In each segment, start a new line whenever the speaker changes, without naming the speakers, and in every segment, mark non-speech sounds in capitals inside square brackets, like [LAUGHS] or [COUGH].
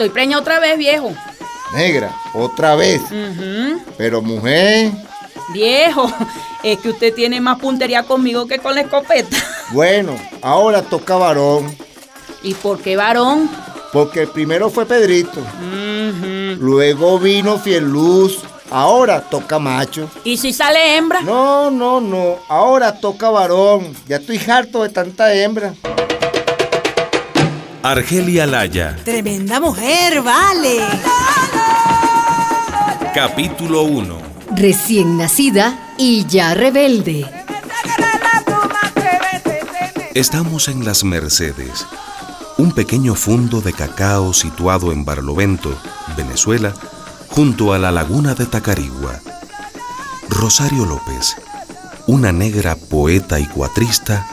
estoy preña otra vez, viejo.
Negra, otra vez. Pero mujer,
Viejo, es que usted tiene más puntería conmigo que con la escopeta.
bueno, ahora toca varón.
¿Y por qué varón?
Porque el primero fue Pedrito. Luego vino Fieluz. Ahora toca macho.
¿Y si sale hembra?
No, no, no. Ahora toca varón. Ya estoy harto de tanta hembra.
Argelia Laya,
Tremenda mujer, vale.
capítulo 1.
Recién nacida y ya rebelde.
Estamos en Las Mercedes, un pequeño fundo de cacao situado en Barlovento, Venezuela, junto a la laguna de Tacarigua. Rosario López, una negra poeta y cuatrista,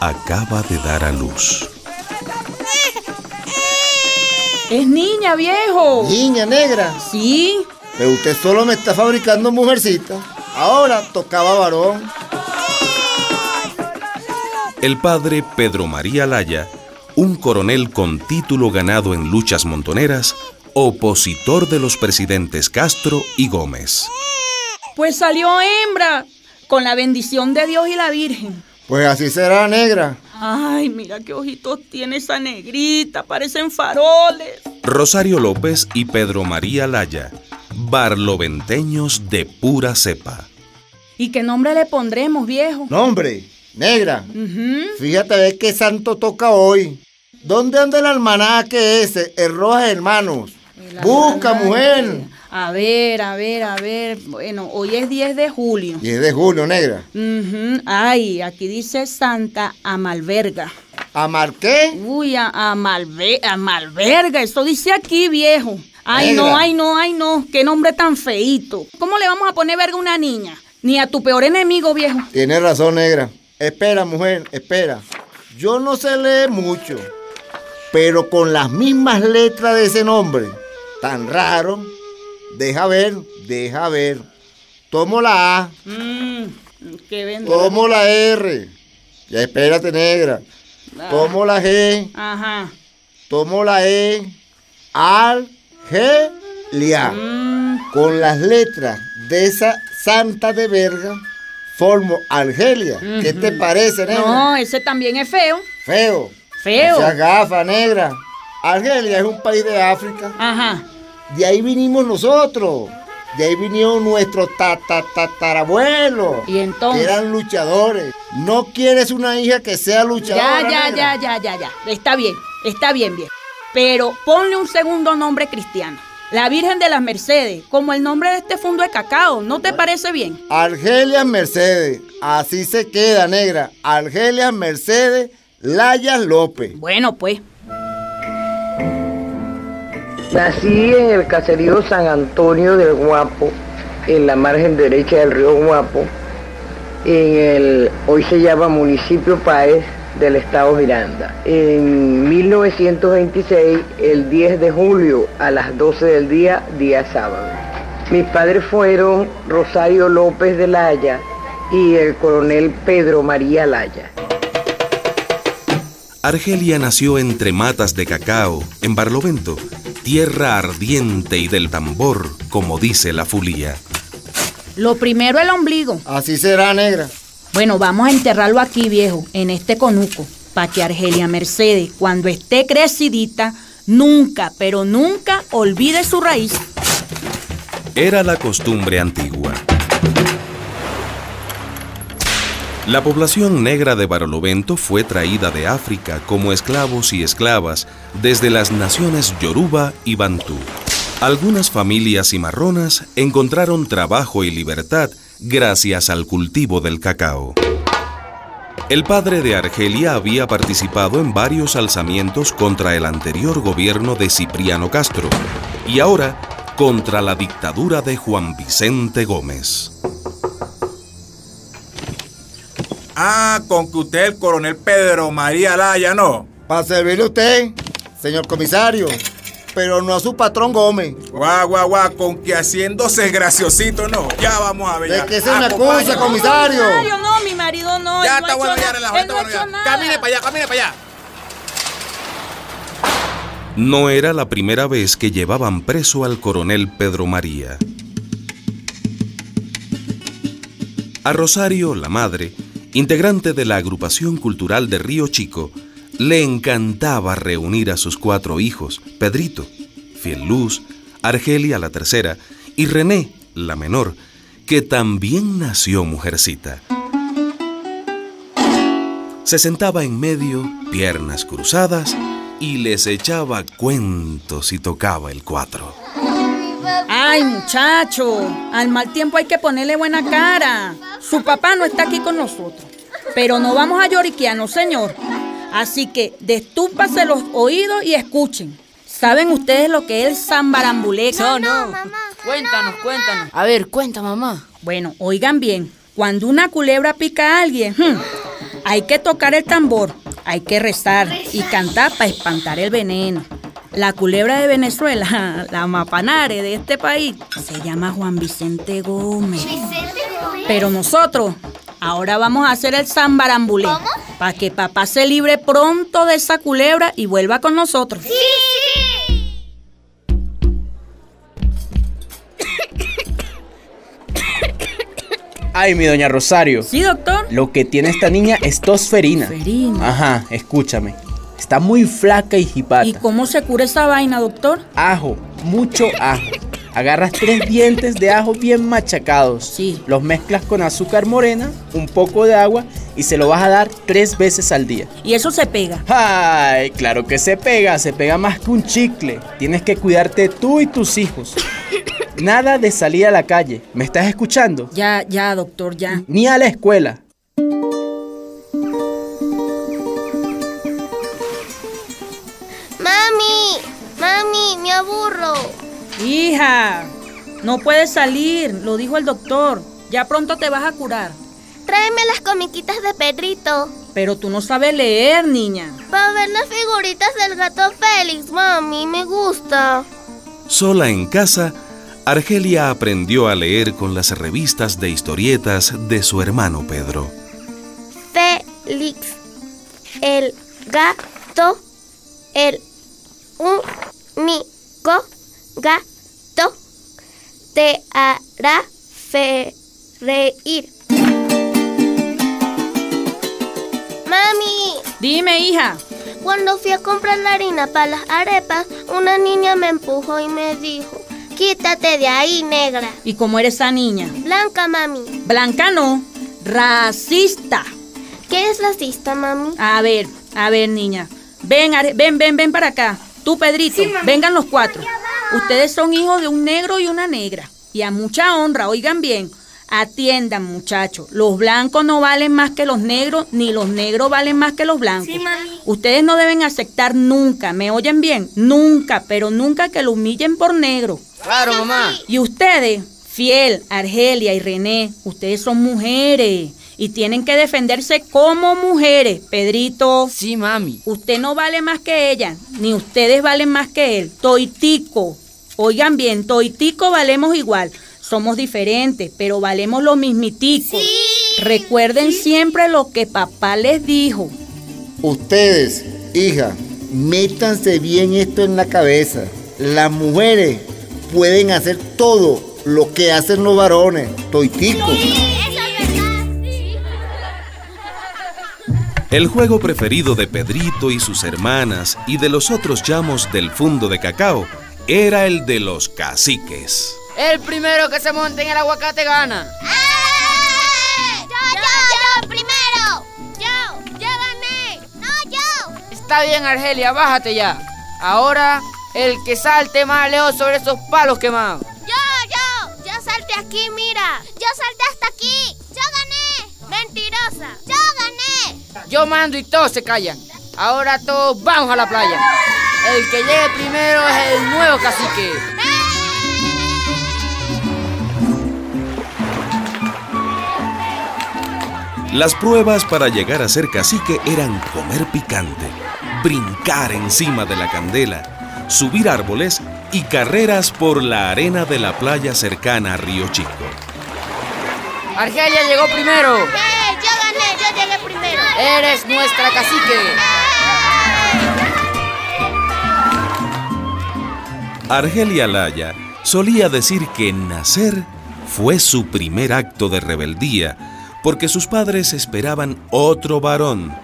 acaba de dar a luz.
Es niña, viejo.
Niña negra.
Sí.
Pero usted solo me está fabricando mujercita. Ahora tocaba varón.
El padre Pedro María Laya, un coronel con título ganado en luchas montoneras, opositor de los presidentes Castro y Gómez.
Pues salió hembra. Con la bendición de Dios y la Virgen.
Pues así será negra.
Ay, mira qué ojitos tiene esa negrita. Parecen faroles.
Rosario López y Pedro María Laya, barloventeños de pura cepa.
¿Y qué nombre le pondremos, viejo?
Nombre, negra. Fíjate a ver qué santo toca hoy. ¿Dónde anda el almanaque ese? El Rojas Hermanos. Busca, mujer.
A ver, a ver, a ver. Bueno, hoy es 10 de julio.
10 de julio, negra.
Ay, aquí dice Santa Amalverga.
¿Amar qué?
Uy, a, a Malve- a Malverga, eso dice aquí, viejo. Ay,
Negra.
no, ay, no, ay, no. Qué nombre tan feíto. ¿Cómo le vamos a poner verga a una niña? Ni a tu peor enemigo, viejo.
Tienes razón, negra. Espera, mujer, espera. Yo no sé leer mucho, pero con las mismas letras de ese nombre, tan raro, deja ver, deja ver. Tomo la A,
Mmm, qué
tomo la R. Ya espérate, negra. Tomo la G,
Ajá.
tomo la E. Argelia.
Mm,
Con las letras de esa santa de verga, formo Argelia. ¿Qué te parece, negra?
no, ese también es feo.
Feo.
Feo.
Esa gafa negra. Argelia es un país de África.
Ajá.
De ahí vinimos nosotros. De ahí vinieron nuestros tata- tatarabuelos.
Y entonces.
Que eran luchadores. No quieres una hija que sea
Ya,
luchadora.
ya,
negra?
ya, ya, ya, ya. Está bien, está bien, bien. Pero ponle un segundo nombre cristiano. La Virgen de las Mercedes, como el nombre de este fondo de cacao. ¿No te parece bien?
Argelia Mercedes. Así se queda, negra. Argelia Mercedes Layas López.
Bueno, pues.
Nací en el caserío San Antonio del Guapo, en la margen derecha del río Guapo, en el, hoy se llama municipio Páez del estado Miranda. En 1926, el 10 de julio a las 12 del día, día sábado. Mis padres fueron Rosario López de Laya y el coronel Pedro María Laya.
Argelia nació entre matas de cacao, en Barlovento, tierra ardiente y del tambor, como dice la fulía.
Lo primero el ombligo.
Así será, negra.
Bueno, vamos a enterrarlo aquí, viejo, en este conuco, para que Argelia Mercedes, cuando esté crecidita, nunca, pero nunca olvide su raíz.
Era la costumbre antigua. La población negra de Barlovento fue traída de África como esclavos y esclavas desde las naciones Yoruba y Bantú. Algunas familias cimarronas encontraron trabajo y libertad gracias al cultivo del cacao. El padre de Argelia había participado en varios alzamientos contra el anterior gobierno de Cipriano Castro y ahora contra la dictadura de Juan Vicente Gómez.
Ah, con que usted es el coronel Pedro María Laya, ¿no?
Para servirle a usted, señor comisario. Pero no a su patrón Gómez.
Guau, guau, guau, con que haciéndose graciosito, ¿no. Ya vamos a ver.
¿De qué se me acusa, comisario?
Mario, no, mi marido no.
Ya
él no
está bueno, ya está
no
bueno
nada.
Camine para allá, camine para allá.
No era la primera vez que llevaban preso al coronel Pedro María. A Rosario, la madre, integrante de la agrupación cultural de Río Chico, le encantaba reunir a sus cuatro hijos, Pedrito, Fiel Luz, Argelia la tercera y René, la menor, que también nació mujercita. Se sentaba en medio, piernas cruzadas, y les echaba cuentos y tocaba el cuatro.
Ay, muchacho, al mal tiempo hay que ponerle buena cara. Su papá no está aquí con nosotros, pero no vamos a lloriquearnos, señor. Así que destúpase los oídos y escuchen. ¿Saben ustedes lo que es el zambarambuleco?
No, no. Cuéntanos, cuéntanos. A ver, cuenta, mamá.
Bueno, oigan bien. Cuando una culebra pica a alguien, hmm, hay que tocar el tambor, hay que rezar y cantar para espantar el veneno. La culebra de Venezuela, [LAUGHS] la mapanare de este país, se llama Juan Vicente Gómez. Pero nosotros ahora vamos a hacer el zambarambulé para que papá se libre pronto de esa culebra y vuelva con nosotros.
Ay, mi doña Rosario.
Sí, doctor.
Lo que tiene esta niña es tosferina.
Tosferina.
Ajá, escúchame. Está muy flaca y jipata.
¿Y cómo se cura esa vaina, doctor?
Ajo, mucho ajo. Agarras tres dientes de ajo bien machacados.
Sí.
Los mezclas con azúcar morena, un poco de agua y se lo vas a dar tres veces al día.
¿Y eso se pega?
Ay, claro que se pega, se pega más que un chicle. Tienes que cuidarte tú y tus hijos. Nada de salir a la calle. ¿Me estás escuchando?
Ya, ya, doctor, ya.
Ni a la escuela.
Hija, no puedes salir, lo dijo el doctor. Ya pronto te vas a curar.
Tráeme las comiquitas de Pedrito.
Pero tú no sabes leer, niña.
Para ver las figuritas del gato Félix, mami, me gusta.
Sola en casa, Argelia aprendió a leer con las revistas de historietas de su hermano Pedro.
Félix, el gato, el único gato, te hará reír. Mami,
Dime, hija.
cuando fui a comprar la harina para las arepas, una niña me empujó y me dijo, quítate de ahí, negra.
¿Y cómo eres esa niña?
Blanca, mami.
Blanca no, racista.
¿Qué es racista, mami?
A ver, a ver, niña. Ven, Are- ven, ven, ven para acá. Tú, Pedrito, vengan los cuatro. Ustedes son hijos de un negro y una negra. Y a mucha honra, oigan bien. Atiendan, muchachos. Los blancos no valen más que los negros, ni los negros valen más que los blancos. Ustedes no deben aceptar nunca, ¿me oyen bien? Nunca, pero nunca que lo humillen por negro.
Claro, mamá.
Y ustedes, Fiel, Argelia y René, ustedes son mujeres y tienen que defenderse como mujeres. Pedrito,
Sí, mami.
usted no vale más que ella, ni ustedes valen más que él. Toitico, oigan bien, toitico valemos igual. Somos diferentes, pero valemos lo mismitico. Recuerden siempre lo que papá les dijo.
Ustedes, hija, métanse bien esto en la cabeza. Las mujeres pueden hacer todo lo que hacen los varones. Toitico.
El juego preferido de Pedrito y sus hermanas y de los otros chamos del fundo de cacao era el de los caciques.
El primero que se monte en el aguacate gana.
¡Eh! ¡Yo, yo, yo! ¡Primero! ¡Yo! ¡Yo gané! ¡No, yo!
Está bien, Argelia, bájate ya. Ahora, el que salte más lejos sobre esos palos quemados.
¡Yo, yo! ¡Yo salté aquí, mira! ¡Yo salté hasta aquí! ¡Yo gané! ¡Mentirosa! ¡Yo gané!
Yo mando y todos se callan. Ahora todos vamos a la playa. El que llegue primero es el nuevo cacique.
Las pruebas para llegar a ser cacique eran comer picante, brincar encima de la candela, subir árboles y carreras por la arena de la playa cercana a Río Chico.
Argelia llegó primero.
¡Eh! ¡Yo gané! ¡Yo llegué primero!
Eres nuestra cacique.
Argelia Laya solía decir que nacer fue su primer acto de rebeldía, porque sus padres esperaban otro varón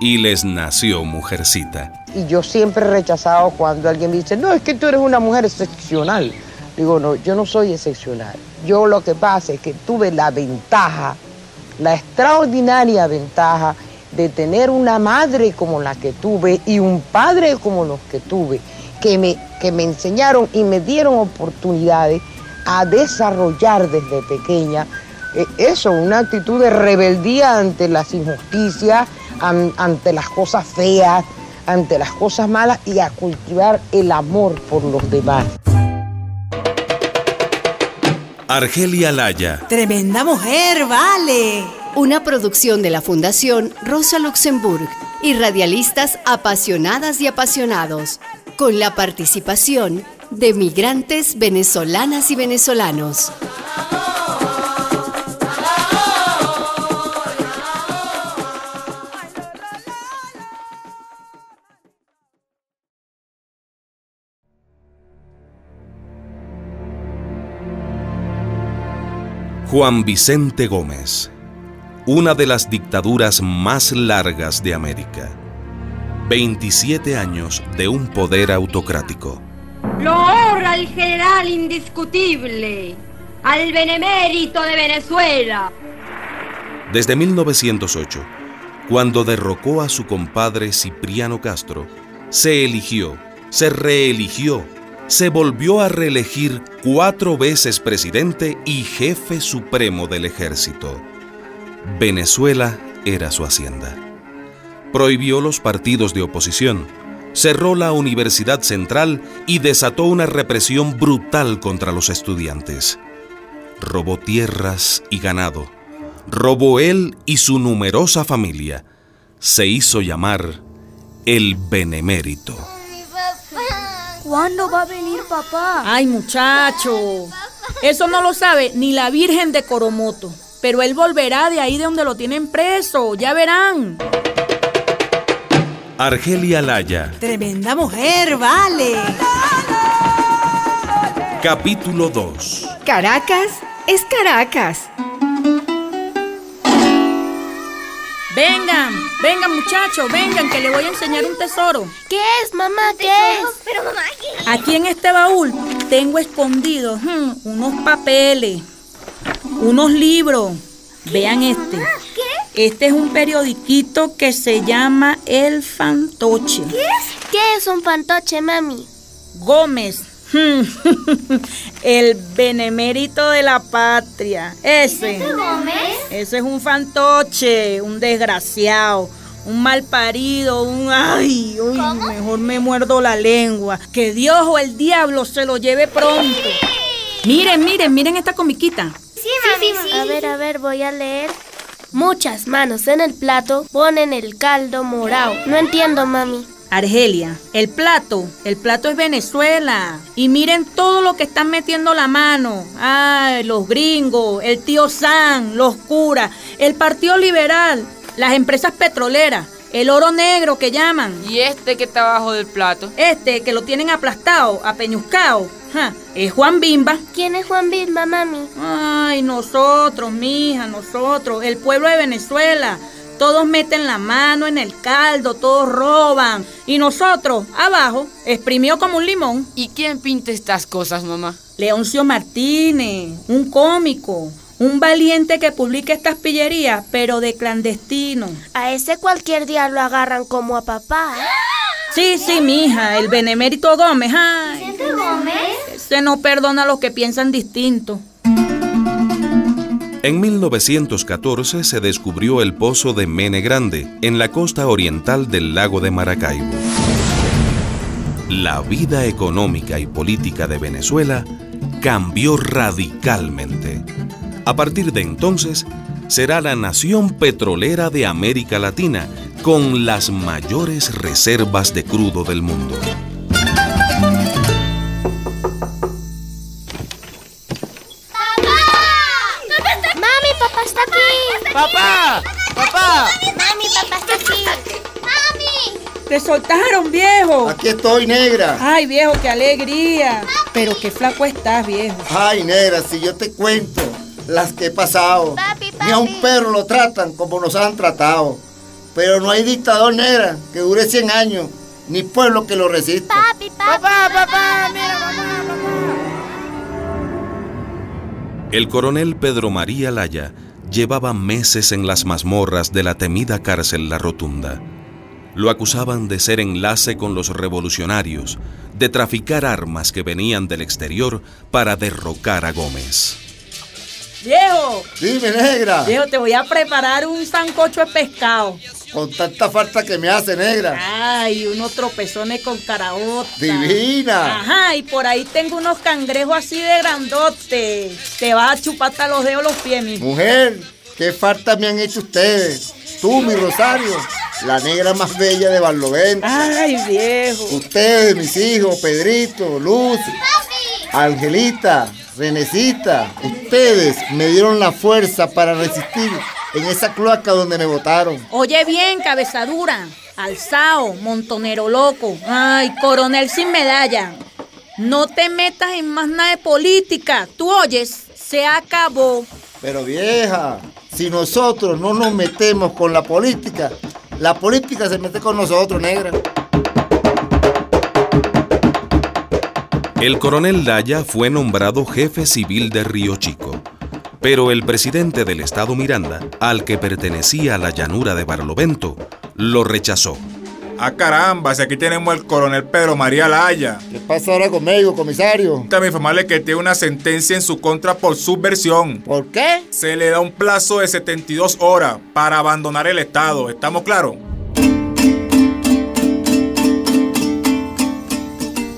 y les nació mujercita.
Y yo siempre he rechazado cuando alguien me dice, no, es que tú eres una mujer excepcional. Digo, no, yo no soy excepcional. Yo lo que pasa es que tuve la ventaja, la extraordinaria ventaja de tener una madre como la que tuve y un padre como los que tuve, que me, que me enseñaron y me dieron oportunidades a desarrollar desde pequeña eh, eso, una actitud de rebeldía ante las injusticias, an- ante las cosas feas, ante las cosas malas y a cultivar el amor por los demás.
Argelia Laya,
Tremenda mujer, vale.
Una producción de la Fundación Rosa Luxemburg y radialistas apasionadas y apasionados, con la participación de migrantes venezolanas y venezolanos.
Juan Vicente Gómez, una de las dictaduras más largas de América. 27 años de un poder autocrático.
Lo honra al general indiscutible, al benemérito de Venezuela.
Desde 1908, cuando derrocó a su compadre Cipriano Castro, se eligió, se reeligió, se volvió a reelegir cuatro veces presidente y jefe supremo del ejército. Venezuela era su hacienda. Prohibió los partidos de oposición, cerró la Universidad Central y desató una represión brutal contra los estudiantes. Robó tierras y ganado. Robó él y su numerosa familia. Se hizo llamar el Benemérito.
¿Cuándo va a venir papá?
Ay, muchacho. Eso no lo sabe ni la Virgen de Coromoto. Pero él volverá de ahí de donde lo tienen preso. Ya verán.
Argelia Laya,
Tremenda mujer, vale.
capítulo 2.
Caracas es Caracas.
Vengan, vengan muchachos, vengan que le voy a enseñar un tesoro.
¿Qué es, mamá? ¿Qué es? Pero mamá, ¿qué?
Aquí en este baúl tengo escondidos hmm, unos papeles, unos libros. Vean este. Este es un periodiquito que se llama El Fantoche.
¿Qué es? ¿Qué es un fantoche, mami?
Gómez. [LAUGHS] El benemérito de la patria. Ese.
Gómez?
Ese es un fantoche, un desgraciado, un mal parido, un ay, uy, mejor me muerdo la lengua. Que Dios o el diablo se lo lleve pronto. Miren, miren, miren esta comiquita.
Sí, mami, A ver, a ver, voy a leer. Muchas manos en el plato ponen el caldo morado. No entiendo, mami.
Argelia, el plato, el plato es Venezuela. Y miren todo lo que están metiendo la mano. Ay, los gringos, el tío San, los curas, el Partido Liberal, las empresas petroleras, el oro negro que llaman.
¿Y este que está abajo del plato?
Este que lo tienen aplastado, apeñuscado, ja, es Juan Bimba.
¿Quién es Juan Bimba, mami?
Ay, nosotros, mija, nosotros, el pueblo de Venezuela. Todos meten la mano en el caldo, todos roban. Y nosotros, abajo, exprimió como un limón.
¿Y quién pinta estas cosas, mamá?
Leoncio Martínez, un cómico, un valiente que publica estas pillerías, pero de clandestino.
A ese cualquier día lo agarran como a papá.
Sí, sí, mija, el benemérito Gómez. Ay,
¿Siente Gómez?
ese no perdona a los que piensan distinto.
En 1914 se descubrió el pozo de Mene Grande, en la costa oriental del lago de Maracaibo. La vida económica y política de Venezuela cambió radicalmente. A partir de entonces, será la nación petrolera de América Latina, con las mayores reservas de crudo del mundo.
Mami, papá está aquí. Mami.
¡Te soltaron, viejo!
Aquí estoy, negra.
Ay, viejo, qué alegría. Pero qué flaco estás, viejo.
Ay, negra, si yo te cuento las que he pasado.
Papi,
Ni a un
papi.
perro lo tratan como nos han tratado. Pero no hay dictador negra que dure 100 años, ni pueblo que lo resista.
Papi, papi.
Papá, papá, mira, mamá, mamá.
El coronel Pedro María Laya llevaba meses en las mazmorras de la temida cárcel La Rotunda. Lo acusaban de ser enlace con los revolucionarios, de traficar armas que venían del exterior para derrocar a Gómez.
Viejo,
Dime, negra.
viejo, te voy a preparar un sancocho de pescado.
Con tanta falta que me hace, negra.
Ay, unos tropezones con caraota.
Divina.
Ajá, y por ahí tengo unos cangrejos así de grandotes. Te vas a chupar hasta los dedos los pies, mi.
Mujer, qué falta me han hecho ustedes. Tú, mi Rosario, la negra más bella de Barlovento.
Ay, viejo.
Ustedes, mis hijos, Pedrito, Luz, Angelita, Renecita, ustedes me dieron la fuerza para resistir en esa cloaca donde me botaron.
Oye bien, cabezadura. Alzao, montonero loco. Ay, coronel sin medalla. No te metas en más nada de política. Tú oyes, se acabó.
Pero vieja, si nosotros no nos metemos con la política, la política se mete con nosotros, negra.
El coronel Laya fue nombrado jefe civil de Río Chico, pero el presidente del estado Miranda, al que pertenecía la llanura de Barlovento, lo rechazó.
Ah, caramba, si aquí tenemos al coronel Pedro María Laya.
¿Qué pasa ahora conmigo, comisario?
También informarle que tiene una sentencia en su contra por subversión.
¿Por qué?
Se le da un plazo de 72 horas para abandonar el Estado. ¿Estamos claros?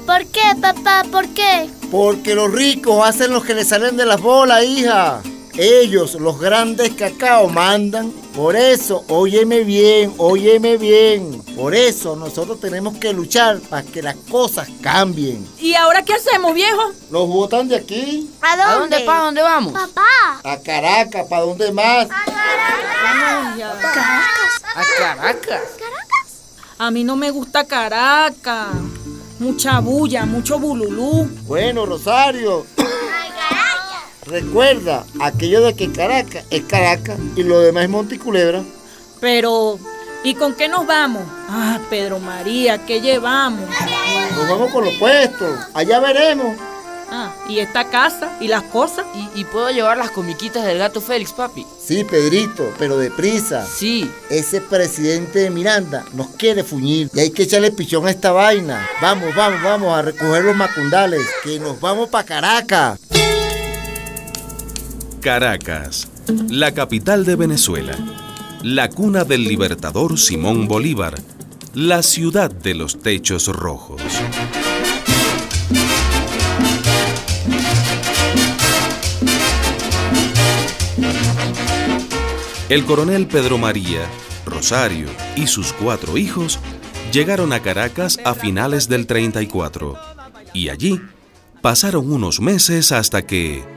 ¿Por qué, papá? ¿Por qué?
Porque los ricos hacen lo que les salen de las bolas, hija. Ellos, los grandes cacao, mandan. Por eso, óyeme bien, óyeme bien. Por eso nosotros tenemos que luchar para que las cosas cambien.
¿Y ahora qué hacemos, viejo?
Los botan de aquí
¿A
¿A
dónde?
dónde, pa? ¿Dónde vamos?
Papá.
a Caracas, ¿para dónde más?
A Caracas.
A mí no me gusta Caracas. Mucha bulla, mucho bululú.
Bueno, Rosario. Recuerda, aquello de que Caracas es Caracas y lo demás es Monticulebra.
Pero, ¿y con qué nos vamos? Ah, Pedro María, ¿qué llevamos?
Nos vamos con los puestos. Allá veremos.
Ah, ¿y esta casa? ¿Y las cosas?
¿Y, y puedo llevar las comiquitas del gato Félix, papi?
Sí, Pedrito, pero deprisa.
Sí.
Ese presidente de Miranda nos quiere fuñir y hay que echarle pichón a esta vaina. Vamos, vamos, vamos a recoger los macundales, que nos vamos para Caracas.
Caracas, la capital de Venezuela, la cuna del libertador Simón Bolívar, la ciudad de los techos rojos. El coronel Pedro María, Rosario y sus cuatro hijos llegaron a Caracas a finales del 34 y allí pasaron unos meses hasta que...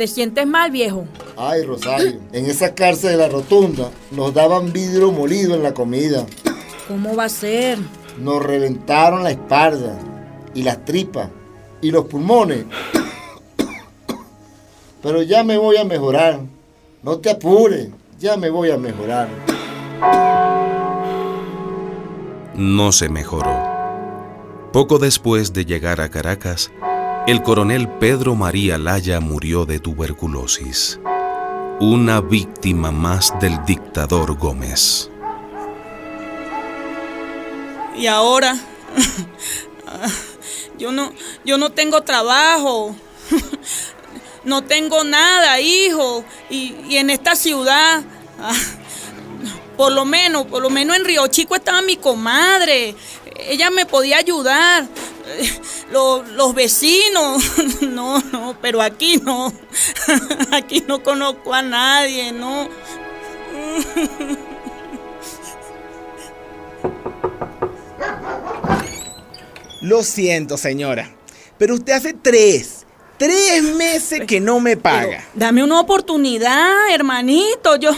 ¿Te sientes mal, viejo?
Ay, Rosario, en esa cárcel de la rotunda nos daban vidrio molido en la comida.
¿Cómo va a ser?
Nos reventaron la espalda y las tripas y los pulmones. Pero ya me voy a mejorar. No te apures, ya me voy a mejorar.
no se mejoró. Poco después de llegar a Caracas, el coronel Pedro María Laya murió de tuberculosis. Una víctima más del dictador Gómez.
Y ahora, yo no, yo no tengo trabajo, no tengo nada, hijo, y, y en esta ciudad, por lo menos, por lo menos en Río Chico estaba mi comadre, ella me podía ayudar, eh, [LAUGHS] lo- los vecinos, [LAUGHS] no, no, pero aquí no, [LAUGHS] aquí no conozco a nadie, no.
Lo siento, señora, pero usted hace tres,
tres meses que no me paga.
Dame una oportunidad, hermanito. Yo,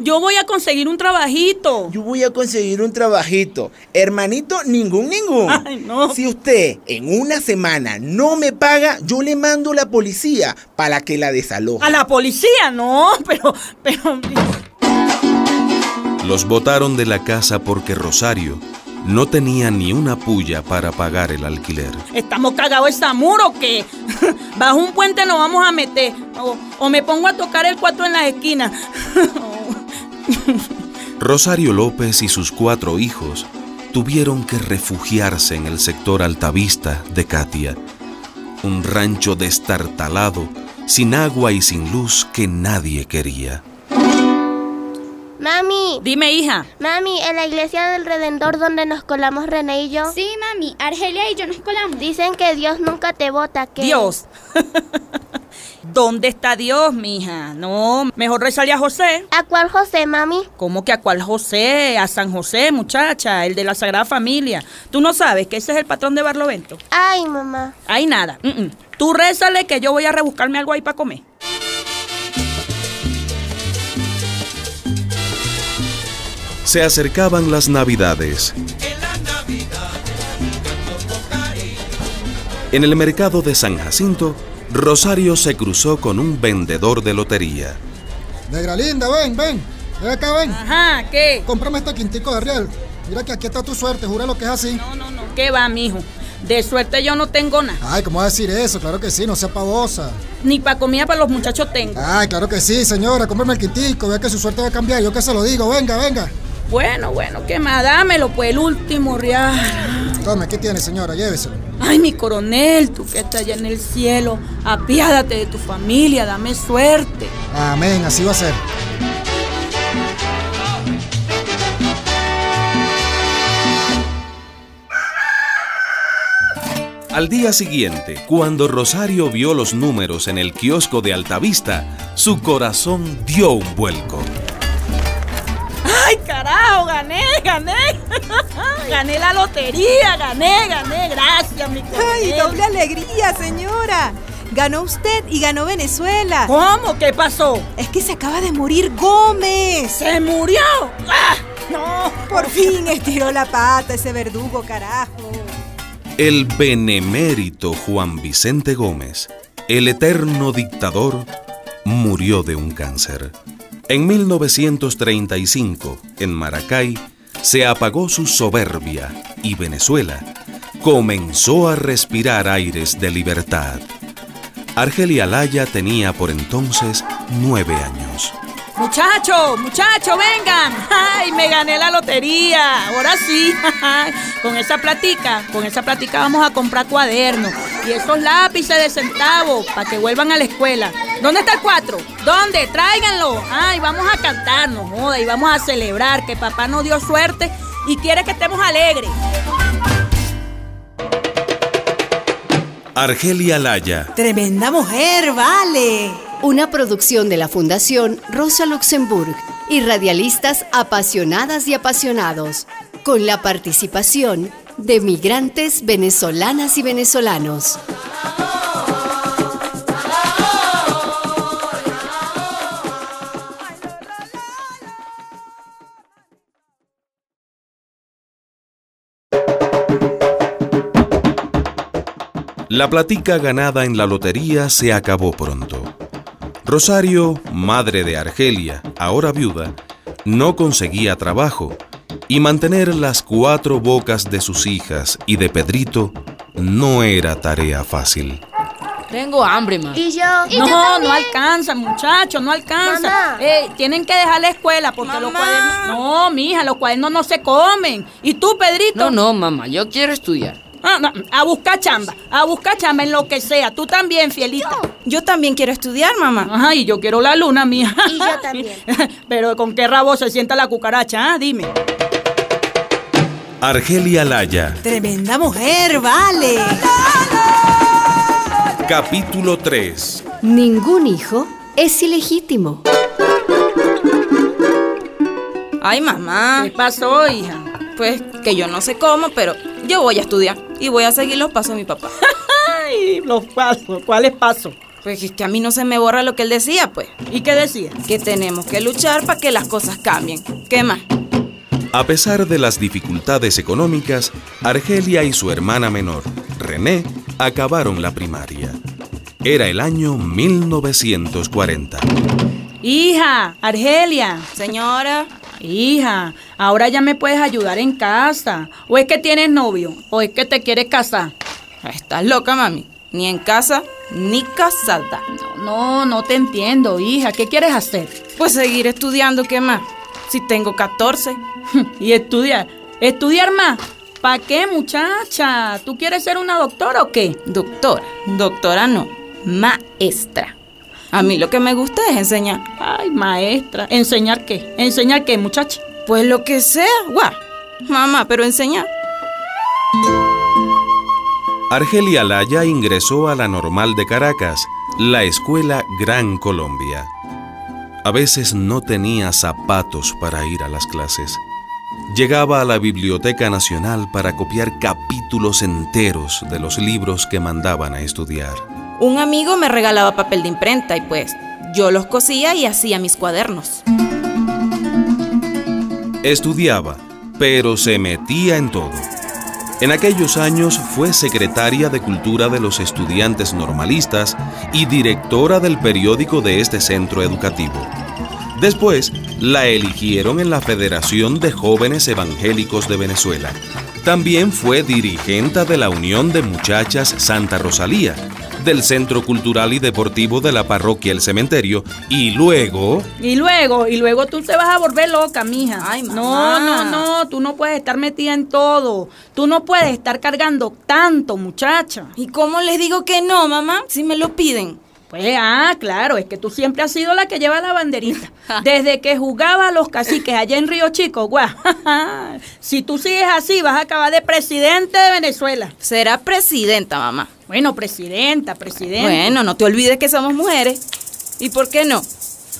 yo voy a conseguir un trabajito.
Yo voy a conseguir un trabajito. Hermanito, ningún, ningún. [LAUGHS]
Ay, no.
Si usted en una semana no me paga, yo le mando a la policía para que la desaloje.
A la policía, no, [LAUGHS] pero, pero.
Los botaron de la casa porque Rosario no tenía ni una puya para pagar el alquiler.
¿Estamos cagados esa muro o qué? [LAUGHS] Bajo un puente nos vamos a meter. O, o me pongo a tocar el cuatro en las esquinas. [LAUGHS]
Rosario López y sus cuatro hijos tuvieron que refugiarse en el sector altavista de Katia, un rancho destartalado, sin agua y sin luz que nadie quería.
Mami.
Dime, hija.
Mami, en la iglesia del Redentor donde nos colamos René y yo.
Sí, mami, Argelia y yo nos colamos.
Dicen que Dios nunca te vota, que...
Dios. [LAUGHS] ¿Dónde está Dios, mija? No, mejor rezarle a José.
¿A cuál José, mami?
¿Cómo que a cuál José? A San José, muchacha, el de la Sagrada Familia. ¿Tú no sabes que ese es el patrón de Barlovento?
Ay, mamá.
Ay, nada. Mm, mm. Tú rézale que yo voy a rebuscarme algo ahí para comer.
Se acercaban las navidades. En el mercado de San Jacinto, Rosario se cruzó con un vendedor de lotería.
Negra linda, ven, ven. Ven acá, ven.
Ajá, ¿qué?
Cómprame este quintico de real. Mira que aquí está tu suerte, jura lo que es así.
No, no, no. ¿Qué va, mijo? De suerte yo no tengo nada.
Ay, ¿cómo va a decir eso? Claro que sí, no sea pavosa.
Ni para comida para los muchachos tengo.
Ay, claro que sí, señora. Cómprame el quintico, vea que su suerte va a cambiar. Yo que se lo digo, venga, venga.
Bueno, bueno, ¿qué más? Dámelo, pues el último real.
Tome, ¿qué tiene, señora? Lléveselo.
Ay, mi coronel, tú que estás allá en el cielo, apiádate de tu familia, dame suerte.
Amén, así va a ser.
Al día siguiente, cuando Rosario vio los números en el kiosco de Altavista, su corazón dio un vuelco.
¡Ay, carajo! ¡Gané, gané! [LAUGHS] ¡Gané la lotería! ¡Gané, gané! ¡Gracias, mi coronel!
¡Ay, doble alegría, señora! Ganó usted y ganó Venezuela.
¿Cómo? ¿Qué pasó?
Es que se acaba de morir Gómez.
¿Se murió? ¡Ah! ¡No!
Por fin estiró la pata ese verdugo, carajo.
El benemérito Juan Vicente Gómez, el eterno dictador, murió de un cáncer. En 1935, en Maracay, se apagó su soberbia y Venezuela comenzó a respirar aires de libertad. Argelia Laya tenía por entonces nueve años.
Muchachos, muchachos, vengan. Ay, me gané la lotería. Ahora sí. con esa platica, con esa platica vamos a comprar cuadernos y esos lápices de centavos para que vuelvan a la escuela. ¿Dónde está el cuatro? ¿Dónde? Tráiganlo. Ay, vamos a cantarnos, joda, y vamos a celebrar que papá nos dio suerte y quiere que estemos alegres.
Argelia Laya.
Tremenda mujer, vale.
Una producción de la Fundación Rosa Luxemburg y radialistas apasionadas y apasionados, con la participación de migrantes venezolanas y venezolanos.
La platica ganada en la lotería se acabó pronto. Rosario, madre de Argelia, ahora viuda, no conseguía trabajo y mantener las cuatro bocas de sus hijas y de Pedrito no era tarea fácil.
Tengo hambre, ma.
¿Y yo? ¿Y
no,
yo
no alcanza, muchachos, no alcanza.
Mamá.
Eh, tienen que dejar la escuela porque los cuadernos. No, mija, los cuadernos no se comen. ¿Y tú, Pedrito?
No, no, mamá, yo quiero estudiar.
Ah, no, a buscar chamba, a buscar chamba en lo que sea. Tú también, fielita.
Yo también quiero estudiar, mamá.
Ajá, y yo quiero la luna, mija.
Y yo [LAUGHS] también.
Pero ¿con qué rabo se sienta la cucaracha? ah? Dime.
Argelia Laya,
Tremenda mujer, vale.
capítulo 3.
Ningún hijo es ilegítimo.
Ay, mamá.
¿Qué pasó, hija?
Pues que yo no sé cómo, pero yo voy a estudiar y voy a seguir los pasos de mi papá. [LAUGHS]
Ay, Los pasos, ¿cuáles pasos?
Pues es que a mí no se me borra lo que él decía, pues.
¿Y qué decía?
Que tenemos que luchar para que las cosas cambien. ¿Qué más?
A pesar de las dificultades económicas, Argelia y su hermana menor, René, acabaron la primaria. Era el año 1940.
Hija, Argelia.
Señora.
Hija, ahora ya me puedes ayudar en casa. ¿O es que tienes novio? ¿O es que te quieres casar?
Estás loca, mami. Ni en casa, ni casada.
No, no, no te entiendo, hija. ¿Qué quieres hacer?
Pues seguir estudiando, ¿qué más? Si tengo 14. [LAUGHS]
¿Y estudiar? ¿Estudiar más? ¿Para qué, muchacha? ¿Tú quieres ser una doctora o qué?
Doctora. Doctora no. Maestra. A mí lo que me gusta es enseñar.
Ay, maestra. ¿Enseñar qué? ¿Enseñar qué, muchacha?
Pues lo que sea, guau. Mamá, pero enseñar.
Argelia Laya ingresó a la normal de Caracas, la escuela Gran Colombia. A veces no tenía zapatos para ir a las clases. Llegaba a la Biblioteca Nacional para copiar capítulos enteros de los libros que mandaban a estudiar.
Un amigo me regalaba papel de imprenta y pues yo los cosía y hacía mis cuadernos.
Estudiaba, pero se metía en todo. En aquellos años fue secretaria de Cultura de los Estudiantes Normalistas y directora del periódico de este centro educativo. Después, la eligieron en la Federación de Jóvenes Evangélicos de Venezuela. También fue dirigente de la Unión de Muchachas Santa Rosalía, del Centro Cultural y Deportivo de la Parroquia El Cementerio, y luego...
Y luego, y luego tú te vas a volver loca, mija.
Ay, mamá.
No, no, no, tú no puedes estar metida en todo. Tú no puedes estar cargando tanto, muchacha.
¿Y cómo les digo que no, mamá? Si me lo piden.
Pues, ah, claro, es que tú siempre has sido la que lleva la banderita. [LAUGHS] Desde que jugaba a los caciques allá en Río Chico, guau. [LAUGHS] si tú sigues así, vas a acabar de presidente de Venezuela.
Será presidenta, mamá.
Bueno, presidenta, presidenta.
Bueno, no te olvides que somos mujeres. ¿Y por qué no?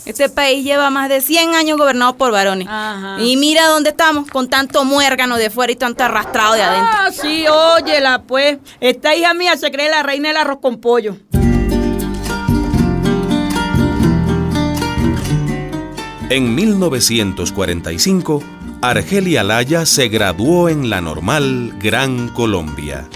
Este país lleva más de 100 años gobernado por varones.
Ajá.
Y mira dónde estamos, con tanto muérgano de fuera y tanto arrastrado de adentro.
Ah, sí, óyela, pues. Esta hija mía se cree la reina del arroz con pollo.
En 1945, Argelia Laya se graduó en la normal Gran Colombia.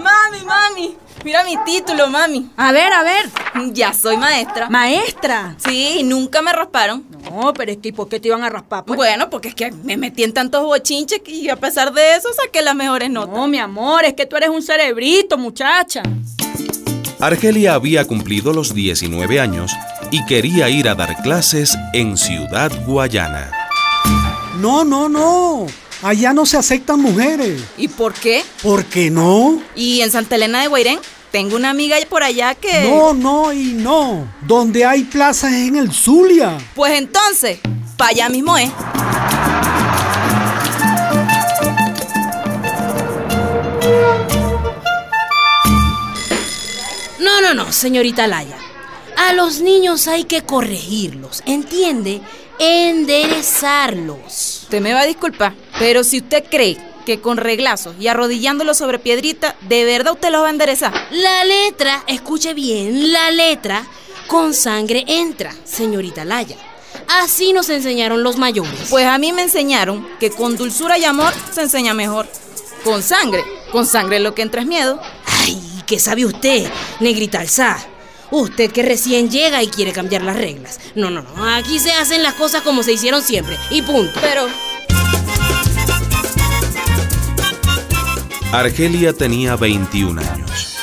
Mami, mami, mira mi título, mami.
A ver, a ver.
Ya soy maestra.
Maestra.
Sí, nunca me rasparon.
No, pero es que ¿y por qué te iban a raspar? Pues?
Bueno, porque es que me metí en tantos bochinches y a pesar de eso saqué las mejores notas.
No, mi amor, es que tú eres un cerebrito, muchacha.
Argelia había cumplido los 19 años y quería ir a dar clases en Ciudad Guayana.
No, no, no. Allá no se aceptan mujeres.
¿Y por qué?
¿Por qué no?
¿Y en Santa Elena de Guairén? Tengo una amiga por allá que...
No, no y no. Donde hay plazas es en el Zulia.
Pues entonces, para allá mismo es.
No, no, no, señorita Laya. A los niños hay que corregirlos, ¿entiende? Enderezarlos.
Usted me va a disculpar, pero si usted cree que con reglazos y arrodillándolos sobre piedrita, ¿de verdad usted los va a enderezar?
La letra, escuche bien, la letra con sangre entra, señorita Laya. Así nos enseñaron los mayores.
Pues a mí me enseñaron que con dulzura y amor se enseña mejor. Con sangre, con sangre lo que entra es miedo.
Ay, ¿qué sabe usted, negrita alzá? Usted que recién llega y quiere cambiar las reglas. No, no, no. Aquí se hacen las cosas como se hicieron siempre. Y punto.
Pero.
Argelia tenía 21 años.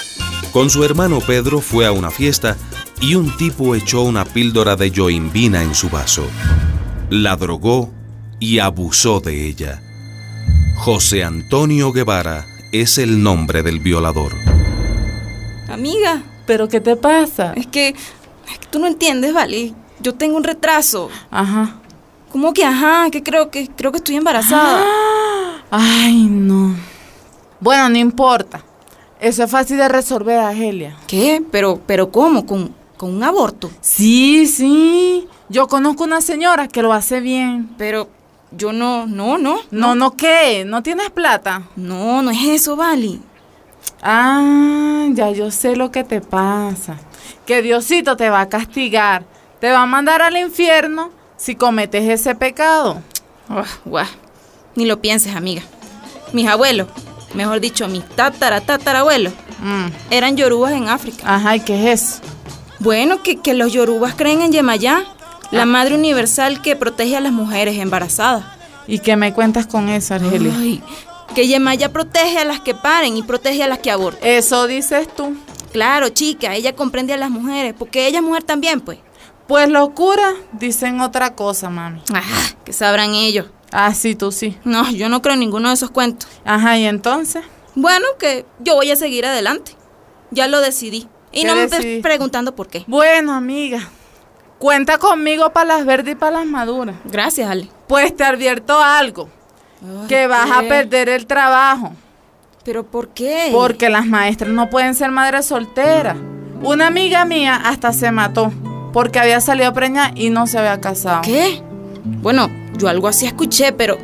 Con su hermano Pedro fue a una fiesta y un tipo echó una píldora de yoimbina en su vaso. La drogó y abusó de ella. José Antonio Guevara es el nombre del violador.
Amiga,
¿Pero qué te pasa?
es que, es que tú no entiendes, ¿vale? Yo tengo un retraso.
Ajá.
¿Cómo que ajá? Que creo que creo que estoy embarazada.
Ay, no. Bueno, no importa. Eso es fácil de resolver, Argelia.
¿Qué? Pero, pero ¿cómo? ¿Con, con un aborto?
Sí, sí. Yo conozco una señora que lo hace bien.
Pero yo no, no, no.
No, no, ¿qué? ¿No tienes plata?
No, no es eso, Vali.
Ah, ya yo sé lo que te pasa. Que Diosito te va a castigar. Te va a mandar al infierno si cometes ese pecado.
Guau. Ni lo pienses, amiga. Mis abuelos, mejor dicho, mis tatara, tatarabuelos, eran yorubas en África.
Ajá, ¿y qué es eso?
Bueno, que, que los yorubas creen en Yemayá, la madre universal que protege a las mujeres embarazadas.
¿Y qué me cuentas con eso, Argelia?
Ay, que Yemayá protege a las que paren y protege a las que abortan.
Eso dices tú.
Claro, chica, ella comprende a las mujeres, porque ella es mujer también, pues.
Pues los curas dicen otra cosa, mami.
Ah, que sabrán ellos.
Ah, sí, tú sí.
No, yo no creo en ninguno de esos cuentos.
Ajá, ¿y entonces?
Bueno, que yo voy a seguir adelante. Ya lo decidí. Y
¿Qué
no me estés preguntando por qué.
Bueno, amiga. Cuenta conmigo para las verdes y para las maduras.
Gracias, Ale.
Pues te advierto algo. Que vas a perder el trabajo.
¿Pero por qué?
Porque las maestras no pueden ser madres solteras. Una amiga mía hasta se mató porque había salido preñada y no se había casado.
¿Qué? Bueno, yo algo así escuché, pero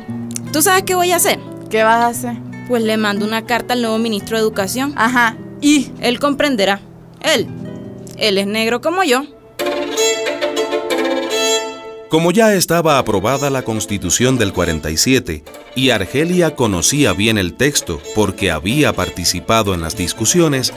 ¿tú sabes qué voy a hacer?
¿Qué vas a hacer?
Pues le mando una carta al nuevo ministro de Educación.
Ajá. ¿Y?
Él comprenderá. Él. Él es negro como yo.
Como ya estaba aprobada la Constitución del 47 y Argelia conocía bien el texto porque había participado en las discusiones,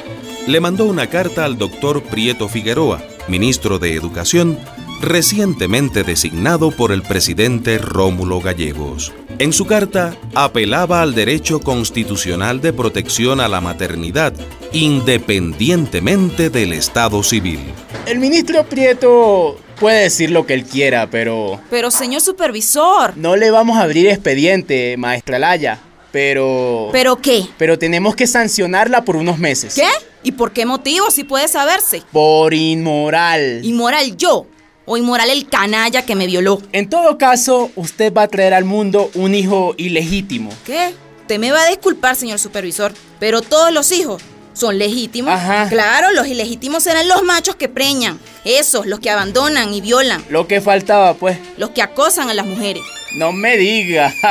le mandó una carta al doctor Prieto Figueroa, ministro de Educación, recientemente designado por el presidente Rómulo Gallegos. En su carta apelaba al derecho constitucional de protección a la maternidad, independientemente del estado civil.
El ministro Prieto puede decir lo que él quiera, pero
Pero señor supervisor.
no le vamos a abrir expediente, maestra Laya. Pero...
¿Pero qué?
Pero tenemos que sancionarla por unos meses.
¿Qué? ¿Y por qué motivo si puede saberse?
Por inmoral.
¿Inmoral yo? ¿O inmoral el canalla que me violó?
En todo caso, usted va a traer al mundo un hijo ilegítimo.
¿Qué? Usted me va a disculpar, señor supervisor, pero todos los hijos son legítimos.
Ajá.
Claro, los ilegítimos serán los machos que preñan. Esos, los que abandonan y violan.
Lo que faltaba, pues.
Los que acosan a las mujeres.
No me diga. [LAUGHS]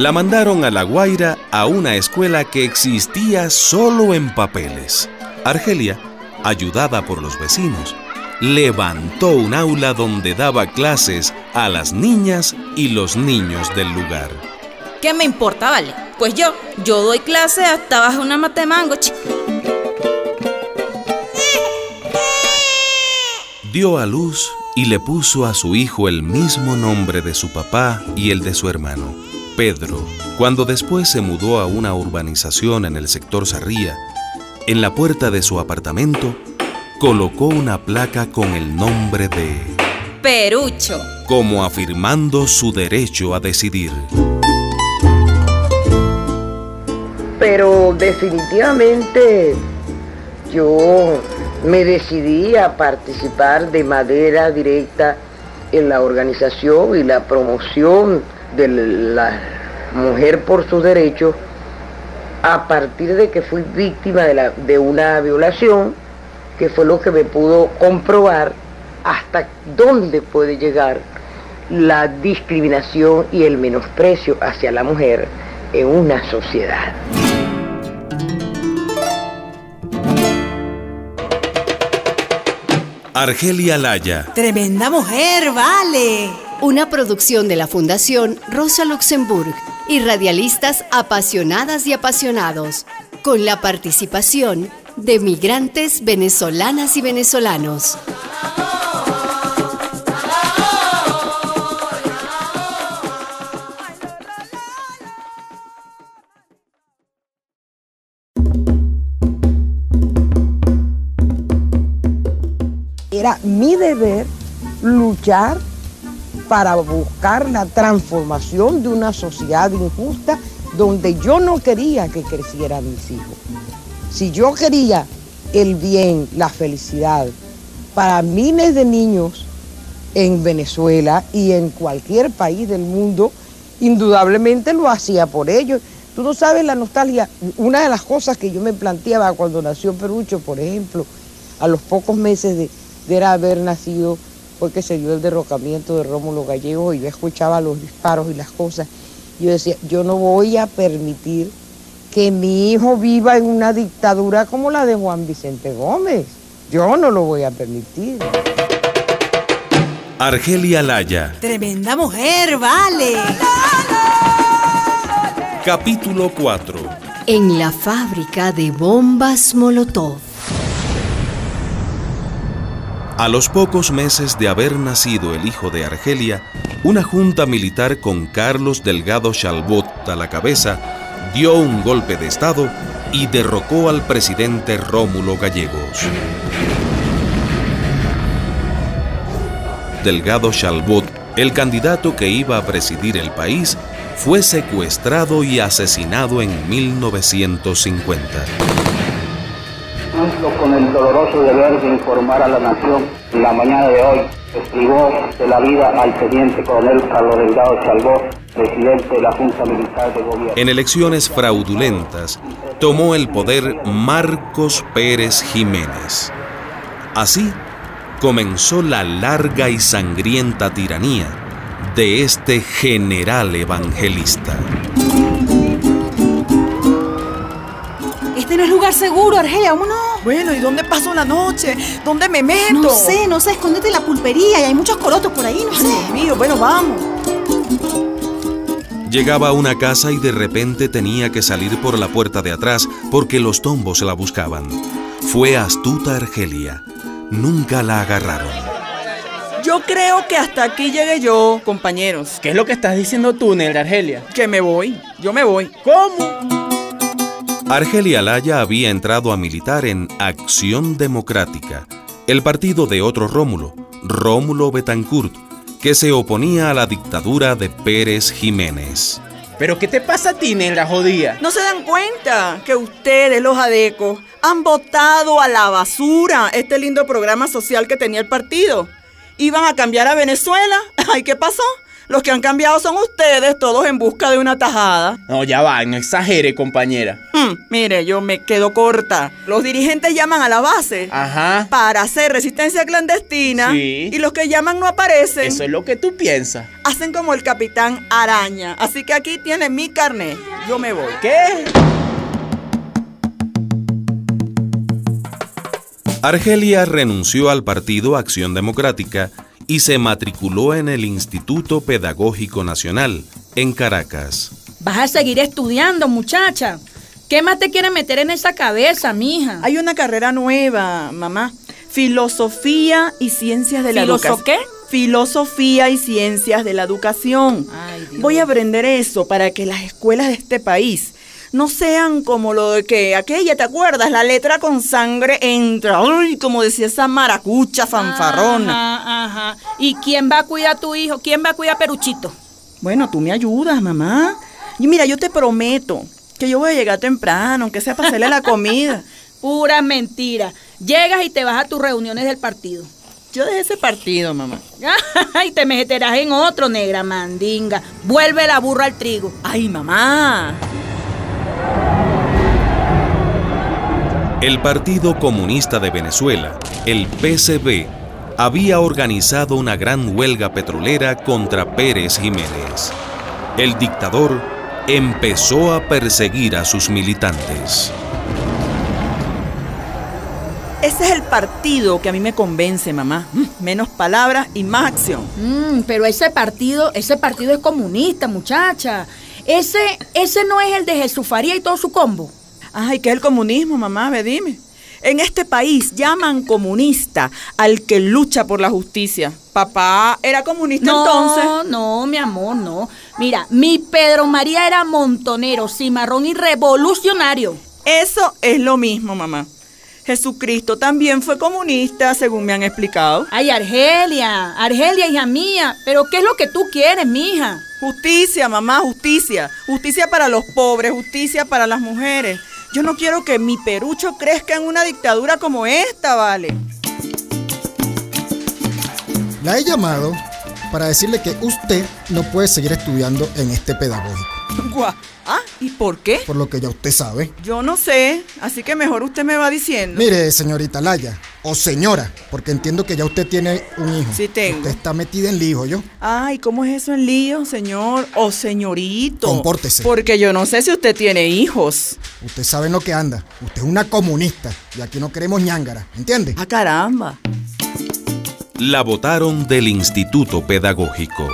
La mandaron a La Guaira a una escuela que existía solo en papeles. Argelia, ayudada por los vecinos, levantó un aula donde daba clases a las niñas y los niños del lugar.
¿Qué me importa, vale? Pues yo, yo doy clase hasta bajo una mata de mango, chico.
Dio a luz y le puso a su hijo el mismo nombre de su papá y el de su hermano, Pedro. Cuando después se mudó a una urbanización en el sector Sarría, en la puerta de su apartamento colocó una placa con el nombre de...
Perucho.
como afirmando su derecho a decidir.
Pero definitivamente yo me decidí a participar de manera directa en la organización y la promoción de la mujer por sus derechos a partir de que fui víctima de, de una violación, que fue lo que me pudo comprobar hasta dónde puede llegar la discriminación y el menosprecio hacia la mujer en una sociedad.
Argelia Laya,
Tremenda mujer, vale.
Una producción de la Fundación Rosa Luxemburg y radialistas apasionadas y apasionados, con la participación de migrantes venezolanas y venezolanos.
Era mi deber luchar para buscar la transformación de una sociedad injusta donde yo no quería que crecieran mis hijos. Si yo quería el bien, la felicidad para miles de niños en Venezuela y en cualquier país del mundo, indudablemente lo hacía por ellos. Tú no sabes la nostalgia. Una de las cosas que yo me planteaba cuando nació Perucho, por ejemplo, a los pocos meses de, de haber nacido, fue que se dio el derrocamiento de Rómulo Gallego y yo escuchaba los disparos y las cosas. Yo decía, yo no voy a permitir que mi hijo viva en una dictadura como la de Juan Vicente Gómez. Yo no lo voy a permitir.
Argelia Laya,
Tremenda mujer, vale.
capítulo 4.
En la fábrica de bombas Molotov.
A los pocos meses de haber nacido el hijo de Argelia, una junta militar con Carlos Delgado Chalbot a la cabeza dio un golpe de Estado y derrocó al presidente Rómulo Gallegos. Delgado Chalbot, el candidato que iba a presidir el país, fue secuestrado y asesinado en 1950.
El doloroso deber de informar a la nación en la mañana de hoy que privó de la vida al teniente coronel Carlos Delgado Chalbó, presidente de la Junta Militar de Gobierno.
En elecciones fraudulentas, tomó el poder Marcos Pérez Jiménez. Así comenzó la larga y sangrienta tiranía de este general evangelista.
Este no es lugar seguro, Argelia, vámonos.
Bueno, ¿y dónde paso la noche? ¿Dónde me meto?
No sé, no sé, escóndete en la pulpería y hay muchos corotos por ahí, no sé.
Dios mío, bueno, vamos.
Llegaba a una casa y de repente tenía que salir por la puerta de atrás porque los tombos la buscaban. Fue astuta Argelia. Nunca la agarraron.
Yo creo que hasta aquí llegué yo, compañeros.
¿Qué es lo que estás diciendo tú, Negra Argelia?
Que me voy, yo me voy.
¿Cómo?
Argelia Laya había entrado a militar en Acción Democrática, el partido de otro Rómulo, Rómulo Betancourt, que se oponía a la dictadura de Pérez Jiménez.
¿Pero qué te pasa a ti, Negra Jodía?
¿No se dan cuenta que ustedes, los adecos, han votado a la basura este lindo programa social que tenía el partido? ¿Iban a cambiar a Venezuela? [LAUGHS] Ay, ¿qué pasó? Los que han cambiado son ustedes, todos en busca de una tajada.
No, ya va, no exagere, compañera.
Hmm, mire, yo me quedo corta. Los dirigentes llaman a la base
Ajá.
para hacer resistencia clandestina
Sí.
y los que llaman no aparecen.
Eso es lo que tú piensas.
Hacen como el capitán araña. Así que aquí tiene mi carnet. Yo me voy.
¿Qué?
Argelia renunció al partido Acción Democrática y se matriculó en el Instituto Pedagógico Nacional, en Caracas.
Vas a seguir estudiando, muchacha. ¿Qué más te quiere meter en esa cabeza, mija?
Hay una carrera nueva, mamá. Filosofía y ciencias de la
¿Filoso
educación.
qué?
Filosofía y ciencias de la educación. Voy a aprender eso para que las escuelas de este país no sean como lo de que aquella, ¿te acuerdas? La letra con sangre entra. Uy, como decía esa maracucha fanfarrona.
Ajá, ajá. ¿Y quién va a cuidar a tu hijo? ¿Quién va a cuidar a Peruchito?
Bueno, tú me ayudas, mamá. Y mira, yo te prometo que yo voy a llegar temprano, aunque sea para hacerle la comida. [LAUGHS]
Pura mentira. Llegas y te vas a tus reuniones del partido.
Yo dejé ese partido, mamá. [LAUGHS]
y te meterás en otro, negra mandinga. Vuelve la burra al trigo.
Ay, mamá.
El Partido Comunista de Venezuela, el PCB, había organizado una gran huelga petrolera contra Pérez Jiménez. El dictador empezó a perseguir a sus militantes.
Ese es el partido que a mí me convence, mamá. Mm, Menos palabras y más acción.
Mm, pero ese partido, ese partido es comunista, muchacha. Ese, ese no es el de Jesús Faría y todo su combo.
Ay, ¿qué es el comunismo, mamá? Ve, dime. En este país llaman comunista al que lucha por la justicia. Papá era comunista
No,
entonces.
no, mi amor, no. Mira, mi Pedro María era montonero, cimarrón y revolucionario.
Eso es lo mismo, mamá. Jesucristo también fue comunista, según me han explicado.
Ay, Argelia, Argelia, hija mía, pero ¿qué es lo que tú quieres, mija?
Justicia, mamá, justicia. Justicia para los pobres, justicia para las mujeres. Yo no quiero que mi perucho crezca en una dictadura como esta, ¿vale?
La he llamado para decirle que usted no puede seguir estudiando en este pedagógico.
Guau. Ah, ¿y por qué?
Por lo que ya usted sabe.
Yo no sé, así que mejor usted me va diciendo.
Mire, señorita Laya, o señora, porque entiendo que ya usted tiene un hijo.
Sí tengo.
Usted está metida en lío, ¿yo?
Ay, ¿cómo es eso en lío, señor o señorito?
Compórtese.
Porque yo no sé si usted tiene hijos.
Usted sabe en lo que anda. Usted es una comunista y aquí no queremos ñángara, ¿entiende?
Ah, caramba.
La votaron del Instituto Pedagógico.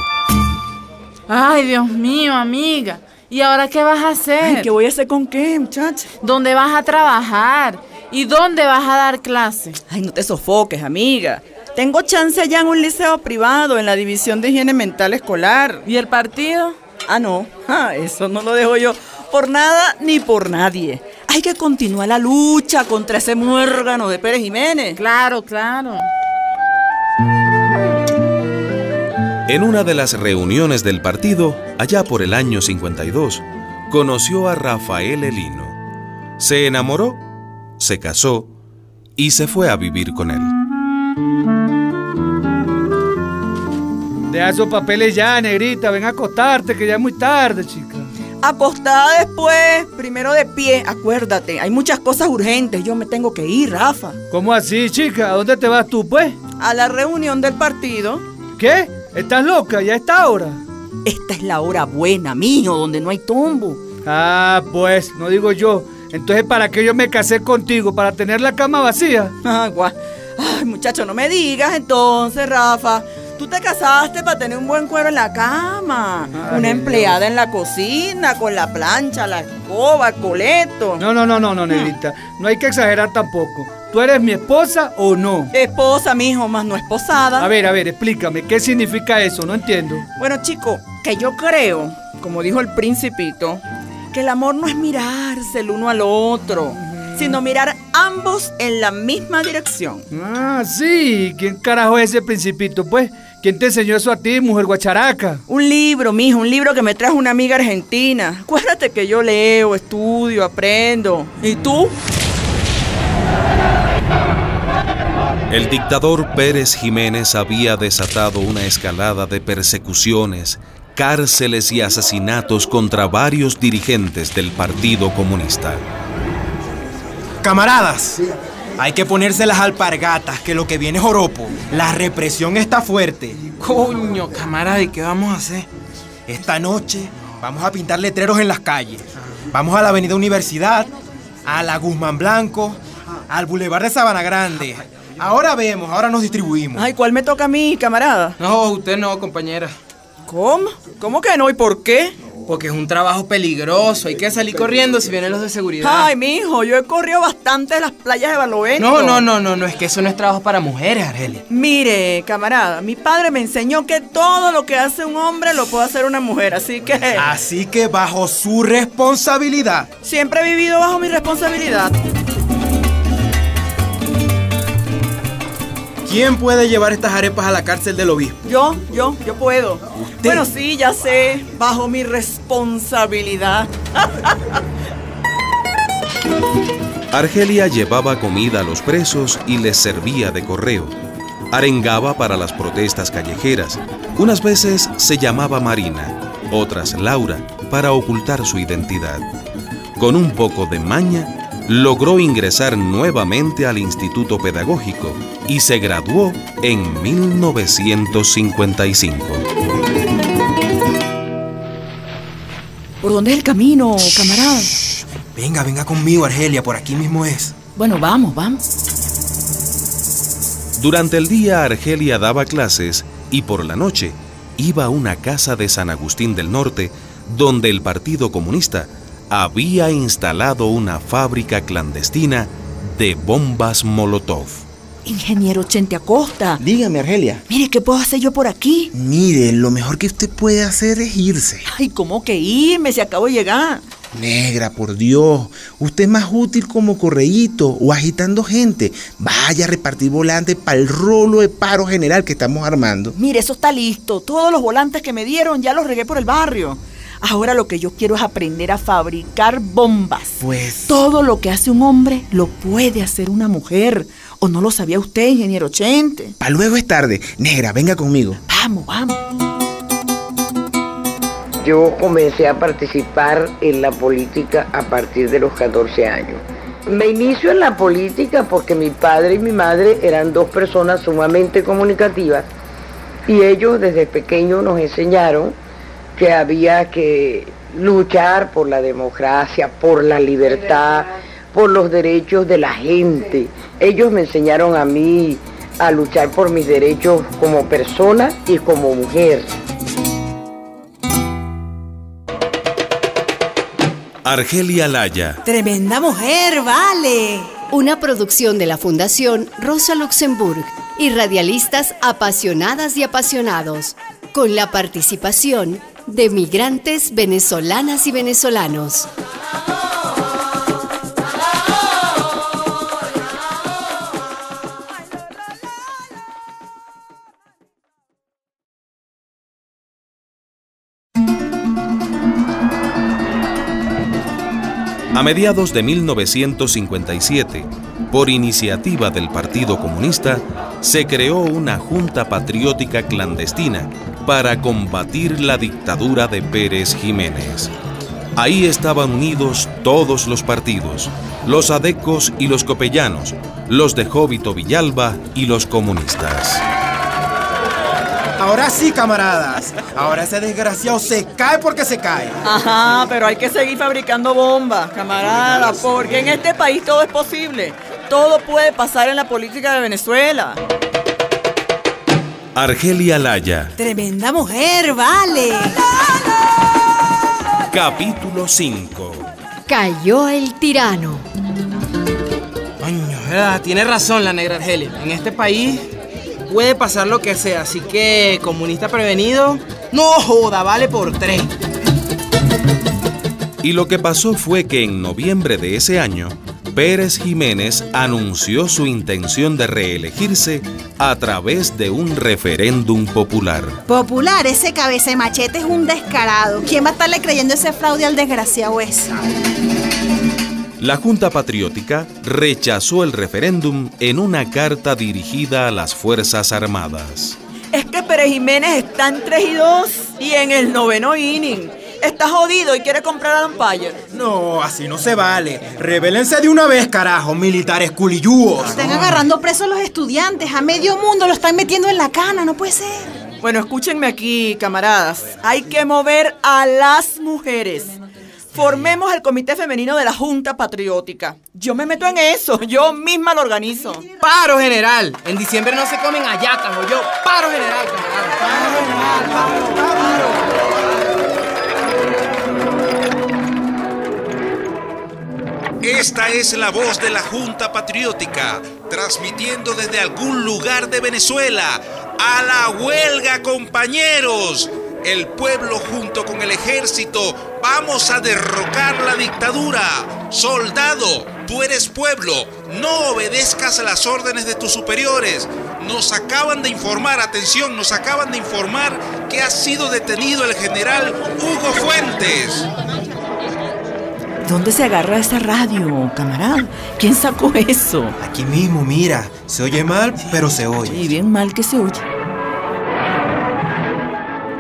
Ay, Dios mío, amiga. ¿Y ahora qué vas a hacer?
Ay, ¿qué voy a hacer con qué, muchacha?
¿Dónde vas a trabajar? ¿Y dónde vas a dar clase?
Ay, no te sofoques, amiga. Tengo chance allá en un liceo privado, en la división de higiene mental escolar.
¿Y el partido?
Ah, no. Ah, eso no lo dejo yo por nada ni por nadie. Hay que continuar la lucha contra ese muérgano de Pérez Jiménez.
Claro, claro.
En una de las reuniones del partido, allá por el año 52, conoció a Rafael Elino. Se enamoró, se casó y se fue a vivir con él.
Deja esos papeles ya, negrita. Ven a acostarte, que ya es muy tarde, chica.
Acostada después, primero de pie. Acuérdate, hay muchas cosas urgentes. Yo me tengo que ir, Rafa.
¿Cómo así, chica? ¿A dónde te vas tú, pues?
A la reunión del partido.
¿Qué? ¿Estás loca? ¿Ya está hora?
Esta es la hora buena, mijo, donde no hay tombo.
Ah, pues, no digo yo. Entonces, ¿para qué yo me casé contigo? ¿Para tener la cama vacía? [LAUGHS]
Ah, guau. Ay, muchacho, no me digas entonces, Rafa. Tú te casaste para tener un buen cuero en la cama.
Ay,
Una empleada en la cocina, con la plancha, la escoba, el coleto.
No, no, no, no, no, negrita. No hay que exagerar tampoco. ¿Tú eres mi esposa o no?
Esposa, mijo, más no esposada.
A ver, a ver, explícame, ¿qué significa eso? No entiendo.
Bueno, chico, que yo creo, como dijo el principito, que el amor no es mirarse el uno al otro, sino mirar ambos en la misma dirección.
Ah, sí. ¿Quién carajo es ese principito, pues? ¿Quién te enseñó eso a ti, mujer guacharaca?
Un libro, mijo, un libro que me trajo una amiga argentina. Acuérdate que yo leo, estudio, aprendo. ¿Y tú?
El dictador Pérez Jiménez había desatado una escalada de persecuciones, cárceles y asesinatos contra varios dirigentes del Partido Comunista.
Camaradas, hay que ponerse las alpargatas, que lo que viene es joropo. La represión está fuerte.
Coño, camarada, ¿y qué vamos a hacer?
Esta noche vamos a pintar letreros en las calles. Vamos a la Avenida Universidad, a la Guzmán Blanco, al Boulevard de Sabana Grande. Ahora vemos, ahora nos distribuimos.
Ay, ¿cuál me toca a mí, camarada?
No, usted no, compañera.
¿Cómo? ¿Cómo que no? ¿Y por qué?
Porque es un trabajo peligroso, hay que salir corriendo si vienen los de seguridad.
Ay, mijo, yo he corrido bastante en las playas de Barlovento.
No, no, no, no, no, es que eso no es trabajo para mujeres, Argelia.
Mire, camarada, mi padre me enseñó que todo lo que hace un hombre lo puede hacer una mujer, así que...
Así que bajo su responsabilidad.
Siempre he vivido bajo mi responsabilidad.
¿Quién puede llevar estas arepas a la cárcel del obispo?
Yo, yo, yo puedo. Bueno, sí, ya sé, bajo mi responsabilidad. [LAUGHS]
Argelia llevaba comida a los presos y les servía de correo. Arengaba para las protestas callejeras. Unas veces se llamaba Marina, otras Laura, para ocultar su identidad. Con un poco de maña, logró ingresar nuevamente al Instituto Pedagógico y se graduó en 1955.
¿Por dónde es el camino, camarada?
Venga, venga conmigo, Argelia, por aquí mismo es.
Bueno, vamos, vamos.
Durante el día Argelia daba clases y por la noche iba a una casa de San Agustín del Norte donde el Partido Comunista había instalado una fábrica clandestina de bombas Molotov.
Ingeniero Chente Acosta.
Dígame, Argelia.
Mire, ¿qué puedo hacer yo por aquí?
Mire, lo mejor que usted puede hacer es irse.
Ay, ¿cómo que irme si acabo de llegar?
Negra, por Dios. Usted es más útil como correíto o agitando gente. Vaya a repartir volantes para el rolo de paro general que estamos armando.
Mire, eso está listo. Todos los volantes que me dieron ya los regué por el barrio. Ahora lo que yo quiero es aprender a fabricar bombas.
Pues.
Todo lo que hace un hombre lo puede hacer una mujer. ¿O no lo sabía usted, ingeniero Chente?
Para luego es tarde. Negra, venga conmigo.
Vamos, vamos.
Yo comencé a participar en la política a partir de los 14 años. Me inicio en la política porque mi padre y mi madre eran dos personas sumamente comunicativas y ellos desde pequeños nos enseñaron que había que luchar por la democracia, por la libertad, por los derechos de la gente. Ellos me enseñaron a mí a luchar por mis derechos como persona y como mujer.
Argelia Laya.
Tremenda mujer, vale.
Una producción de la Fundación Rosa Luxemburg y radialistas apasionadas y apasionados, con la participación de migrantes venezolanas y venezolanos.
A mediados de 1957, por iniciativa del Partido Comunista, se creó una junta patriótica clandestina para combatir la dictadura de Pérez Jiménez. Ahí estaban unidos todos los partidos, los adecos y los copellanos, los de Jóbito Villalba y los comunistas.
Ahora sí, camaradas. Ahora ese desgraciado se cae porque se cae.
Ajá, pero hay que seguir fabricando bombas, camarada, porque en este país todo es posible. Todo puede pasar en la política de Venezuela.
Argelia Laya.
Tremenda mujer, vale.
Capítulo 5.
Cayó el tirano.
Coño, ¿verdad? tiene razón la negra Argelia. En este país puede pasar lo que sea, así que comunista prevenido, no joda, vale por tres.
Y lo que pasó fue que en noviembre de ese año, Pérez Jiménez anunció su intención de reelegirse a través de un referéndum popular.
Popular, ese cabeza de machete es un descarado. ¿Quién va a estarle creyendo ese fraude al desgraciado ese?
La Junta Patriótica rechazó el referéndum en una carta dirigida a las Fuerzas Armadas.
Es que Pérez Jiménez está en 3 y 2 y en el noveno inning. Está jodido y quiere comprar a Empire.
No, así no se vale. Rebélense de una vez, carajo, militares culiyúos.
Están agarrando presos los estudiantes. A medio mundo lo están metiendo en la cana. No puede ser.
Bueno, escúchenme aquí, camaradas. Hay que mover a las mujeres. Formemos el Comité Femenino de la Junta Patriótica. Yo me meto en eso, yo misma lo organizo.
Paro general. En diciembre no se comen ayacas, o yo. Paro general, Paro general, paro, paro.
Esta es la voz de la Junta Patriótica, transmitiendo desde algún lugar de Venezuela. A la huelga, compañeros. El pueblo junto con el ejército vamos a derrocar la dictadura. Soldado, tú eres pueblo, no obedezcas las órdenes de tus superiores. Nos acaban de informar, atención, nos acaban de informar que ha sido detenido el general Hugo Fuentes.
¿Dónde se agarra esa radio, camarada? ¿Quién sacó eso?
Aquí mismo, mira. Se oye mal, pero se oye.
Y bien mal que se oye.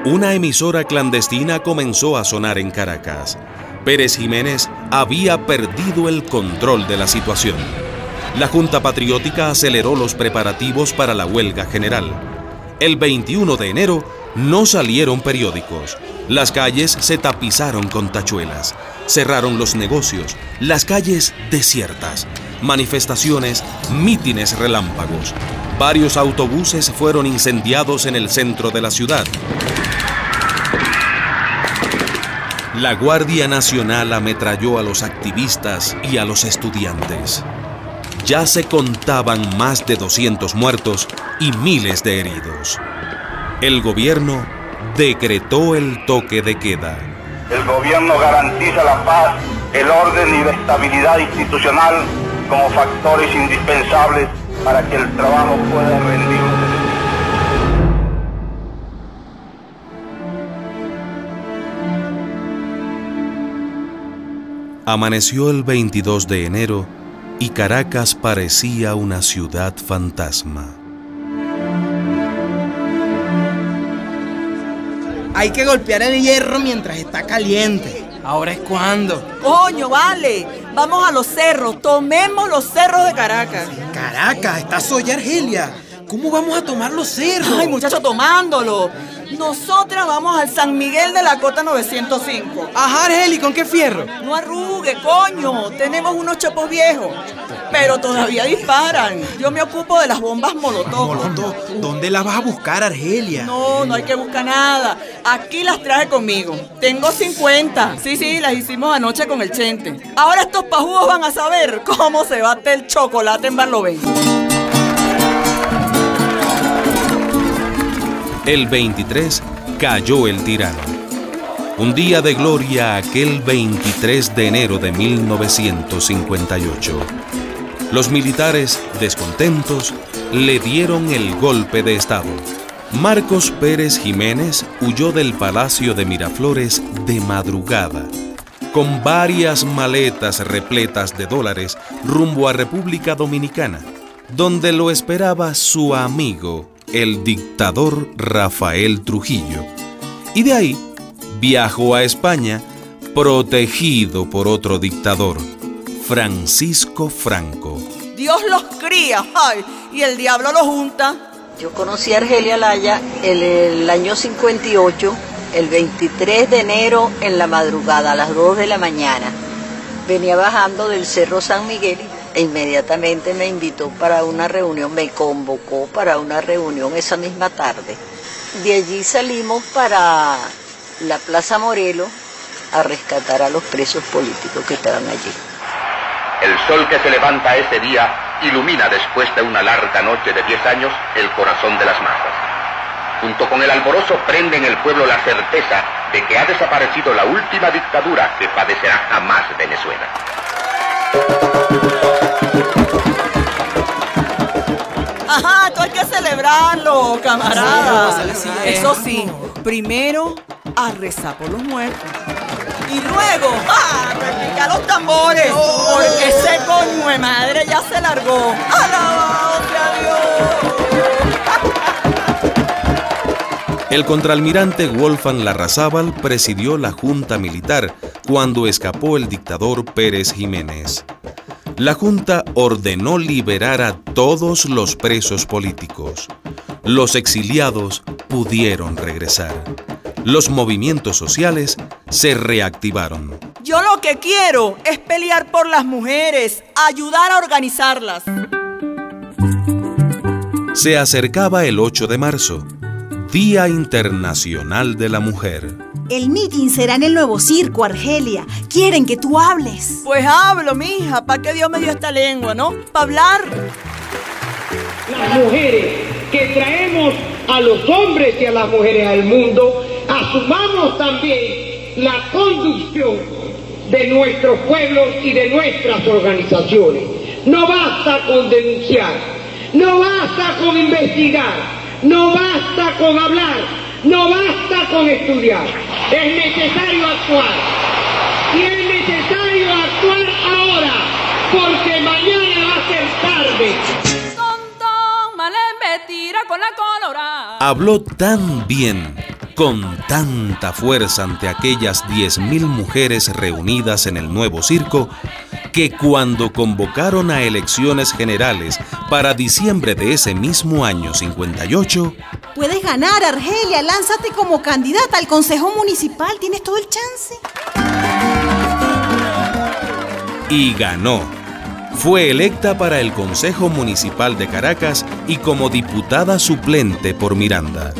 Una emisora clandestina comenzó a sonar en Caracas. Pérez Jiménez había perdido el control de la situación. La Junta Patriótica aceleró los preparativos para la huelga general. El 21 de enero no salieron periódicos. Las calles se tapizaron con tachuelas. Cerraron los negocios. Las calles desiertas. Manifestaciones, mítines relámpagos. Varios autobuses fueron incendiados en el centro de la ciudad. La Guardia Nacional ametralló a los activistas y a los estudiantes. Ya se contaban más de 200 muertos y miles de heridos. El gobierno decretó el toque de queda.
El gobierno garantiza la paz, el orden y la estabilidad institucional como factores indispensables para que el trabajo pueda rendir un
Amaneció el 22 de enero y Caracas parecía una ciudad fantasma.
Hay que golpear el hierro mientras está caliente. Ahora es cuando.
Coño, vale. Vamos a los cerros, tomemos los cerros de Caracas.
Caracas, está soy Argelia. ¿Cómo vamos a tomar los cerros?
Ay, muchacho, tomándolo. Nosotras vamos al San Miguel de la Cota 905.
Ajá, Argeli, ¿con qué fierro?
No arrugue, coño. Tenemos unos chopos viejos. Pero todavía disparan. Yo me ocupo de las bombas molotov.
Molotov. ¿Dónde las vas a buscar, Argelia?
No, no hay que buscar nada. Aquí las traje conmigo. Tengo 50. Sí, sí, las hicimos anoche con el chente. Ahora estos pajugos van a saber cómo se bate el chocolate en Barlovento.
El 23 cayó el tirano. Un día de gloria aquel 23 de enero de 1958. Los militares, descontentos, le dieron el golpe de Estado. Marcos Pérez Jiménez huyó del Palacio de Miraflores de madrugada, con varias maletas repletas de dólares rumbo a República Dominicana, donde lo esperaba su amigo, el dictador Rafael Trujillo. Y de ahí viajó a España protegido por otro dictador, Francisco Franco.
Dios los cría, ay, y el diablo los junta.
Yo conocí a Argelia Laya en el año 58, el 23 de enero en la madrugada, a las 2 de la mañana. Venía bajando del Cerro San Miguel e inmediatamente me invitó para una reunión, me convocó para una reunión esa misma tarde. De allí salimos para la Plaza Morelos a rescatar a los presos políticos que estaban allí.
El sol que se levanta ese día ilumina después de una larga noche de 10 años el corazón de las masas. Junto con el alborozo prende en el pueblo la certeza de que ha desaparecido la última dictadura que padecerá jamás Venezuela.
Ajá, tú hay que celebrarlo, camarada. Eso sí, primero a rezar por los muertos. Y luego, ¡ah! Repicar los tambores. Porque ese coño de madre ya se largó. ¡Alabado sea Dios!
El contraalmirante Wolfgang Larrazábal presidió la junta militar cuando escapó el dictador Pérez Jiménez. La junta ordenó liberar a todos los presos políticos. Los exiliados pudieron regresar. Los movimientos sociales se reactivaron.
Yo lo que quiero es pelear por las mujeres, ayudar a organizarlas.
Se acercaba el 8 de marzo, Día Internacional de la Mujer.
El meeting será en el nuevo circo, Argelia. Quieren que tú hables.
Pues hablo, mija. ¿Para qué Dios me dio esta lengua, no? Para hablar.
Las mujeres que traemos a los hombres y a las mujeres al mundo, asumamos también la conducción de nuestros pueblos y de nuestras organizaciones. No basta con denunciar, no basta con investigar, no basta con hablar, no basta con estudiar. Es necesario actuar. Y es necesario actuar ahora, porque mañana va a ser tarde.
Habló tan bien, con tanta fuerza ante aquellas 10.000 mujeres reunidas en el nuevo circo, que cuando convocaron a elecciones generales para diciembre de ese mismo año 58,
Puedes ganar, Argelia. Lánzate como candidata al Consejo Municipal. Tienes todo el chance.
y ganó. Fue electa para el Consejo Municipal de Caracas y como diputada suplente por Miranda.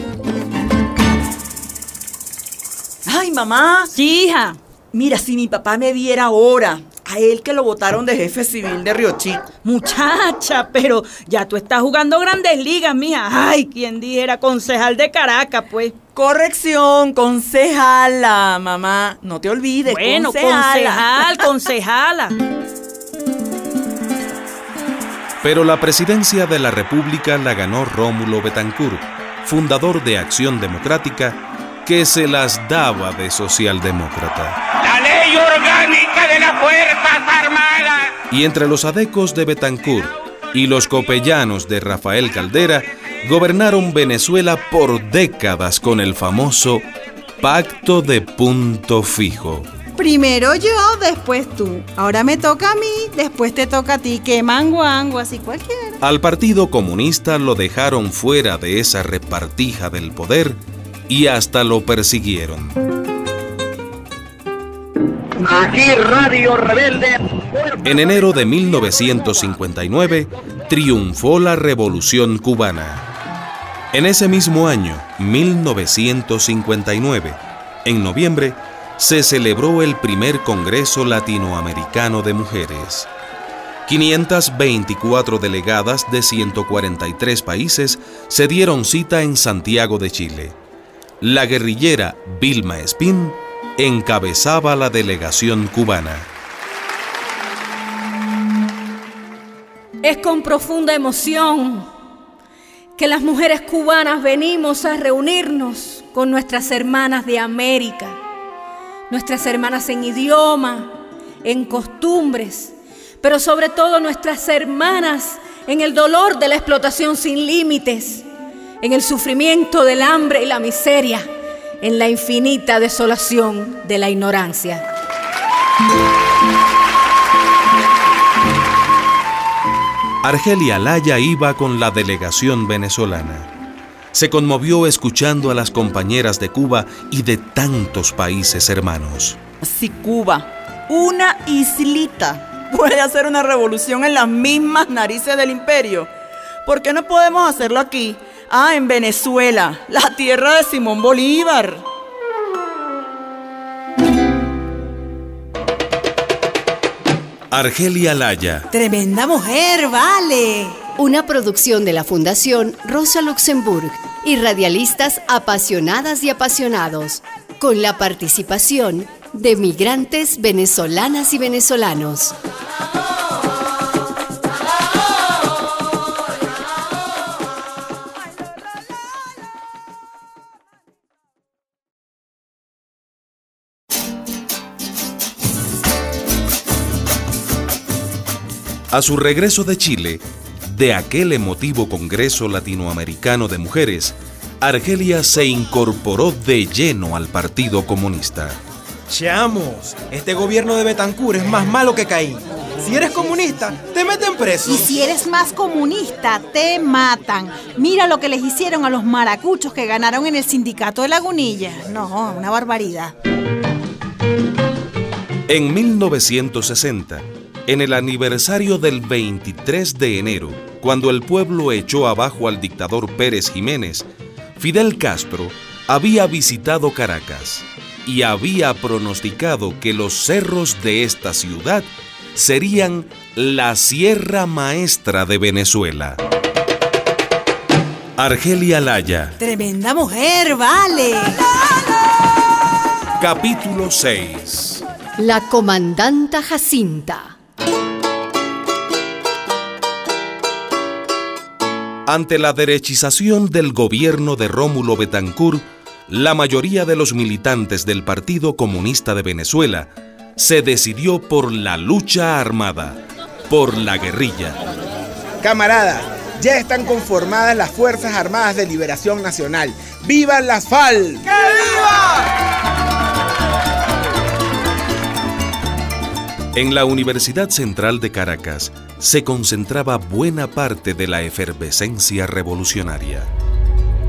Mamá.
Sí, hija.
Mira, si mi papá me viera ahora, a él que lo votaron de jefe civil de Río Chico.
Muchacha, pero ya tú estás jugando grandes ligas, mija. Ay, quien dijera concejal de Caracas, pues.
Corrección, concejala, mamá. No te olvides,
Bueno,
concejala.
concejal, concejala.
Pero la presidencia de la República la ganó Rómulo Betancourt, fundador de Acción Democrática, que se las daba de socialdemócrata.
La ley orgánica de las Fuerzas Armadas.
Y entre los adecos de Betancourt y los copellanos de Rafael Caldera, gobernaron Venezuela por décadas con el famoso Pacto de Punto Fijo.
Primero yo, después tú. Ahora me toca a mí, después te toca a ti. Que manguango, así cualquiera.
Al Partido Comunista lo dejaron fuera de esa repartija del poder y hasta lo persiguieron.
Aquí Radio Rebelde.
En enero de 1959 triunfó la Revolución Cubana. En ese mismo año, 1959, en noviembre, se celebró el primer Congreso Latinoamericano de Mujeres. 524 delegadas de 143 países se dieron cita en Santiago de Chile. La guerrillera Vilma Espín encabezaba la delegación cubana.
Es con profunda emoción que las mujeres cubanas venimos a reunirnos con nuestras hermanas de América, nuestras hermanas en idioma, en costumbres, pero sobre todo nuestras hermanas en el dolor de la explotación sin límites, en el sufrimiento del hambre y la miseria, en la infinita desolación de la ignorancia.
Argelia Laya iba con la delegación venezolana. Se conmovió escuchando a las compañeras de Cuba y de tantos países hermanos.
Si Cuba, una islita, puede hacer una revolución en las mismas narices del imperio, ¿por qué no podemos hacerlo aquí? Ah, en Venezuela, la tierra de Simón Bolívar.
Argelia Laya.
Tremenda mujer, vale.
Una producción de la Fundación Rosa Luxemburg y radialistas apasionadas y apasionados, con la participación de migrantes venezolanas y venezolanos.
A su regreso de Chile, de aquel emotivo Congreso Latinoamericano de Mujeres, Argelia se incorporó de lleno al Partido Comunista.
Chamos, este gobierno de Betancur es más malo que Caín. Si eres comunista, te meten preso.
Y si eres más comunista, te matan. Mira lo que les hicieron a los maracuchos que ganaron en el sindicato de Lagunilla. No, una barbaridad.
En 1960, en el aniversario del 23 de enero, cuando el pueblo echó abajo al dictador Pérez Jiménez, Fidel Castro había visitado Caracas y había pronosticado que los cerros de esta ciudad serían la Sierra Maestra de Venezuela. Argelia Laya.
Tremenda mujer, vale.
Capítulo 6.
La comandanta Jacinta.
Ante la derechización del gobierno de Rómulo Betancourt, la mayoría de los militantes del Partido Comunista de Venezuela se decidió por la lucha armada, por la guerrilla.
Camaradas, ya están conformadas las Fuerzas Armadas de Liberación Nacional. ¡Vivan las FAL! ¡Que viva!
En la Universidad Central de Caracas se concentraba buena parte de la efervescencia revolucionaria.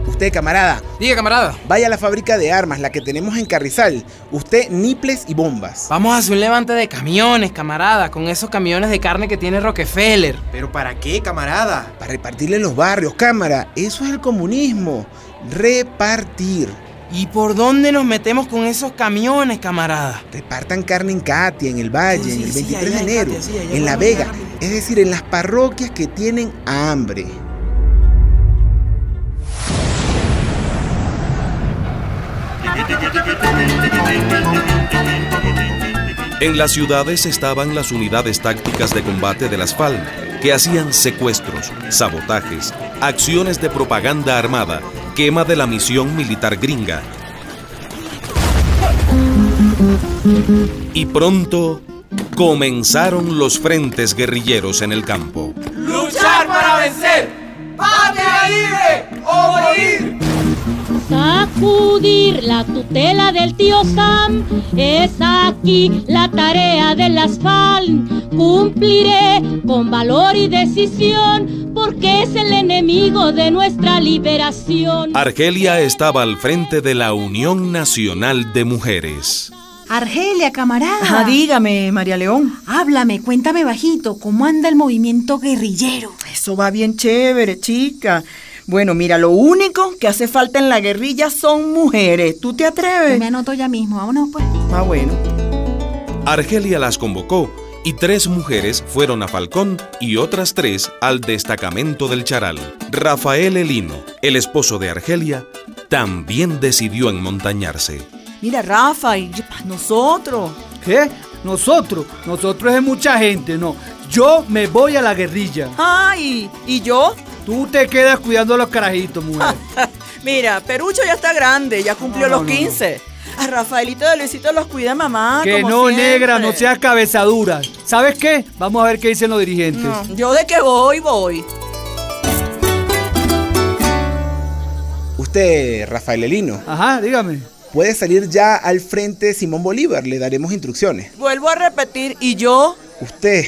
Usted, camarada.
Diga, camarada.
Vaya a la fábrica de armas, la que tenemos en Carrizal. Usted, niples y bombas.
Vamos a hacer un levante de camiones, camarada, con esos camiones de carne que tiene Rockefeller.
¿Pero para qué, camarada?
Para repartirle los barrios, cámara. Eso es el comunismo. Repartir.
¿Y por dónde nos metemos con esos camiones, camarada?
Repartan carne en Katia, en el Valle, en el 23 de enero, en La Vega, es decir, en las parroquias que tienen hambre.
En las ciudades estaban las unidades tácticas de combate de las FAL, que hacían secuestros, sabotajes, acciones de propaganda armada, quema de la misión militar gringa. Y pronto comenzaron los frentes guerrilleros en el campo.
¡Luchar para vencer! ¡Patria libre o morir!
sacudir la tutela del tío Sam. Es aquí la tarea de las FAL. Cumpliré con valor y decisión porque es el enemigo de nuestra liberación.
Argelia estaba al frente de la Unión Nacional de Mujeres.
Argelia, camarada.
Ajá, dígame, María León.
Háblame, cuéntame bajito, ¿cómo anda el movimiento guerrillero?
Eso va bien chévere, chica. Bueno, mira, lo único que hace falta en la guerrilla son mujeres. ¿Tú te atreves?
Me anoto ya mismo, vámonos pues.
Ah, bueno.
Argelia las convocó y tres mujeres fueron a Falcón y otras tres al destacamento del Charal. Rafael Elino, el esposo de Argelia, también decidió enmontañarse.
Mira, Rafa, y nosotros.
¿Qué? Nosotros. Nosotros es mucha gente, no. Yo me voy a la guerrilla.
Ay, ¿y yo?
Tú te quedas cuidando a los carajitos, mujer. [LAUGHS]
Mira, Perucho ya está grande, ya cumplió
No,
los
no, no.
15. A Rafaelito de Luisito los cuida mamá.
que
como
no,
siempre.
negra, no seas cabezadura. ¿Sabes qué? Vamos a ver qué dicen los dirigentes.
No, yo de que voy, voy.
Usted, Rafael Elino.
Ajá, dígame.
Puede salir ya al frente de Simón Bolívar, le daremos instrucciones.
Vuelvo a repetir, ¿y yo?
Usted,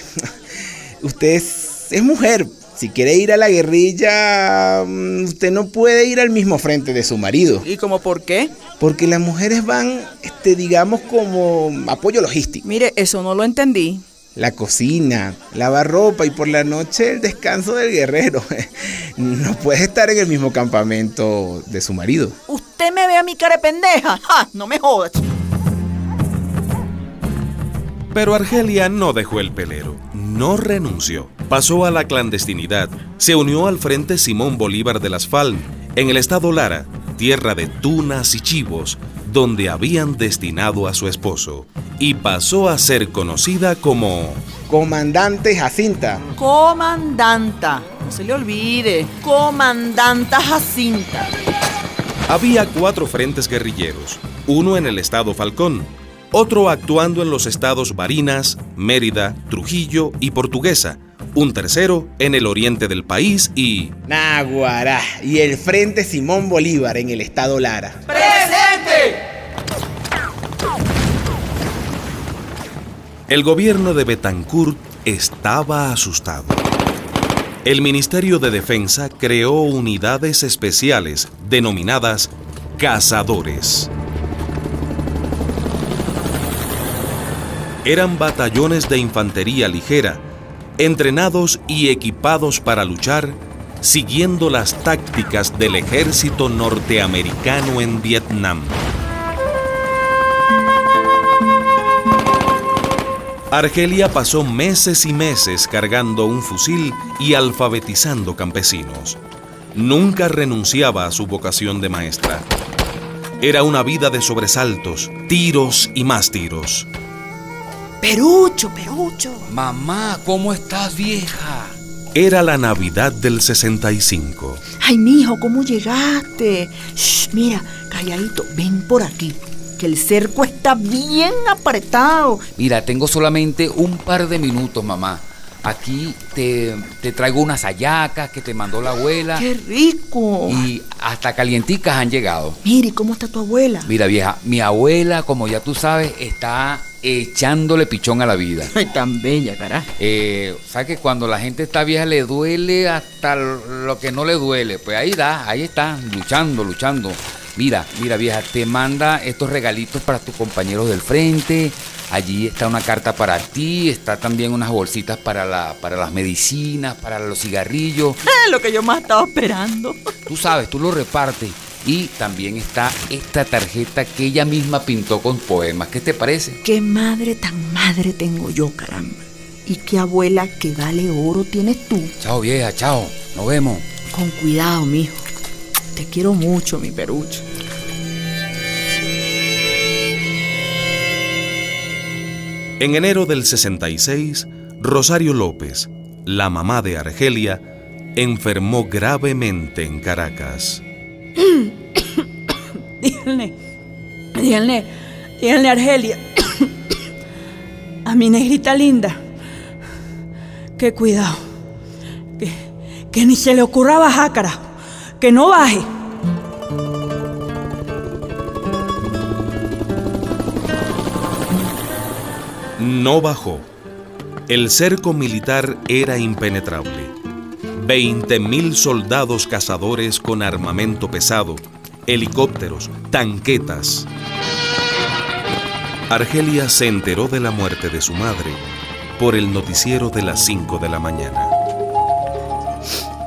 [LAUGHS] usted es, es mujer. Si quiere ir a la guerrilla, mm, usted no puede ir al mismo frente de su marido.
¿Y como por qué?
Porque las mujeres van, este, digamos, como apoyo logístico.
Mire, eso no lo entendí.
La cocina, lavar ropa y por la noche el descanso del guerrero. [LAUGHS] No puede estar en el mismo campamento de su marido.
Usted me ve a mi cara de pendeja. ¡Ja! No me jodas.
Pero Argelia no dejó el pelero, no renunció. Pasó a la clandestinidad, se unió al Frente Simón Bolívar de las FAL, en el estado Lara, tierra de tunas y chivos, donde habían destinado a su esposo, y pasó a ser conocida como
Comandante Jacinta.
Comandanta. No se le olvide. Comandanta Jacinta.
Había cuatro frentes guerrilleros, uno en el estado Falcón, otro actuando en los estados Barinas, Mérida, Trujillo y Portuguesa, un tercero en el oriente del país y...
Naguará. Y el Frente Simón Bolívar en el estado Lara.
¡Presente!
El gobierno de Betancourt estaba asustado. El Ministerio de Defensa creó unidades especiales denominadas cazadores. Eran batallones de infantería ligera, entrenados y equipados para luchar, siguiendo las tácticas del ejército norteamericano en Vietnam. Argelia pasó meses y meses cargando un fusil y alfabetizando campesinos. Nunca renunciaba a su vocación de maestra. Era una vida de sobresaltos, tiros y más tiros.
Perucho, Perucho.
Mamá, ¿cómo estás, vieja?
Era la Navidad del 65.
Ay, mijo, ¿cómo llegaste? Shh, mira, calladito, ven por aquí. Que el cerco está bien apretado.
Mira, tengo solamente un par de minutos, mamá. Aquí te, te traigo unas hallacas que te mandó la abuela.
¡Qué rico!
Y hasta calienticas han llegado.
Mire, ¿cómo está tu abuela?
Mira, vieja, mi abuela, como ya tú sabes, está echándole pichón a la vida.
Ay, tan bella, carajo.
Eh, ¿Sabes que cuando la gente está vieja le duele hasta lo que no le duele? Pues ahí da, ahí está, luchando, luchando. Mira, mira vieja, te manda estos regalitos para tus compañeros del frente. Allí está una carta para ti, está también unas bolsitas para, la, para las medicinas, para los cigarrillos. [LAUGHS]
Lo que yo más estaba esperando.
Tú sabes, tú lo repartes. Y también está esta tarjeta que ella misma pintó con poemas. ¿Qué te parece?
Qué madre tan madre tengo yo, caramba. Y qué abuela que vale oro tienes tú.
Chao vieja, chao. Nos vemos.
Con cuidado, mijo. Te quiero mucho, mi perucho.
En enero del 66, Rosario López, la mamá de Argelia, enfermó gravemente en Caracas. [COUGHS]
díganle, díganle, díganle Argelia, [COUGHS] a mi negrita linda, que cuidado, que, que ni se le ocurra bajar, carajo, que no baje.
No bajó. El cerco militar era impenetrable. 20.000 soldados cazadores con armamento pesado, helicópteros, tanquetas. Argelia se enteró de la muerte de su madre por el noticiero de las 5 de la mañana.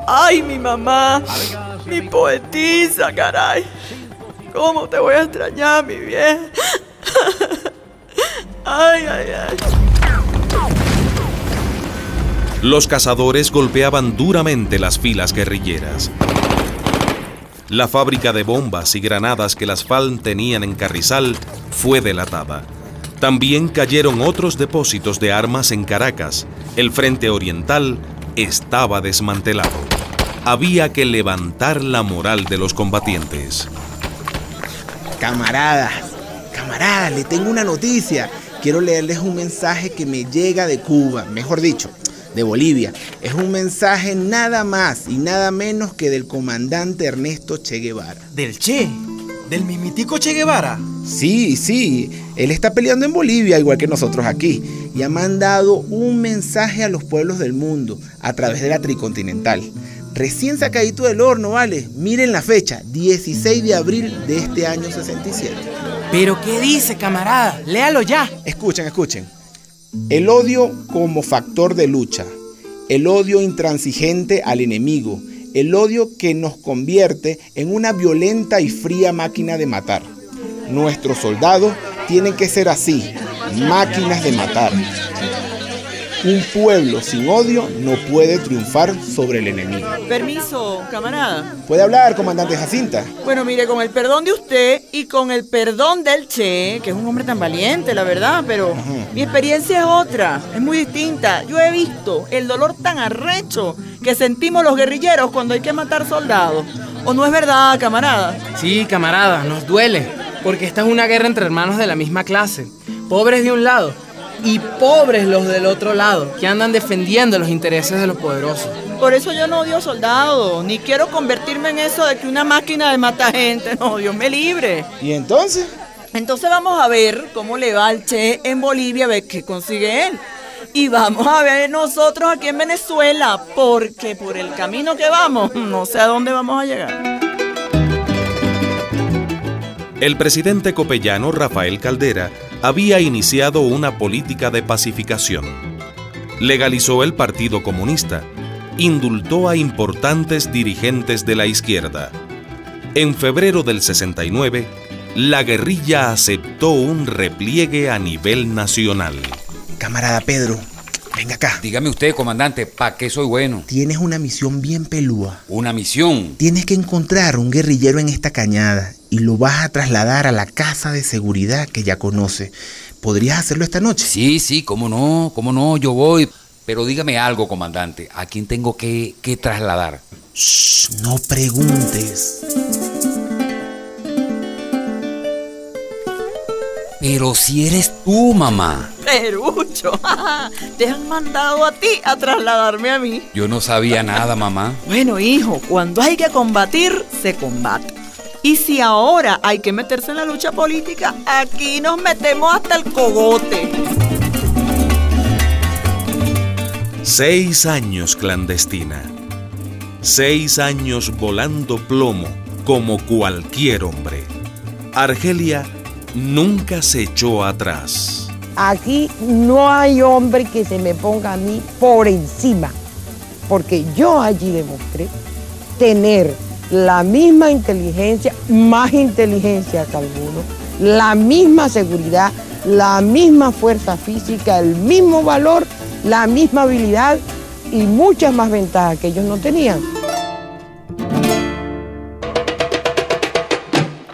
Ay, mi mamá, mi poetisa, caray. ¿Cómo te voy a extrañar, mi vieja? [LAUGHS] Ay, ay, ay.
Los cazadores golpeaban duramente las filas guerrilleras. La fábrica de bombas y granadas que las FALN tenían en Carrizal fue delatada. También cayeron otros depósitos de armas en Caracas. El frente oriental estaba desmantelado. Había que levantar la moral de los combatientes.
Camaradas, camaradas, le tengo una noticia. Quiero leerles un mensaje que me llega de Cuba, mejor dicho, de Bolivia. Es un mensaje nada más y nada menos que del comandante Ernesto Che Guevara.
¿Del Che? ¿Del mismitico Che Guevara?
Sí, sí. Él está peleando en Bolivia igual que nosotros aquí. Y ha mandado un mensaje a los pueblos del mundo a través de la Tricontinental. Recién sacadito del horno, ¿vale? Miren la fecha, 16 de abril de este año 67.
¿Pero qué dice, camarada? Léalo ya.
Escuchen, escuchen. El odio como factor de lucha. El odio intransigente al enemigo. El odio que nos convierte en una violenta y fría máquina de matar. Nuestros soldados tienen que ser así, máquinas de matar. Un pueblo sin odio no puede triunfar sobre el enemigo.
Permiso, camarada.
¿Puede hablar, comandante Jacinta?
Bueno, mire, con el perdón de usted y con el perdón del Che, que es un hombre tan valiente, la verdad, pero mi experiencia es otra, es muy distinta. Yo he visto el dolor tan arrecho que sentimos los guerrilleros cuando hay que matar soldados. ¿O no es verdad, camarada?
Sí, camarada, nos duele, porque esta es una guerra entre hermanos de la misma clase. Pobres de un lado y pobres los del otro lado, que andan defendiendo los intereses de los poderosos.
Por eso yo no odio soldados, ni quiero convertirme en eso de que una máquina de mata gente, no, Dios me libre.
¿Y entonces?
Entonces vamos a ver cómo le va al Che en Bolivia, a ver qué consigue él. Y vamos a ver nosotros aquí en Venezuela, porque por el camino que vamos, no sé a dónde vamos a llegar.
El presidente copellano Rafael Caldera había iniciado una política de pacificación. Legalizó el Partido Comunista, indultó a importantes dirigentes de la izquierda. En febrero del 69, la guerrilla aceptó un repliegue a nivel nacional.
Camarada Pedro, venga acá.
Dígame usted, comandante, ¿para qué soy bueno?
Tienes una misión bien pelúa.
¿Una misión?
Tienes que encontrar un guerrillero en esta cañada y lo vas a trasladar a la casa de seguridad que ya conoce. ¿Podrías hacerlo esta noche?
Sí, sí, cómo no, cómo no, yo voy. Pero dígame algo, comandante, ¿a quién tengo que, que trasladar?
Shh, no preguntes.
Pero si eres tú, mamá.
Perucho, [LAUGHS] te han mandado a ti a trasladarme a mí.
Yo no sabía nada, mamá.
Bueno, hijo, cuando hay que combatir, se combate. Y si ahora hay que meterse en la lucha política, aquí nos metemos hasta el cogote.
Seis años clandestina. Seis años volando plomo como cualquier hombre. Argelia nunca se echó atrás.
Aquí no hay hombre que se me ponga a mí por encima, porque yo allí demostré tener la misma inteligencia, más inteligencia que alguno, la misma seguridad, la misma fuerza física, el mismo valor, la misma habilidad y muchas más ventajas que ellos no tenían.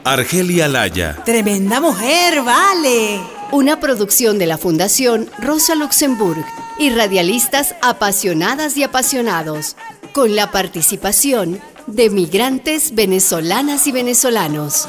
Argelia Laya.
Tremenda mujer, vale.
Una producción de la Fundación Rosa Luxemburg y radialistas apasionadas y apasionados, con la participación de migrantes venezolanas y venezolanos.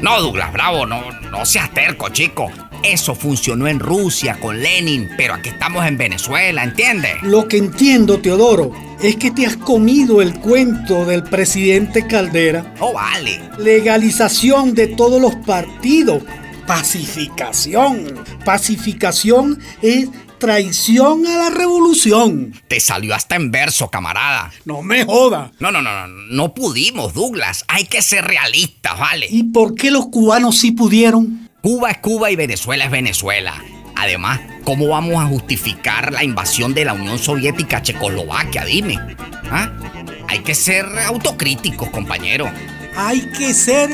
No, Douglas, bravo, no, no seas terco, chico.
Eso funcionó en Rusia con Lenin, pero aquí estamos en Venezuela, ¿entiendes?
Lo que entiendo, Teodoro, es que te has comido el cuento del presidente Caldera.
Oh, vale.
Legalización de todos los partidos. Pacificación. Pacificación es traición a la revolución.
Te salió hasta en verso, camarada.
No me joda.
No, no, no, no, no pudimos, Douglas. Hay que ser realistas, ¿vale?
¿Y por qué los cubanos sí pudieron?
Cuba es Cuba y Venezuela es Venezuela. Además, ¿cómo vamos a justificar la invasión de la Unión Soviética a Checoslovaquia? Dime. ¿Ah? Hay que ser autocríticos, compañero.
Hay que ser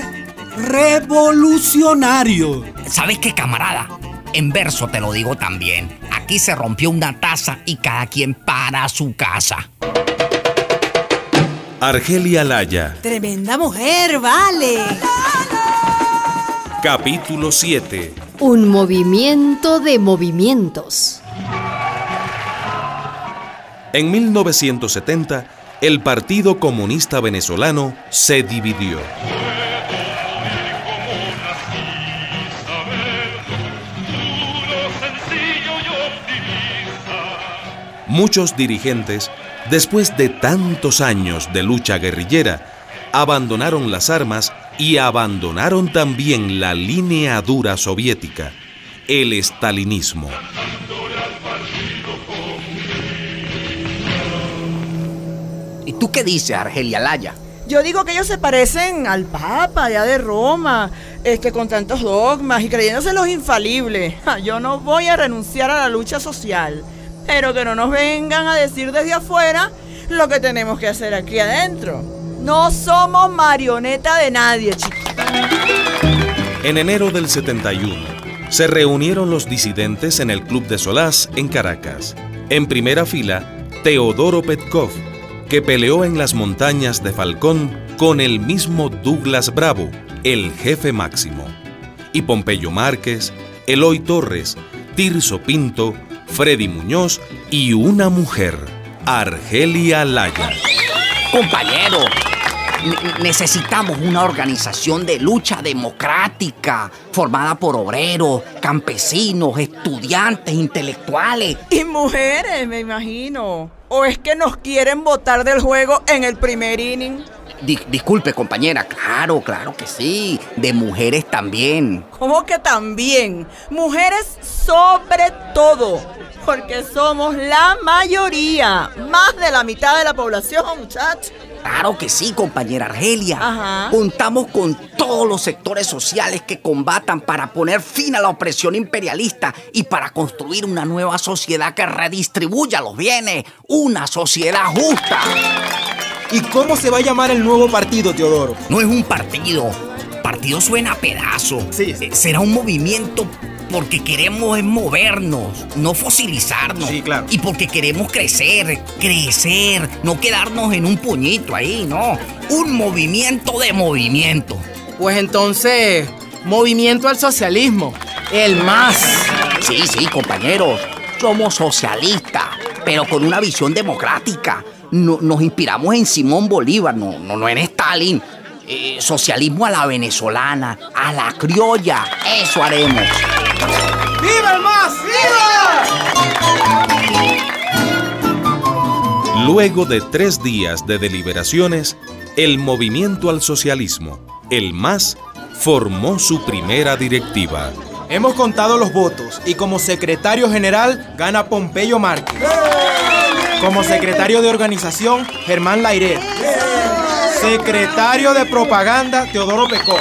revolucionario.
¿Sabes qué, camarada? En verso te lo digo también. Aquí se rompió una taza y cada quien para su casa.
Argelia Laya,
Tremenda mujer, vale.
Capítulo 7.
Un movimiento de movimientos.
En 1970, el Partido Comunista Venezolano se dividió. Muchos dirigentes, después de tantos años de lucha guerrillera, abandonaron las armas y abandonaron también la línea dura soviética, el estalinismo.
¿Y tú qué dices, Argelia Laya?
Yo digo que ellos se parecen al Papa ya de Roma, este, con tantos dogmas y creyéndose los infalibles. Yo no voy a renunciar a la lucha social, pero que no nos vengan a decir desde afuera lo que tenemos que hacer aquí adentro. No somos marioneta de nadie, chicos.
En enero del 71, se reunieron los disidentes en el Club de Solás en Caracas. En primera fila, Teodoro Petkov, que peleó en las montañas de Falcón con el mismo Douglas Bravo, el jefe máximo. Y Pompeyo Márquez, Eloy Torres, Tirso Pinto, Freddy Muñoz y una mujer, Argelia Laya.
Compañero, necesitamos una organización de lucha democrática formada por obreros, campesinos, estudiantes, intelectuales.
Y mujeres, me imagino. ¿O es que nos quieren botar del juego en el primer inning?
Di- disculpe, compañera, claro, claro que sí. De mujeres también.
¿Cómo que también? Mujeres sobre todo. Porque somos la mayoría. Más de la mitad de la población, muchachos.
Claro que sí, compañera Argelia.
Ajá.
Contamos con todos los sectores sociales que combatan para poner fin a la opresión imperialista y para construir una nueva sociedad que redistribuya los bienes. Una sociedad justa.
¿Y cómo se va a llamar el nuevo partido, Teodoro?
No es un partido. Partido suena a pedazo. Eh, Será un movimiento porque queremos movernos, no fosilizarnos.
Sí, claro.
Y porque queremos crecer, crecer, no quedarnos en un puñito ahí, no. Un movimiento de movimiento.
Pues entonces, movimiento al socialismo. El más.
Sí, sí, compañeros. Somos socialistas, pero con una visión democrática. No- nos inspiramos en Simón Bolívar, no, no, no en Stalin. Eh, socialismo a la venezolana, a la criolla. Eso haremos.
¡Viva el más!
Luego de tres días de deliberaciones, el movimiento al socialismo, el MAS, formó su primera directiva.
Hemos contado los votos y como secretario general gana Pompeyo Márquez. Como secretario de organización, Germán Lairet. Secretario de propaganda, Teodoro Pecó.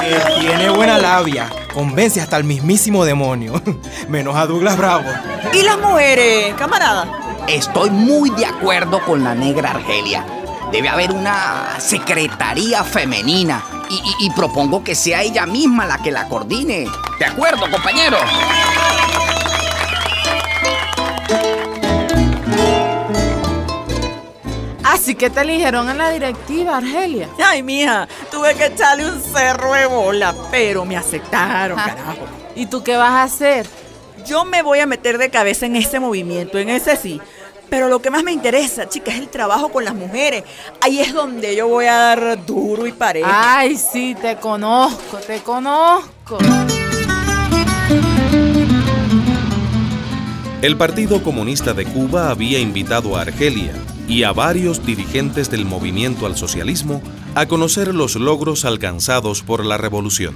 Que tiene buena labia. Convence hasta el mismísimo demonio. [LAUGHS] Menos a Douglas Bravo.
¿Y las mujeres, camarada?
Estoy muy de acuerdo con la negra Argelia. Debe haber una secretaría femenina y, y- y propongo que sea ella misma la que la coordine. ¿De acuerdo, compañero?
Así que te eligieron en la directiva, Argelia.
Ay, mija, tuve que echarle un cerro de bola, pero me aceptaron, carajo.
¿Y tú qué vas a hacer?
Yo me voy a meter de cabeza en ese movimiento, en ese sí. Pero lo que más me interesa, chicas, es el trabajo con las mujeres. Ahí es donde yo voy a dar duro y parejo.
Ay, sí, te conozco, te conozco.
El Partido Comunista de Cuba había invitado a Argelia y a varios dirigentes del movimiento al socialismo a conocer los logros alcanzados por la revolución.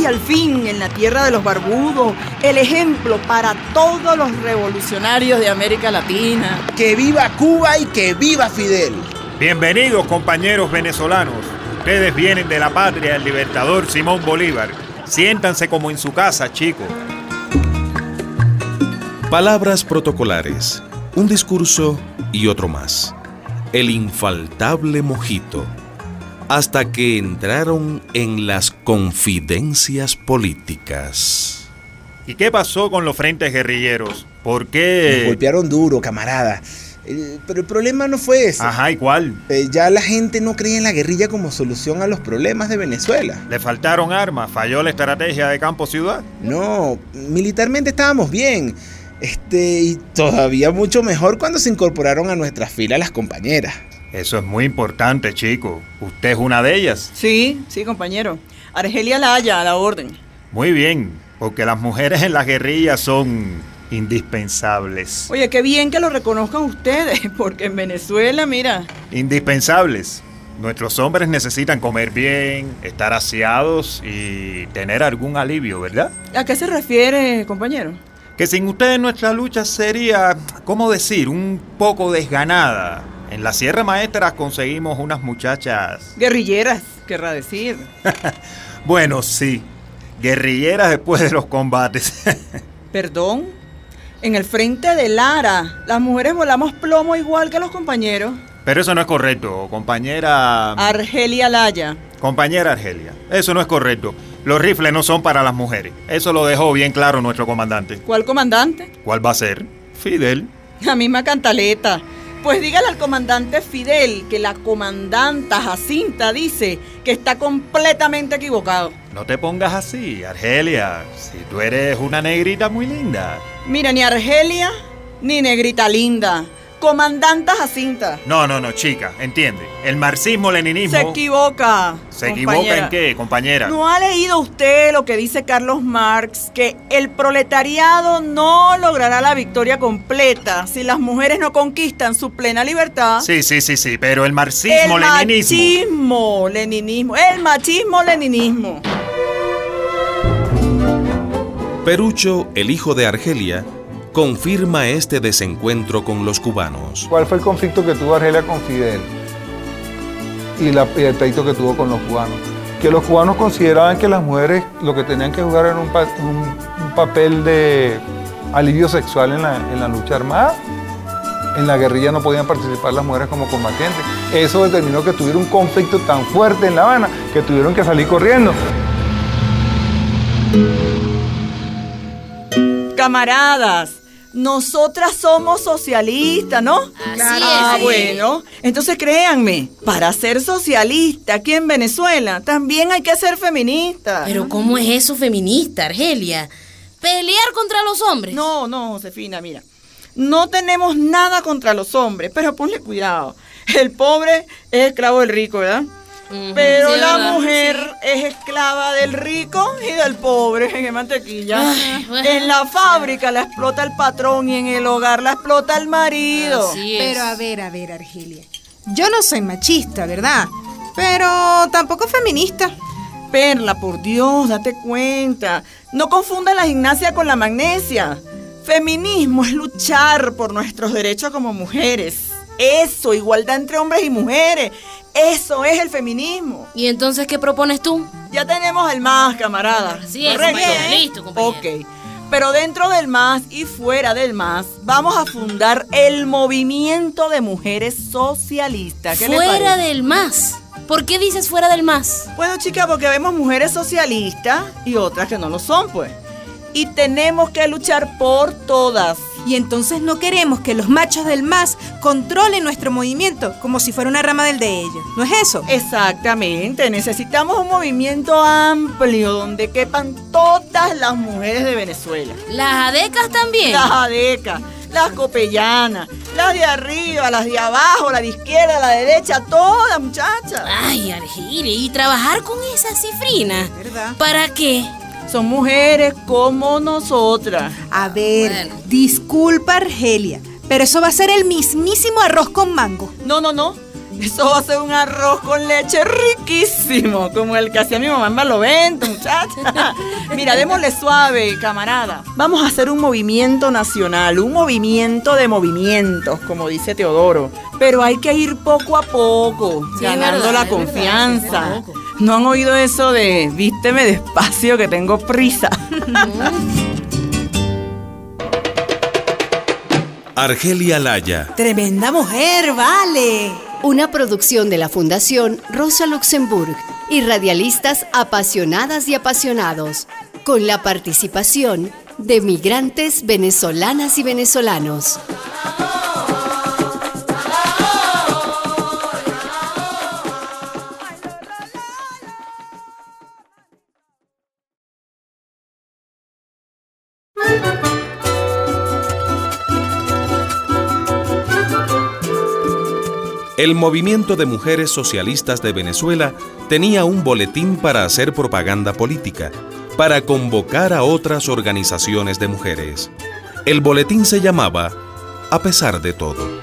¡Ay, al fin, en la tierra de los barbudos! El ejemplo para todos los revolucionarios de América Latina.
¡Que viva Cuba y que viva Fidel!
Bienvenidos compañeros venezolanos. Ustedes vienen de la patria del libertador Simón Bolívar. Siéntanse como en su casa, chicos.
Palabras protocolares, un discurso y otro más. El infaltable mojito. Hasta que entraron en las confidencias políticas.
¿Y qué pasó con los frentes guerrilleros? ¿Por qué?
Nos golpearon duro, camarada. Eh, pero el problema no fue ese.
Ajá, ¿y cuál?
Eh, ya la gente no cree en la guerrilla como solución a los problemas de Venezuela.
¿Le faltaron armas? ¿Falló la estrategia de campo-ciudad?
No, militarmente estábamos bien. Este, y todavía mucho mejor cuando se incorporaron a nuestras filas las compañeras.
Eso es muy importante, chico. ¿Usted es una de ellas?
Sí, sí, compañero. Argelia Laya, a la orden.
Muy bien, porque las mujeres en las guerrillas son indispensables.
Oye, qué bien que lo reconozcan ustedes, [LAUGHS] porque en Venezuela, mira.
Indispensables. Nuestros hombres necesitan comer bien, estar aseados y tener algún alivio, ¿verdad?
¿A qué se refiere, compañero?
Que sin ustedes nuestra lucha sería, ¿cómo decir?, un poco desganada. En la Sierra Maestra conseguimos unas muchachas...
Guerrilleras, querrá decir. [LAUGHS]
bueno, sí. Guerrilleras después de los combates. [LAUGHS]
¿Perdón? En el frente de Lara, las mujeres volamos plomo igual que los compañeros.
Pero eso no es correcto, compañera...
Argelia Laya.
Compañera Argelia, eso no es correcto. Los rifles no son para las mujeres. Eso lo dejó bien claro nuestro comandante.
¿Cuál comandante?
¿Cuál va a ser? Fidel.
La misma cantaleta. Pues dígale al comandante Fidel que la comandanta Jacinta dice que está completamente equivocado.
No te pongas así, Argelia. Si tú eres una negrita muy linda.
Mira, ni Argelia ni negrita linda. Comandanta Jacinta.
No, no, no, chica, entiende. El marxismo-leninismo.
Se equivoca.
¿Se equivoca en qué, compañera?
¿No ha leído usted lo que dice Carlos Marx? Que el proletariado no logrará la victoria completa si las mujeres no conquistan su plena libertad.
Sí, sí, sí, sí, pero el marxismo-leninismo.
El machismo-leninismo. El machismo-leninismo.
Perucho, el hijo de Argelia, confirma este desencuentro con los cubanos.
¿Cuál fue el conflicto que tuvo Argelia con Fidel? Y, la, y el pleito que tuvo con los cubanos. Que los cubanos consideraban que las mujeres lo que tenían que jugar era un, pa- un- un papel de alivio sexual en la, en la lucha armada. En la guerrilla no podían participar las mujeres como combatientes. Eso determinó que tuviera un conflicto tan fuerte en La Habana que tuvieron que salir corriendo.
Camaradas, nosotras somos socialistas, ¿no?
Así
ah,
es.
bueno. Entonces créanme, para ser socialista aquí en Venezuela también hay que ser feminista.
Pero ¿cómo es eso feminista, Argelia? ¿Pelear contra los hombres?
No, no, Josefina, mira. No tenemos nada contra los hombres, pero ponle cuidado. El pobre es esclavo del rico, ¿verdad? Pero
sí,
la
¿verdad?
mujer es esclava del rico y del pobre, en mantequilla.
Ay, bueno.
En la fábrica la explota el patrón y en el hogar la explota el marido.
Pero a ver, a ver, Argelia. Yo no soy machista, ¿verdad? Pero tampoco feminista.
Perla, por Dios, date cuenta. No confunda la gimnasia con la magnesia. Feminismo es luchar por nuestros derechos como mujeres. Eso, igualdad entre hombres y mujeres. Eso es el feminismo.
¿Y entonces qué propones tú?
Ya tenemos el más, camarada.
Así es, compañera. Listo, compañera.
Ok. Pero dentro del MAS y fuera del MAS, vamos a fundar el movimiento de mujeres socialistas. ¿Qué le
Fuera del más. ¿Por qué dices fuera del más?
Bueno, chica, porque vemos mujeres socialistas y otras que no lo son, pues. Y tenemos que luchar por todas.
Y entonces no queremos que los machos del MAS controlen nuestro movimiento como si fuera una rama del de ellos. ¿No es eso?
Exactamente. Necesitamos un movimiento amplio donde quepan todas las mujeres de Venezuela.
¿Las adecas también?
Las adecas, las copellanas, las de arriba, las de abajo, la de izquierda, la de derecha, todas, muchachas.
Ay, Argelia, ¿y trabajar con esa cifrina?
¿Verdad?
¿Para qué?
Son mujeres como nosotras.
A ver, disculpa Argelia, pero eso va a ser el mismísimo arroz con mango.
No, no, no. Eso va a ser un arroz con leche riquísimo, como el que hacía mi mamá en Barlovento, muchacha. [LAUGHS] Mira, démosle suave, camarada. Vamos a hacer un movimiento nacional, un movimiento de movimientos, como dice Teodoro. Pero hay que ir poco a poco,
Sí,
ganando
verdad,
la
verdad,
confianza.
poco a poco.
¿No han oído eso de vísteme despacio que tengo prisa? [LAUGHS]
Argelia Laya.
Tremenda mujer, vale.
Una producción de la Fundación Rosa Luxemburg y radialistas apasionadas y apasionados, con la participación de migrantes venezolanas y venezolanos.
El movimiento de mujeres socialistas de Venezuela tenía un boletín para hacer propaganda política, para convocar a otras organizaciones de mujeres. El boletín se llamaba A pesar de todo.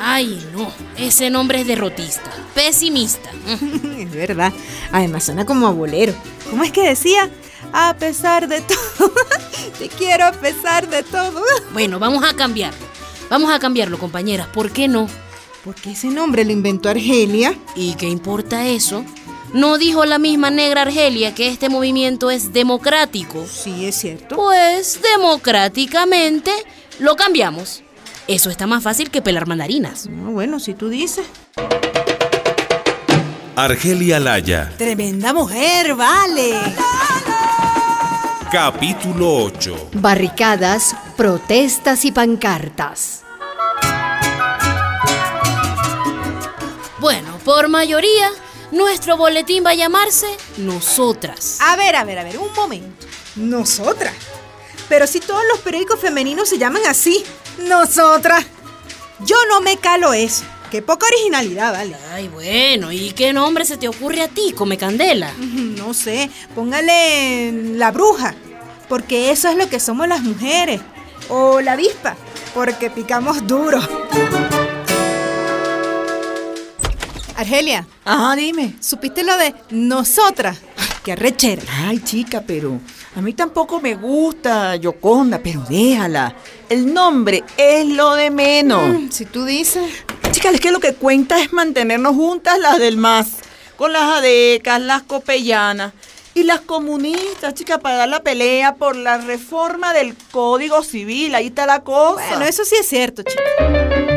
Ay, no. Ese nombre es derrotista. Pesimista. [LAUGHS]
Es verdad. Además suena como a bolero. ¿Cómo es que decía? A pesar de todo. [LAUGHS] Te quiero a pesar de todo.
Bueno, vamos a cambiarlo. Vamos a cambiarlo, compañeras. ¿Por qué no?
Porque ese nombre lo inventó Argelia.
¿Y qué importa eso? ¿No dijo la misma negra Argelia que este movimiento es democrático?
Sí, es cierto.
Pues democráticamente lo cambiamos. Eso está más fácil que pelar mandarinas.
No, bueno, si tú dices.
Argelia Laya.
Tremenda mujer, vale.
Capítulo 8.
Barricadas, protestas y pancartas.
Por mayoría, nuestro boletín va a llamarse Nosotras.
A ver, a ver, a ver, un momento. Nosotras. Pero si todos los periódicos femeninos se llaman así. Nosotras. Yo no me calo eso. Qué poca originalidad, vale.
Ay, bueno, ¿y qué nombre se te ocurre a ti, Come Candela?
No sé, póngale la bruja, porque eso es lo que somos las mujeres. O la avispa, porque picamos duro. Argelia.
Ajá, dime.
¿Supiste lo de nosotras? Qué arrechera.
Ay, chica, pero a mí tampoco me gusta Yoconda, pero déjala. El nombre es lo de menos.
Mm, si tú dices.
Chica, es que lo que cuenta es mantenernos juntas las del MAS, con las adecas, las copellanas y las comunistas, chica, para dar la pelea por la reforma del Código Civil. Ahí está la cosa.
Bueno, eso sí es cierto, chica.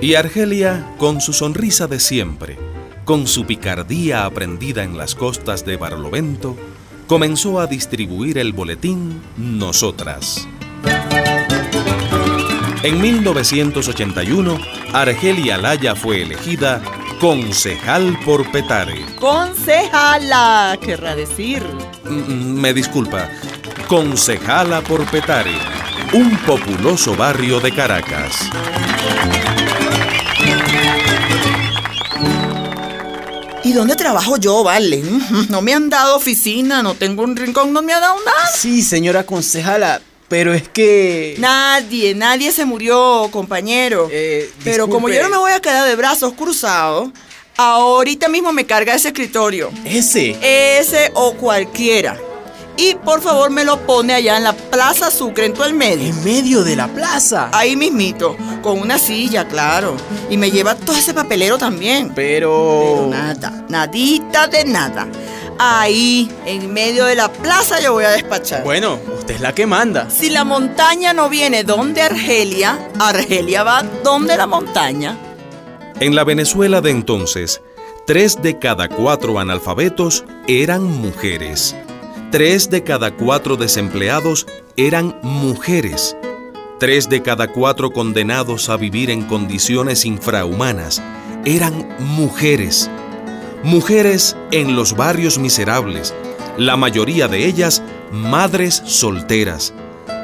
Y Argelia, con su sonrisa de siempre, con su picardía aprendida en las costas de Barlovento, comenzó a distribuir el boletín Nosotras. En 1981, Argelia Laya fue elegida concejal por Petare.
Concejala, querrá decir.
Mm, Me disculpa, concejala por Petare, un populoso barrio de Caracas.
¿Y dónde trabajo yo, vale? No me han dado oficina, no tengo un rincón, no me ha dado nada.
Sí, señora concejala, pero es que...
Nadie, nadie se murió, compañero. Pero como yo no me voy a quedar de brazos cruzados, ahorita mismo me carga ese escritorio.
¿Ese?
Ese o cualquiera. Y por favor me lo pone allá en la Plaza Sucre, en todo el medio.
¿En medio de la plaza?
Ahí mismito, con una silla, claro. Y me lleva todo ese papelero también.
Pero...
Pero nada, nadita de nada. Ahí, en medio de la plaza, yo voy a despachar.
Bueno, usted es la que manda.
Si la montaña no viene donde Argelia, Argelia va donde la montaña.
En la Venezuela de entonces, tres de cada cuatro analfabetos eran mujeres. Tres de cada cuatro desempleados eran mujeres. Tres de cada cuatro condenados a vivir en condiciones infrahumanas eran mujeres. Mujeres en los barrios miserables, la mayoría de ellas madres solteras,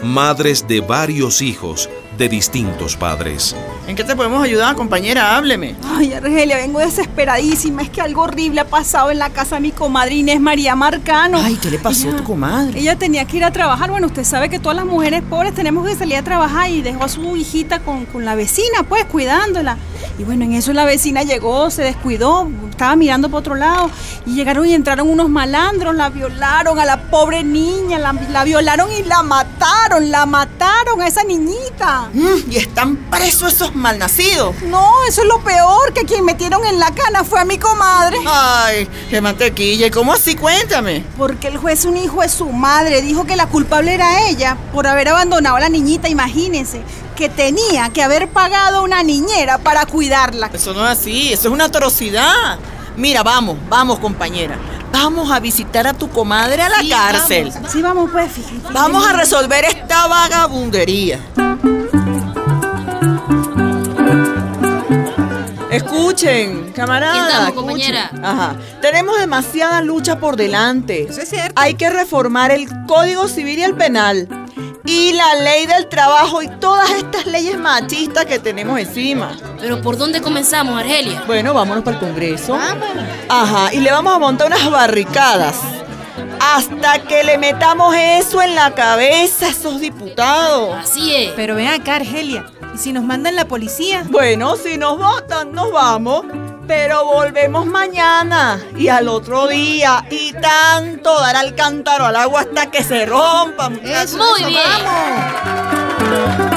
madres de varios hijos, de distintos padres.
¿En qué te podemos ayudar, compañera? Hábleme.
Ay, Argelia, vengo desesperadísima. Es que algo horrible ha pasado en la casa de mi comadre Inés María Marcano.
Ay, ¿qué le pasó a tu comadre?
Ella tenía que ir a trabajar. Bueno, usted sabe que todas las mujeres pobres tenemos que salir a trabajar y dejó a su hijita con, con la vecina, pues, cuidándola. Y bueno, en eso la vecina llegó, se descuidó, estaba mirando por otro lado y llegaron y entraron unos malandros, la violaron a la pobre niña, la, la violaron y la mataron, la mataron a esa niñita.
Mm, y están presos esos malnacidos.
No, eso es lo peor, que quien metieron en la cana fue a mi comadre.
Ay, qué mantequilla. ¿Y cómo así? Cuéntame.
Porque el juez, un hijo de su madre, dijo que la culpable era ella por haber abandonado a la niñita, imagínense que tenía que haber pagado una niñera para cuidarla.
Eso no es así, eso es una atrocidad. Mira, vamos, vamos, compañera. Vamos a visitar a tu comadre a la
Sí,
cárcel.
vamos. Sí, vamos, pues, fíjate.
Vamos a resolver esta vagabundería. Escuchen, camaradas.
Estamos,
escuchen.
compañera.
Ajá. Tenemos demasiada lucha por delante. Eso es cierto. Hay que reformar el Código Civil y el Penal. Y la ley del trabajo y todas estas leyes machistas que tenemos encima.
Pero ¿por dónde comenzamos, Argelia?
Bueno, vámonos para el Congreso. Ajá, y le vamos a montar unas barricadas. Hasta que le metamos eso en la cabeza a esos diputados.
Así es.
Pero ven acá, Argelia. ¿Y si nos mandan la policía?
Bueno, si nos votan, nos vamos. Pero volvemos mañana y al otro día. Y tanto dar al cántaro al agua hasta que se rompa. muchachos.
Muy bien.
Mira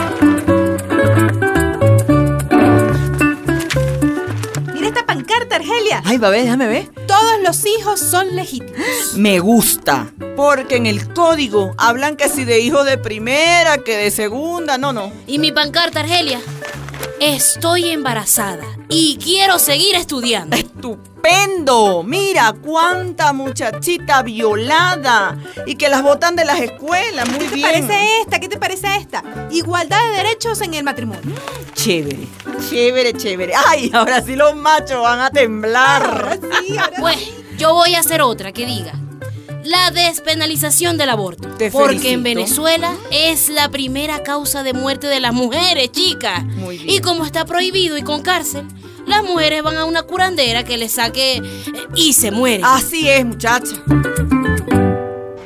esta pancarta, Argelia.
Ay, babé, déjame ver.
Todos los hijos son legítimos.
Me gusta. Porque en el código hablan que si de hijo de primera, que de segunda. No, no.
¿Y mi pancarta, Argelia? Estoy embarazada y quiero seguir estudiando.
¡Estupendo! Mira cuánta muchachita violada y que las botan de las escuelas. Muy
¿Qué te
bien.
parece esta? ¿Qué te parece esta? Igualdad de derechos en el matrimonio.
Chévere, chévere, chévere. Ay, ahora sí los machos van a temblar.
Pues yo voy a hacer otra que diga. La despenalización del aborto.
Te
porque
felicito.
en Venezuela es la primera causa de muerte de las mujeres, chicas.
Muy bien.
Y como está prohibido y con cárcel, las mujeres van a una curandera que les saque eh, y se mueren.
Así es, muchacha.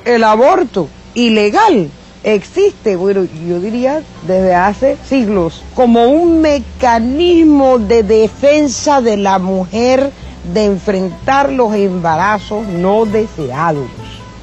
El aborto ilegal existe, bueno, yo diría desde hace siglos, como un mecanismo de defensa de la mujer de enfrentar los embarazos no deseados.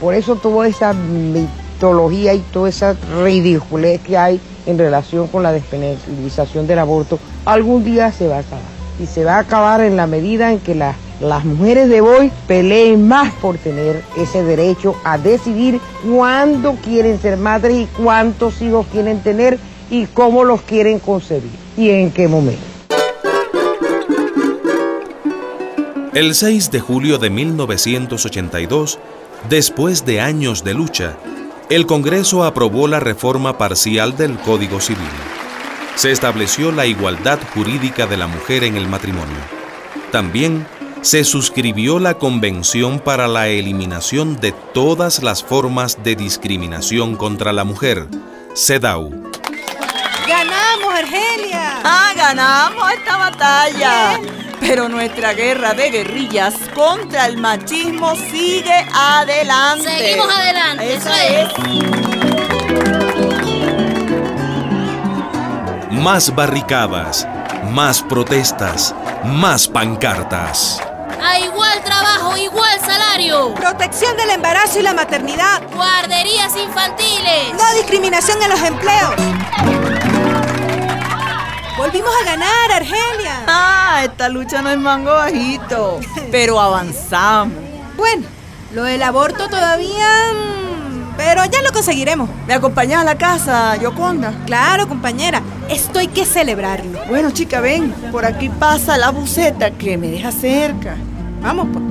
Por eso toda esa mitología y toda esa ridiculez que hay en relación con la despenalización del aborto, algún día se va a acabar. Y se va a acabar en la medida en que las las mujeres de hoy peleen más por tener ese derecho a decidir cuándo quieren ser madres y cuántos hijos quieren tener y cómo los quieren concebir y en qué momento.
El 6 de julio de 1982, después de años de lucha, el Congreso aprobó la reforma parcial del Código Civil. Se estableció la igualdad jurídica de la mujer en el matrimonio. También se suscribió la Convención para la Eliminación de todas las formas de discriminación contra la mujer, CEDAW.
¡Ganamos, Argelia!
Ah, ganamos esta batalla. Pero nuestra guerra de guerrillas contra el machismo sigue adelante.
Seguimos adelante,
Eso
es.
Más barricadas, más protestas, más pancartas.
A igual trabajo, igual salario.
Protección del embarazo y la maternidad.
Guarderías infantiles.
No discriminación en los empleos. Volvimos a ganar, Argelia.
Ah, esta lucha no es mango bajito, pero avanzamos.
Bueno, lo del aborto todavía... mm, Pero ya lo conseguiremos.
¿Me acompañas a la casa, Yoconda?
Claro, compañera. Esto hay que celebrarlo.
Bueno, chica, ven. Por aquí pasa la buceta que me deja cerca.
Vamos, pues.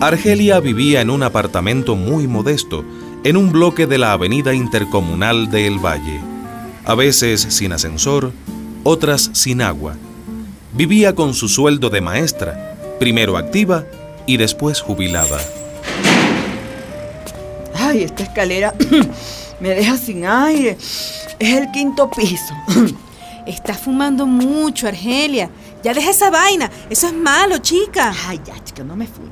Argelia vivía en un apartamento muy modesto, en un bloque de la avenida intercomunal de El Valle. A veces sin ascensor, otras sin agua. Vivía con su sueldo de maestra, primero activa y después jubilada.
Ay, esta escalera [COUGHS] Me deja sin aire. Es el quinto piso. [COUGHS]
Estás fumando mucho, Argelia. Ya deja esa vaina. Eso es malo, chica.
Ay, ya, chica, no me fui.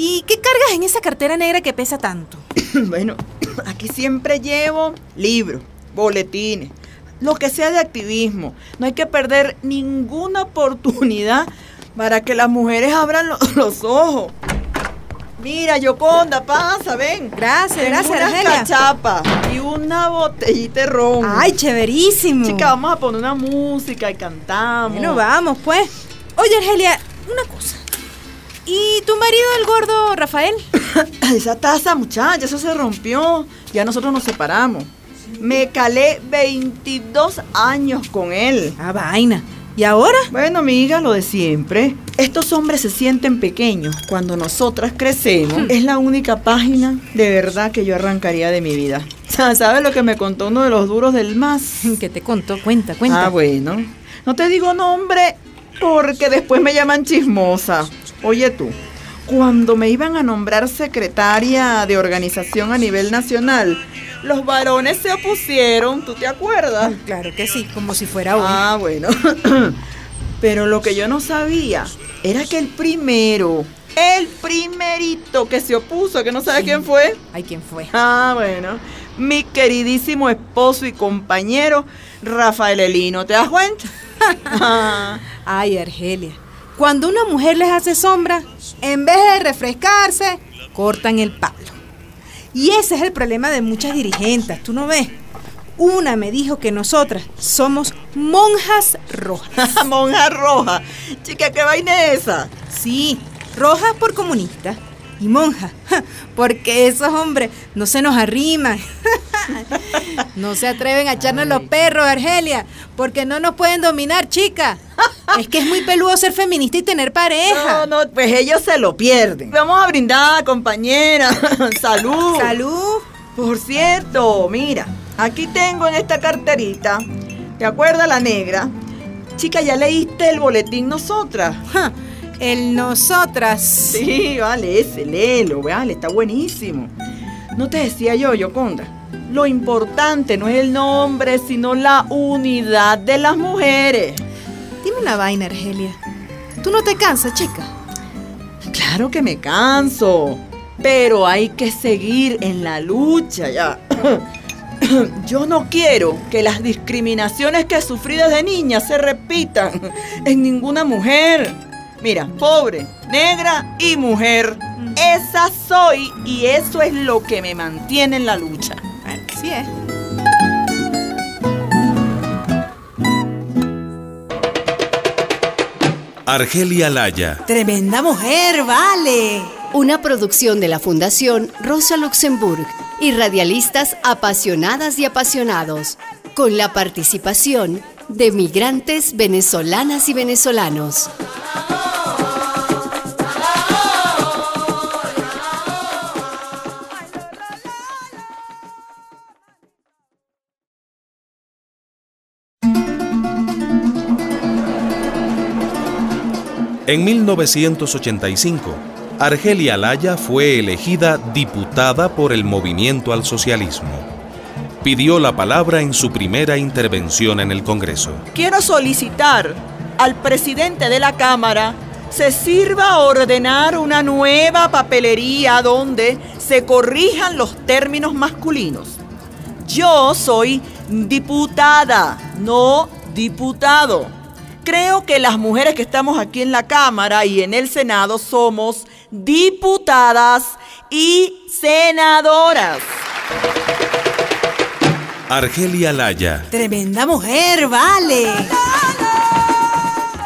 ¿Y qué cargas en esa cartera negra que pesa tanto? [COUGHS]
bueno, [COUGHS] aquí siempre llevo libros, boletines, lo que sea de activismo. No hay que perder ninguna oportunidad para que las mujeres abran lo- [COUGHS] los ojos. Mira, Yoconda, pasa, ven.
Gracias,
Tengo
gracias,
unas
Argelia.
cachapas y una botellita de ron.
Ay, chéverísimo.
Chica, vamos a poner una música y cantamos.
Bueno, vamos, pues. Oye, Argelia, una cosa. ¿Y tu marido, el gordo Rafael? [COUGHS]
Esa taza, muchacha, eso se rompió. Ya nosotros nos separamos. Me calé 22 años con él.
Ah, vaina. ¿Y ahora?
Bueno, amiga, lo de siempre. Estos hombres se sienten pequeños cuando nosotras crecemos. Es la única página de verdad que yo arrancaría de mi vida. [LAUGHS] ¿Sabes lo que me contó uno de los duros del MAS? [LAUGHS]
¿Qué te contó? Cuenta, cuenta.
Ah, bueno. No te digo nombre porque después me llaman chismosa. Oye tú, cuando me iban a nombrar secretaria de organización a nivel nacional, los varones se opusieron, ¿tú te acuerdas?
Claro que sí, como si fuera uno.
Ah, bueno. [CLEARS THROAT] Pero lo que yo no sabía era que el primero, el primerito que se opuso, que no sabe quién fue.
Ay, ¿quién fue?
Ah, bueno. Mi queridísimo esposo y compañero, Rafael Elino. ¿Te das cuenta? [LAUGHS] Ah.
Ay, Argelia. Cuando una mujer les hace sombra, en vez de refrescarse, cortan el palo. Y ese es el problema de muchas dirigentes, ¿tú no ves? Una me dijo que nosotras somos monjas rojas. [LAUGHS]
Monja roja. Chica, ¿qué vaina es esa?
Sí, rojas por comunistas y monjas, [LAUGHS] porque esos hombres no se nos arriman. [LAUGHS] No se atreven a echarnos los perros, Argelia, porque no nos pueden dominar, chica. Es que es muy peludo ser feminista y tener pareja.
No, no, pues ellos se lo pierden. Vamos a brindar, compañera. [LAUGHS] Salud.
Salud.
Por cierto, mira, aquí tengo en esta carterita, ¿te acuerdas la negra? Chica, ¿ya leíste el boletín Nosotras?
El Nosotras.
Sí, vale, ese, léelo, vale, está buenísimo. No te decía yo, Yoconda, lo importante no es el nombre, sino la unidad de las mujeres.
Dime una vaina, Argelia. ¿Tú no te cansas, chica?
Claro que me canso, pero hay que seguir en la lucha ya. [COUGHS] Yo no quiero que las discriminaciones que sufrí desde niña se repitan en ninguna mujer. Mira, pobre, negra y mujer. Esa soy y eso es lo que me mantiene en la lucha.
Así es.
Argelia Laya.
Tremenda mujer, vale.
Una producción de la Fundación Rosa Luxemburg y radialistas apasionadas y apasionados, con la participación de migrantes venezolanas y venezolanos.
En 1985, Argelia Laya fue elegida diputada por el Movimiento al Socialismo. Pidió la palabra en su primera intervención en el Congreso.
Quiero solicitar al presidente de la Cámara se sirva a ordenar una nueva papelería donde se corrijan los términos masculinos. Yo soy diputada, no diputado. Creo que las mujeres que estamos aquí en la Cámara y en el Senado somos diputadas y senadoras.
Argelia Laya,
Tremenda mujer, vale.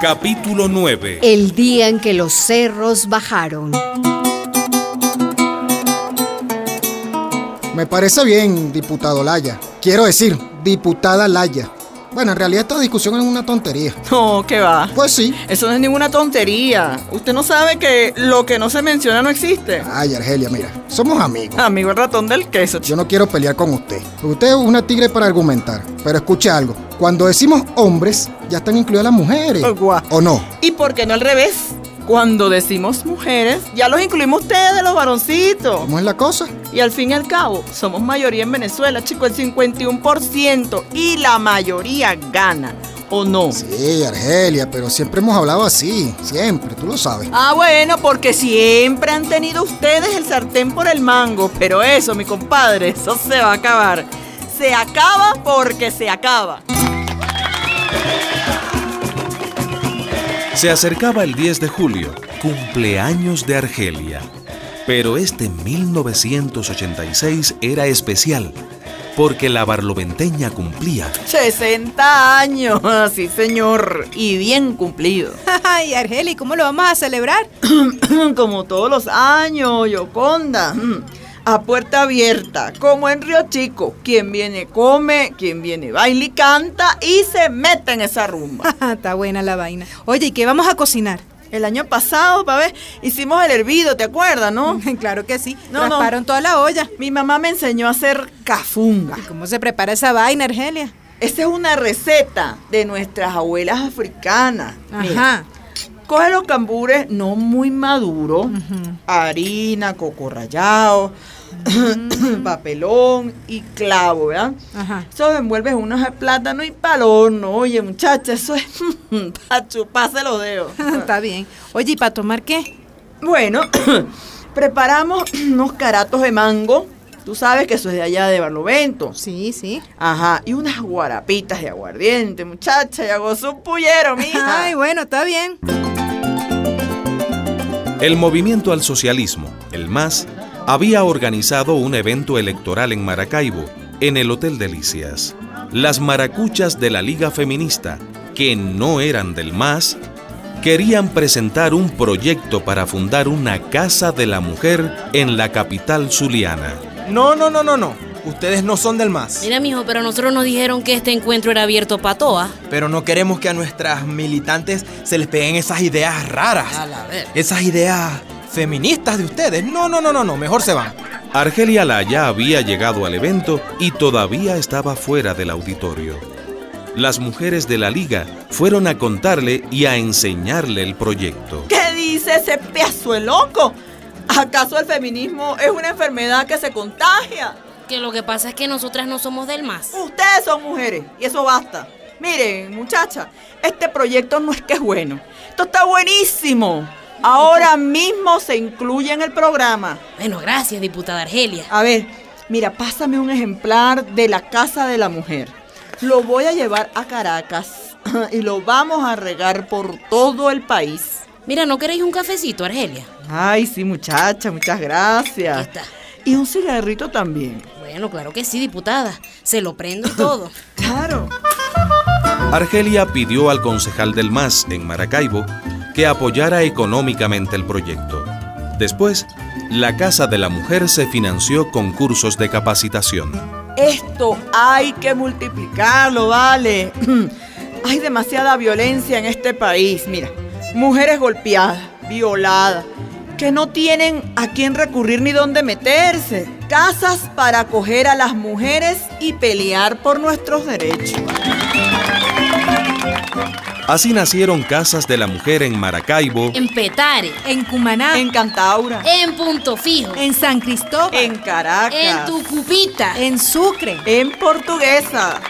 capítulo 9.
El día en que los cerros bajaron.
Me parece bien, diputado Laya. Quiero decir, diputada Laya. Bueno, en realidad esta discusión es una tontería.
No, ¿qué va?
Pues sí.
Eso no es ninguna tontería. Usted no sabe que lo que no se menciona no existe.
Ay, Argelia, mira, somos amigos.
Amigo el ratón del queso.
Yo no quiero pelear con usted. Usted es una tigre para argumentar. Pero escuche algo. Cuando decimos hombres, ya están incluidas las mujeres. ¿O no?
¿Y por qué no al revés? Cuando decimos mujeres, ya los incluimos ustedes, los varoncitos.
¿Cómo es la cosa?
Y al fin y al cabo, somos mayoría en Venezuela, chicos, el 51%. Y la mayoría gana, ¿o no?
Sí, Argelia, pero siempre hemos hablado así. Siempre, tú lo sabes.
Ah, bueno, porque siempre han tenido ustedes el sartén por el mango. Pero eso, mi compadre, eso se va a acabar. Se acaba porque se acaba.
Se acercaba el 10 de julio, cumpleaños de Argelia. Pero este 1986 era especial, porque la barloventeña cumplía
60 años, sí señor, y bien cumplido. [LAUGHS]
Ay, Argeli, ¿cómo lo vamos a celebrar? [COUGHS]
Como todos los años, Yoconda. A puerta abierta, como en Río Chico. Quien viene come, quien viene baila y canta y se mete en esa rumba. [LAUGHS]
Está buena la vaina. Oye, ¿y qué vamos a cocinar?
El año pasado, pa' ver, hicimos el hervido, ¿te acuerdas, no? [LAUGHS]
claro que sí.
No,
Rasparon toda la olla.
Mi mamá me enseñó a hacer cafunga.
¿Y cómo se prepara esa vaina, Argelia?
Esa es una receta de nuestras abuelas africanas. Mira,
Ajá.
Coge los cambures no muy maduros, harina, coco rallado, [COUGHS] papelón y clavo, ¿verdad?
Ajá.
Eso envuelves en unos de plátano y palón, ¿no? Oye, muchacha, eso es [LAUGHS] para chuparse los dedos. [LAUGHS]
Está bien. Oye, ¿y para tomar qué?
Bueno, [COUGHS] preparamos [COUGHS] unos caratos de mango. Tú sabes que eso es de allá de Barlovento.
Sí, sí.
Ajá, y unas guarapitas de aguardiente, muchacha, y hago su pullero, mija.
Ay, bueno, está bien.
El movimiento al socialismo, el MAS, había organizado un evento electoral en Maracaibo, en el Hotel Delicias. Las maracuchas de la Liga Feminista, que no eran del MAS, querían presentar un proyecto para fundar una Casa de la Mujer en la capital zuliana.
No, no, no, no, no. Ustedes no son del MAS.
Mira, mijo, pero a nosotros nos dijeron que este encuentro era abierto para todas.
Pero no queremos que a nuestras militantes se les peguen esas ideas raras.
A la ver.
Esas ideas feministas de ustedes. No, no, no, no, no. Mejor se van.
Argelia Laya había llegado al evento y todavía estaba fuera del auditorio. Las mujeres de la liga fueron a contarle y a enseñarle el proyecto.
¿Qué dice ese pedazo de loco? ¿Acaso el feminismo es una enfermedad que se contagia?
Que lo que pasa es que nosotras no somos del MAS.
Ustedes son mujeres y eso basta. Miren, muchacha, este proyecto no es que es bueno. Esto está buenísimo. Ahora mismo se incluye en el programa.
Bueno, gracias, diputada Argelia.
A ver, mira, pásame un ejemplar de la Casa de la Mujer. Lo voy a llevar a Caracas [CLEARS THROAT] y lo vamos a regar por todo el país.
Mira, ¿no queréis un cafecito, Argelia?
Ay, sí, muchacha, muchas gracias.
Aquí está.
Y un cigarrito también.
Bueno, claro que sí, diputada. Se lo prendo y todo. [LAUGHS]
Claro.
Argelia pidió al concejal del MAS en Maracaibo que apoyara económicamente el proyecto. Después, la Casa de la Mujer se financió con cursos de capacitación.
Esto hay que multiplicarlo, vale. [CLEARS THROAT] Hay demasiada violencia en este país. Mira, mujeres golpeadas, violadas, que no tienen a quién recurrir ni dónde meterse. Casas para acoger a las mujeres y pelear por nuestros derechos.
Así nacieron Casas de la Mujer en Maracaibo,
En Petare.
En Cumaná.
En Cantaura.
En Punto Fijo.
En San Cristóbal.
En Caracas.
En Tucupita.
En Sucre.
En Portuguesa.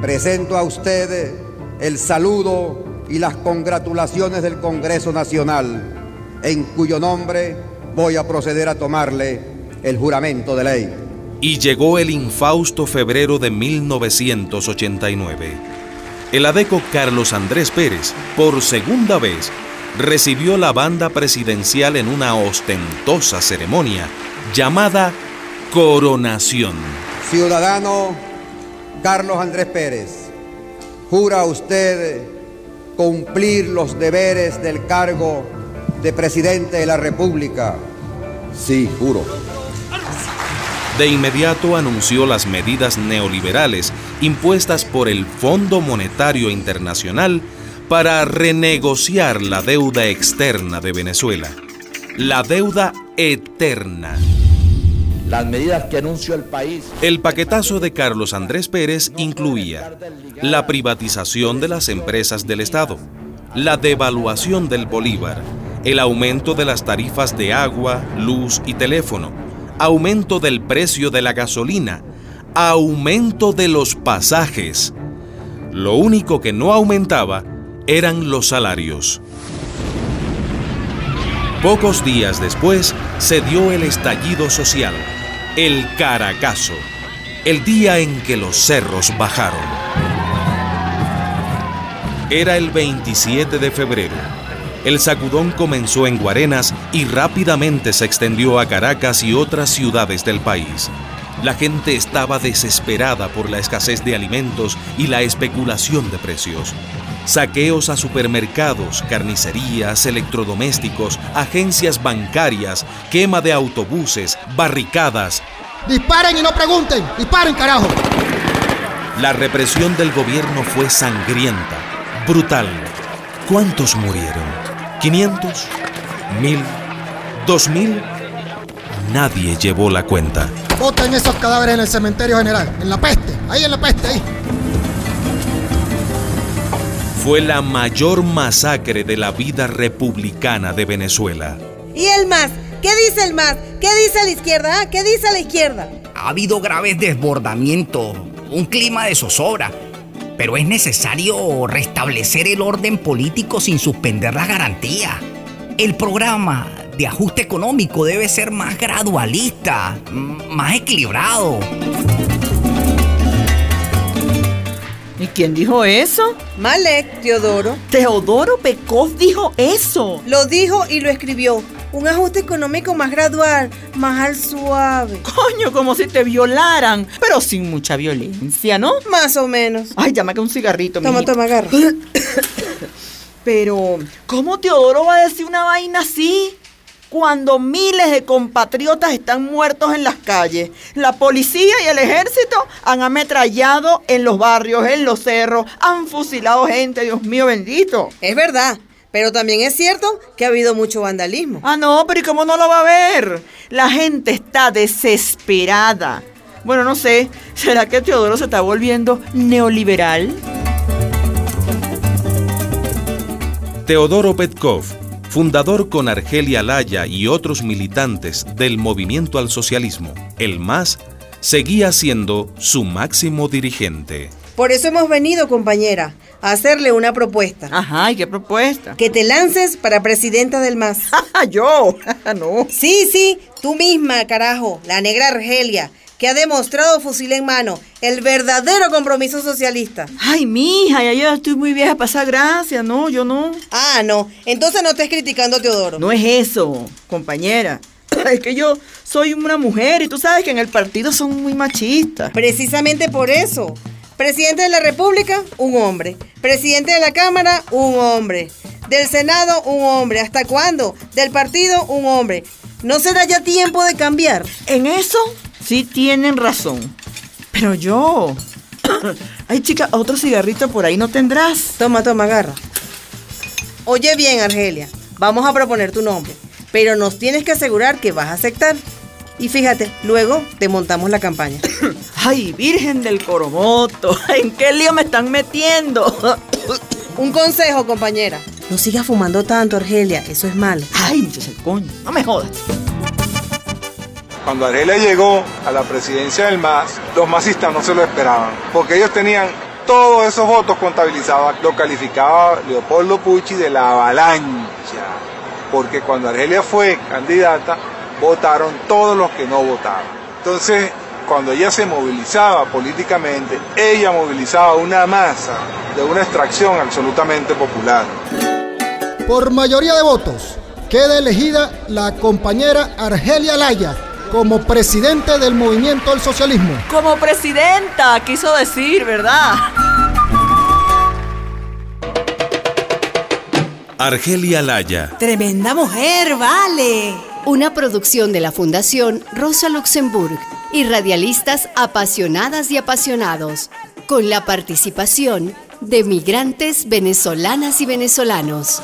Presento a usted el saludo y las congratulaciones del Congreso Nacional, en cuyo nombre voy a proceder a tomarle el juramento de ley.
y llegó el infausto febrero de 1989. El adeco Carlos Andrés Pérez, por segunda vez, recibió la banda presidencial en una ostentosa ceremonia llamada coronación.
Ciudadano Carlos Andrés Pérez, ¿jura usted cumplir los deberes del cargo de presidente de la República? Sí, juro.
De inmediato anunció las medidas neoliberales impuestas por el Fondo Monetario Internacional para renegociar la deuda externa de Venezuela, la deuda eterna.
Las medidas que anunció el país.
El paquetazo de Carlos Andrés Pérez incluía la privatización de las empresas del Estado, la devaluación del bolívar, el aumento de las tarifas de agua, luz y teléfono, aumento del precio de la gasolina, aumento de los pasajes. Lo único que no aumentaba eran los salarios. Pocos días después se dio el estallido social, el Caracazo, el día en que los cerros bajaron. Era el 27 de febrero. El sacudón comenzó en Guarenas y rápidamente se extendió a Caracas y otras ciudades del país. La gente estaba desesperada por la escasez de alimentos y la especulación de precios. Saqueos a supermercados, carnicerías, electrodomésticos, agencias bancarias, quema de autobuses, barricadas.
Disparen y no pregunten, disparen carajo.
La represión del gobierno fue sangrienta, brutal. ¿Cuántos murieron? ¿500? ¿Mil? ¿Dos mil? Nadie llevó la cuenta.
Boten esos cadáveres en el cementerio general, en la peste, ahí en la peste, ahí.
Fue la mayor masacre de la vida republicana de Venezuela.
¿Y el MAS? ¿Qué dice el MAS? ¿Qué dice la izquierda? ah? ¿Qué dice la izquierda?
Ha habido graves desbordamientos, un clima de zozobra, pero es necesario restablecer el orden político sin suspender la garantía. El programa de ajuste económico debe ser más gradualista, más equilibrado.
¿Y quién dijo eso?
Malek, Teodoro.
Teodoro Pekov dijo eso.
Lo dijo y lo escribió. Un ajuste económico más gradual, más al suave.
Coño, como si te violaran, pero sin mucha violencia, ¿no?
Más o menos.
Ay, llama que un cigarrito,
Toma,
mijito.
toma, agarra. [COUGHS]
Pero, ¿cómo Teodoro va a decir una vaina así? Cuando miles de compatriotas están muertos en las calles, la policía y el ejército han ametrallado en los barrios, en los cerros, han fusilado gente, Dios mío bendito.
Es verdad, pero también es cierto que ha habido mucho vandalismo.
Ah, no, pero ¿y cómo no lo va a ver? La gente está desesperada. Bueno, no sé, ¿será que Teodoro se está volviendo neoliberal?
Teodoro Petkov, fundador con Argelia Laya y otros militantes del movimiento al socialismo, el MAS, seguía siendo su máximo dirigente.
Por eso hemos venido, compañera, a hacerle una propuesta.
Ajá, ¿y qué propuesta?
Que te lances para presidenta del MAS. [LAUGHS]
¿Yo? [LAUGHS] no.
Sí, sí, tú misma, carajo, la negra Argelia, que ha demostrado fusil en mano el verdadero compromiso socialista.
Ay, mija, ya yo estoy muy vieja para esa gracia, no, yo no.
Ah, no, entonces no estés criticando a Teodoro.
No es eso, compañera. [CLEARS THROAT] Es que yo soy una mujer y tú sabes que en el partido son muy machistas.
Precisamente por eso. Presidente de la República, un hombre. Presidente de la Cámara, un hombre. Del Senado, un hombre. ¿Hasta cuándo? Del partido, un hombre. ¿No será ya tiempo de cambiar?
En eso sí tienen razón. Pero yo... [COUGHS] Ay, chica, otro cigarrito por ahí no tendrás.
Toma, toma, agarra. Oye bien, Argelia, vamos a proponer tu nombre, pero nos tienes que asegurar que vas a aceptar. Y fíjate, luego te montamos la campaña. [COUGHS]
Ay, Virgen del Coromoto, [LAUGHS] ¿en qué lío me están metiendo? [COUGHS]
Un consejo, compañera. No sigas fumando tanto, Argelia, eso es malo.
Ay, muchacha, coño, no me jodas.
Cuando Argelia llegó a la presidencia del MAS, los masistas no se lo esperaban, porque ellos tenían todos esos votos contabilizados. Lo calificaba Leopoldo Pucci de la avalancha, porque cuando Argelia fue candidata, votaron todos los que no votaban. Entonces, cuando ella se movilizaba políticamente, ella movilizaba una masa de una extracción absolutamente popular.
Por mayoría de votos, queda elegida la compañera Argelia Laya como presidente del movimiento del socialismo.
Como presidenta, quiso decir, ¿verdad?
Argelia Laya,
Tremenda mujer, vale.
Una producción de la Fundación Rosa Luxemburg y radialistas apasionadas y apasionados, con la participación de migrantes venezolanas y venezolanos.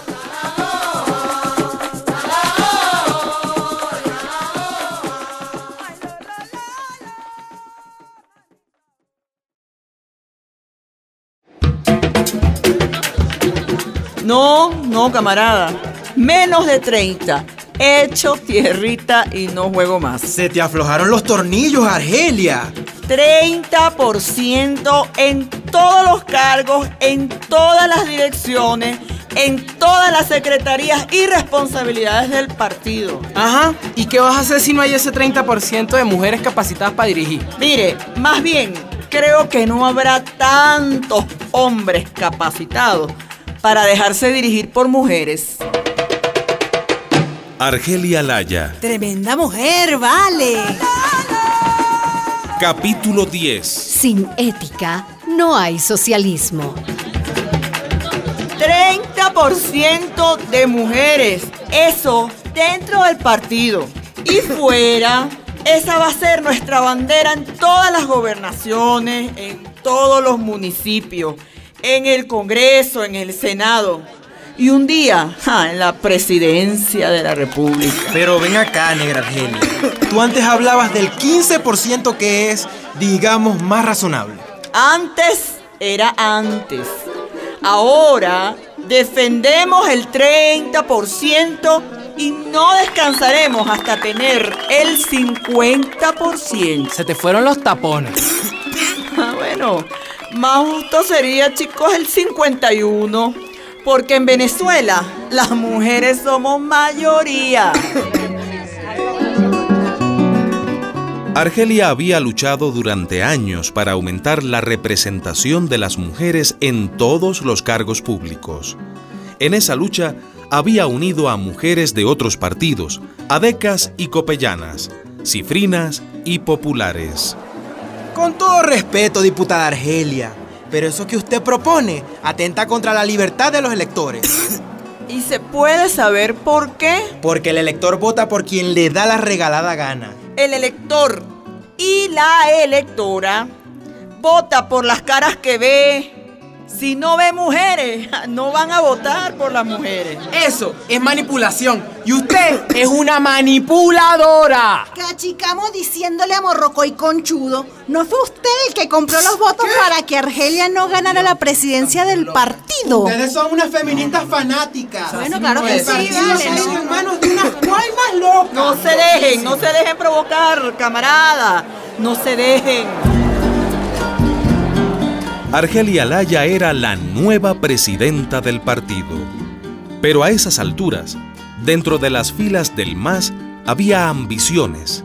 No, no, camarada. Menos de 30. Hecho tierrita y no juego más.
Se te aflojaron los tornillos, Argelia.
30% en todos los cargos, en todas las direcciones, en todas las secretarías y responsabilidades del partido.
Ajá. ¿Y qué vas a hacer si no hay ese 30% de mujeres capacitadas para dirigir?
Mire, más bien, creo que no habrá tantos hombres capacitados para dejarse dirigir por mujeres.
Argelia Laya,
Tremenda mujer, vale.
capítulo 10.
Sin ética no hay socialismo.
30% de mujeres. Eso dentro del partido. Y fuera, esa va a ser nuestra bandera en todas las gobernaciones, en todos los municipios, en el Congreso, en el Senado. Y un día, ja, en la presidencia de la República.
Pero ven acá, negra Argelia. Tú antes hablabas del 15% que es, digamos, más razonable.
Antes era antes. Ahora defendemos el 30% y no descansaremos hasta tener el 50%.
Se te fueron los tapones. [LAUGHS]
Ah, bueno, más justo sería, chicos, el 51. Porque en Venezuela las mujeres somos mayoría.
Argelia había luchado durante años para aumentar la representación de las mujeres en todos los cargos públicos. En esa lucha había unido a mujeres de otros partidos, adecas y copellanas, cifrinas y populares.
Con todo respeto, diputada Argelia, pero eso que usted propone atenta contra la libertad de los electores. [COUGHS]
¿Y se puede saber por qué?
Porque el elector vota por quien le da la regalada gana.
El elector y la electora vota por las caras que ve. Si no ve mujeres, [LAUGHS] no van a votar por las mujeres.
Eso es manipulación. Y usted es una manipuladora.
Cachicamos diciéndole a Morrocoy conchudo. ¿No fue usted el que compró los votos para que Argelia no ganara la presidencia del partido?
Ustedes son unas feministas fanáticas.
Bueno, claro que sí,
partido
vale.
sigue en manos de unas cualmas locas.
No se dejen, no se dejen provocar, camarada. No se dejen.
Argelia Laya era la nueva presidenta del partido. Pero a esas alturas, dentro de las filas del MAS había ambiciones,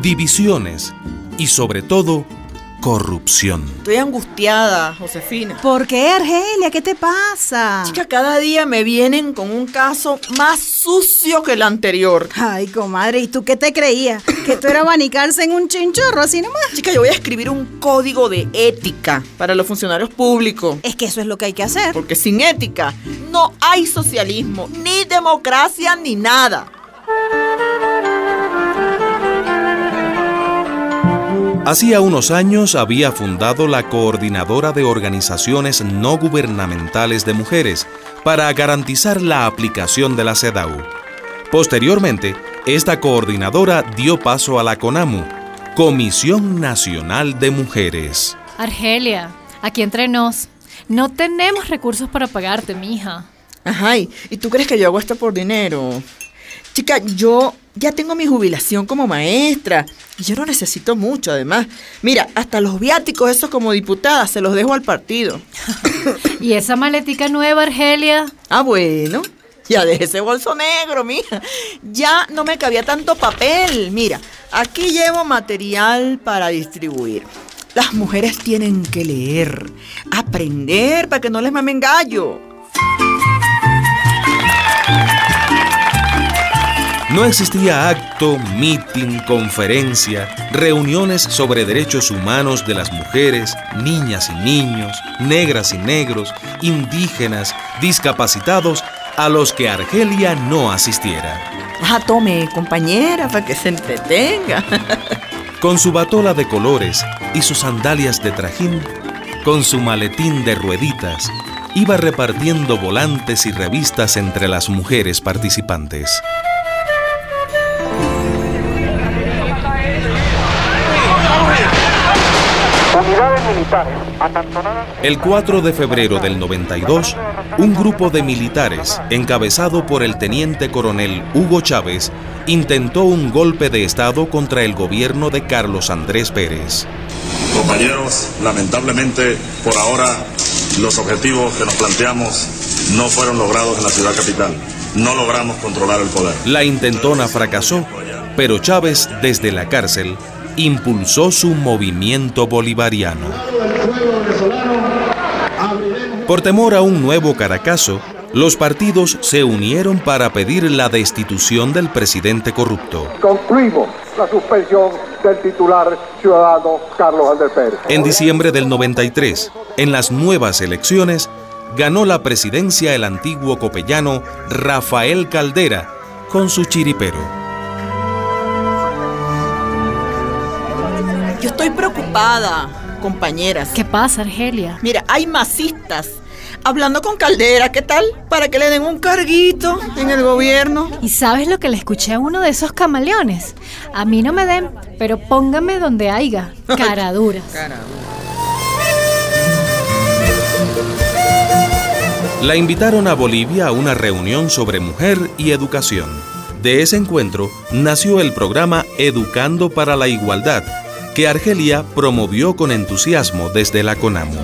divisiones y sobre todo corrupción.
Estoy angustiada, Josefina.
¿Por qué, Argelia? ¿Qué te pasa?
Chica, cada día me vienen con un caso más sucio que el anterior.
Ay, comadre, ¿y tú qué te creías? ¿Que tú eras abanicarse en un chinchorro así nomás?
Chica, yo voy a escribir un código de ética para los funcionarios públicos.
Es que eso es lo que hay que hacer.
Porque sin ética no hay socialismo, ni democracia, ni nada.
Hacía unos años había fundado la Coordinadora de Organizaciones No Gubernamentales de Mujeres para garantizar la aplicación de la CEDAW. Posteriormente, esta coordinadora dio paso a la CONAMU, Comisión Nacional de Mujeres.
Argelia, aquí entre nos, no tenemos recursos para pagarte, mija.
Ajá, ¿y y tú crees que yo hago esto por dinero? Chica, yo ya tengo mi jubilación como maestra y yo no necesito mucho, además. Mira, hasta los viáticos esos como diputada se los dejo al partido. [LAUGHS]
¿Y esa maletica nueva, Argelia?
Ah, bueno. Ya dejé ese bolso negro, mija. Ya no me cabía tanto papel. Mira, aquí llevo material para distribuir. Las mujeres tienen que leer, aprender para que no les mamen gallo.
No existía acto, mitin, conferencia, reuniones sobre derechos humanos de las mujeres, niñas y niños, negras y negros, indígenas, discapacitados, a los que Argelia no asistiera.
Ah, tome, compañera, para que se entretenga. [LAUGHS]
Con su batola de colores y sus sandalias de trajín, con su maletín de rueditas, iba repartiendo volantes y revistas entre las mujeres participantes.
Militares
El 4 de febrero del 92, un grupo de militares, encabezado por el teniente coronel Hugo Chávez, intentó un golpe de Estado contra el gobierno de Carlos Andrés Pérez.
Compañeros, lamentablemente por ahora los objetivos que nos planteamos no fueron logrados en la ciudad capital. No logramos controlar el poder.
La intentona fracasó, pero Chávez, desde la cárcel, impulsó su movimiento bolivariano. Por temor a un nuevo Caracazo, los partidos se unieron para pedir la destitución del presidente corrupto.
concluimos la suspensión del titular ciudadano Carlos Andrés Pérez.
En diciembre del 93, en las nuevas elecciones, ganó la presidencia el antiguo copellano Rafael Caldera con su chiripero.
Yo estoy preocupada, compañeras.
¿Qué pasa, Argelia?
Mira, hay masistas hablando con Caldera, ¿qué tal? Para que le den un carguito en el gobierno.
¿Y sabes lo que le escuché a uno de esos camaleones? A mí no me den, pero póngame donde haya. [LAUGHS] Caraduras.
La invitaron a Bolivia a una reunión sobre mujer y educación. De ese encuentro nació el programa Educando para la Igualdad, que Argelia promovió con entusiasmo desde la CONAMU.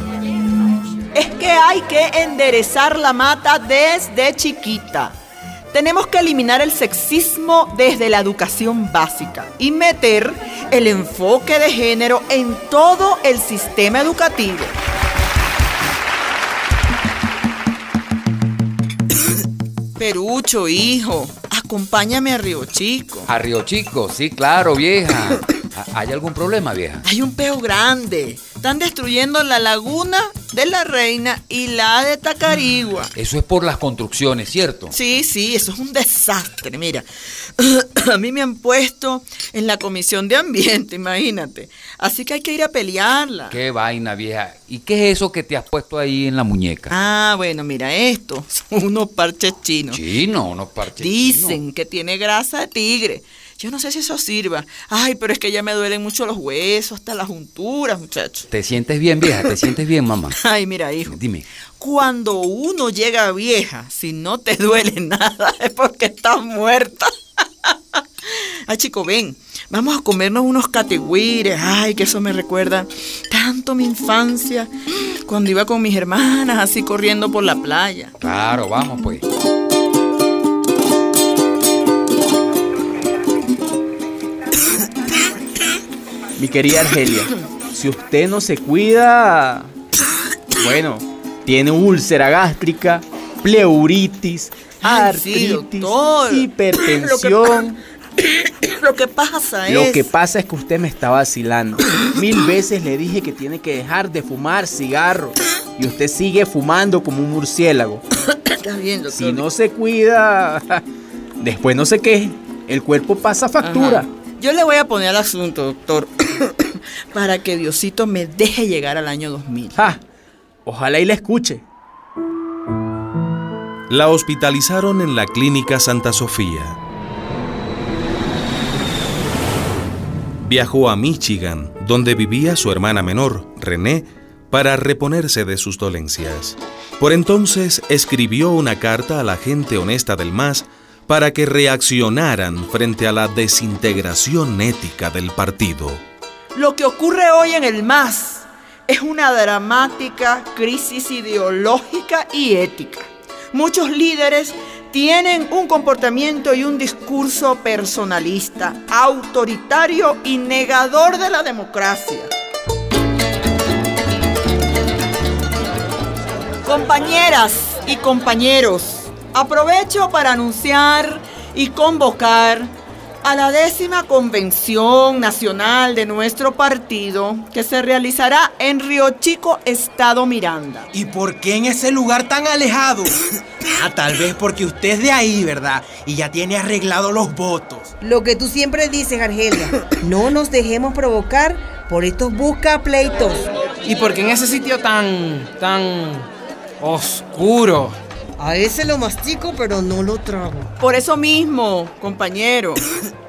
Es que hay que enderezar la mata desde chiquita. Tenemos que eliminar el sexismo desde la educación básica y meter el enfoque de género en todo el sistema educativo. [COUGHS] Perucho, hijo, acompáñame a Río Chico.
A Río Chico, sí, claro, vieja. [COUGHS] ¿Hay algún problema, vieja?
Hay un peo grande. Están destruyendo la laguna de la Reina y la de Tacarigua.
Eso es por las construcciones, ¿cierto?
Sí, sí, eso es un desastre. Mira, [CLEARS THROAT] a mí me han puesto en la comisión de ambiente, imagínate. Así que hay que ir a pelearla.
Qué vaina, vieja. ¿Y qué es eso que te has puesto ahí en la muñeca?
Ah, bueno, mira, esto [LAUGHS] son unos parches chinos.
Chino, unos parches
Dicen
chinos.
que tiene grasa de tigre. Yo no sé si eso sirva. Ay, pero es que ya me duelen mucho los huesos, hasta las junturas, muchachos.
¿Te sientes bien, vieja? ¿Te sientes bien, mamá? [LAUGHS]
Ay, mira, hijo.
Dime.
Cuando uno llega vieja, si no te duele [LAUGHS] nada, es porque estás muerta. Ay, [LAUGHS] chico, ven. Vamos a comernos unos categüires. Ay, que eso me recuerda tanto mi infancia. Cuando iba con mis hermanas así corriendo por la playa.
Claro, vamos pues.
Mi querida Argelia, si usted no se cuida, bueno, tiene úlcera gástrica, pleuritis,
Ay, sí,
artritis, hipertensión.
Lo que pasa es.
Lo que pasa es que usted me está vacilando. Mil veces le dije que tiene que dejar de fumar cigarro y usted sigue fumando como un murciélago.
Está bien, doctor.
Si no se cuida, [LAUGHS] después no se queje. El cuerpo pasa factura.
Ajá. Yo le voy a poner al asunto, doctor, [COUGHS] para que Diosito me deje llegar al año 2000.
Ah, ojalá y la escuche.
La hospitalizaron en la clínica Santa Sofía. Viajó a Michigan, donde vivía su hermana menor, René, para reponerse de sus dolencias. Por entonces escribió una carta a la gente honesta del MAS para que reaccionaran frente a la desintegración ética del partido.
Lo que ocurre hoy en el MAS es una dramática crisis ideológica y ética. Muchos líderes tienen un comportamiento y un discurso personalista, autoritario y negador de la democracia. Compañeras y compañeros, aprovecho para anunciar y convocar a la décima convención nacional de nuestro partido que se realizará en Río Chico, Estado Miranda.
¿Y por qué en ese lugar tan alejado? [LAUGHS] Ah, tal vez porque usted es de ahí, ¿verdad? Y ya tiene arreglado los votos.
Lo que tú siempre dices, Argelia, [COUGHS] no nos dejemos provocar por estos busca pleitos.
¿Y por qué en ese sitio tan, tan oscuro?
A ese lo mastico, pero no lo trago.
Por eso mismo, compañero.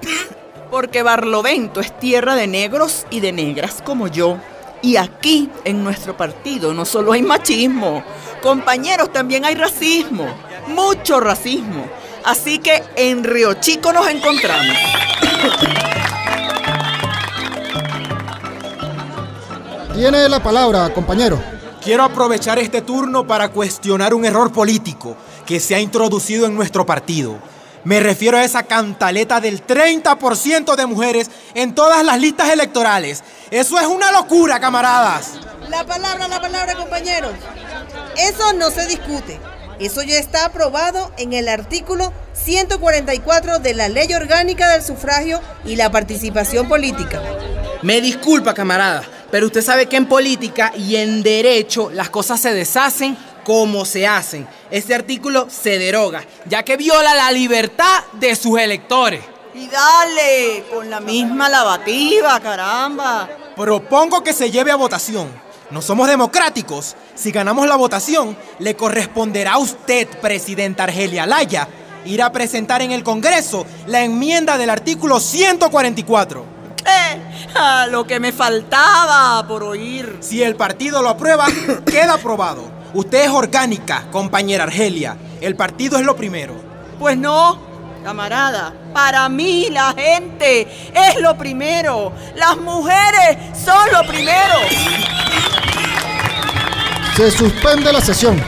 [COUGHS] Porque Barlovento es tierra de negros y de negras como yo. Y aquí, en nuestro partido, no solo hay machismo, compañeros, también hay racismo, mucho racismo. Así que en Río Chico nos encontramos.
Tiene la palabra, compañero.
Quiero aprovechar este turno para cuestionar un error político que se ha introducido en nuestro partido. Me refiero a esa cantaleta del 30% de mujeres en todas las listas electorales. Eso es una locura, camaradas.
La palabra, la palabra, compañeros. Eso no se discute. Eso ya está aprobado en el artículo 144 de la Ley Orgánica del Sufragio y la Participación Política.
Me disculpa, camarada, pero usted sabe que en política y en derecho las cosas se deshacen como se hacen. Este artículo se deroga, ya que viola la libertad de sus electores.
Y dale, con la misma lavativa, caramba.
Propongo que se lleve a votación. No somos democráticos. Si ganamos la votación, le corresponderá a usted, presidenta Argelia Laya, ir a presentar en el Congreso la enmienda del artículo 144.
Ah, lo que me faltaba por oír.
Si el partido lo aprueba, [COUGHS] queda aprobado. Usted es orgánica, compañera Argelia. El partido es lo primero.
Pues no, camarada. Para mí la gente es lo primero. Las mujeres son lo primero.
Se suspende la sesión.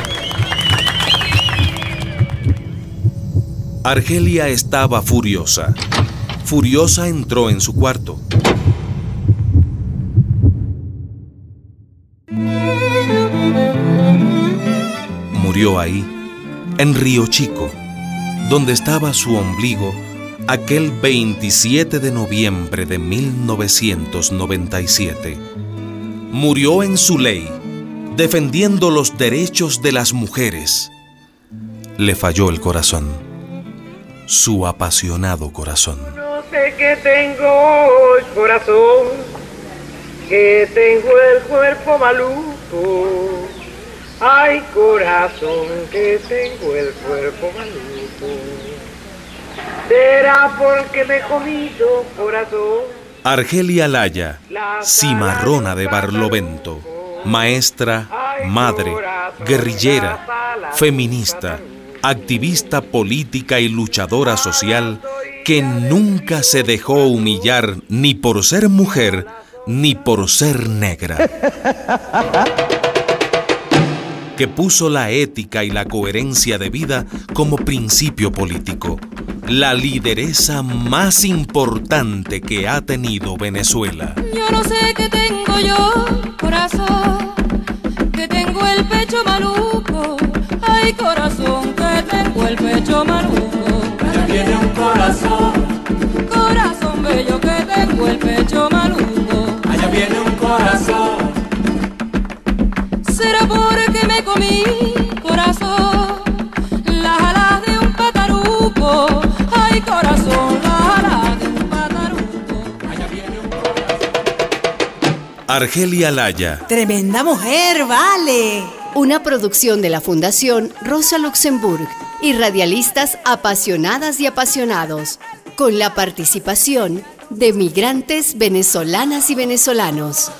Argelia estaba furiosa. Furiosa entró en su cuarto. Murió ahí, en Río Chico, donde estaba su ombligo aquel 27 de noviembre de 1997. Murió en su ley, defendiendo los derechos de las mujeres. Le falló el corazón, su apasionado corazón.
Sé qué tengo el corazón, que tengo el cuerpo maluco. Ay, corazón, que tengo el cuerpo maluco. Será porque me he comido corazón.
Argelia Laya, cimarrona de Barlovento, maestra, madre, guerrillera, feminista, activista política y luchadora social que nunca se dejó humillar ni por ser mujer ni por ser negra. Que puso la ética y la coherencia de vida como principio político, la lideresa más importante que ha tenido Venezuela.
Yo no sé qué tengo yo, corazón, que tengo el pecho maluco. Ay, corazón, pecho maluco.
Allá viene un corazón,
Corazón bello, que tengo el pecho maluco.
allá viene un corazón.
Será porque me comí, corazón, las alas de un pataruco. Ay, corazón, las alas de un pataruco.
Argelia Laya,
Tremenda mujer, vale.
Una producción de la Fundación Rosa Luxemburg y radialistas apasionadas y apasionados, con la participación de migrantes venezolanas y venezolanos.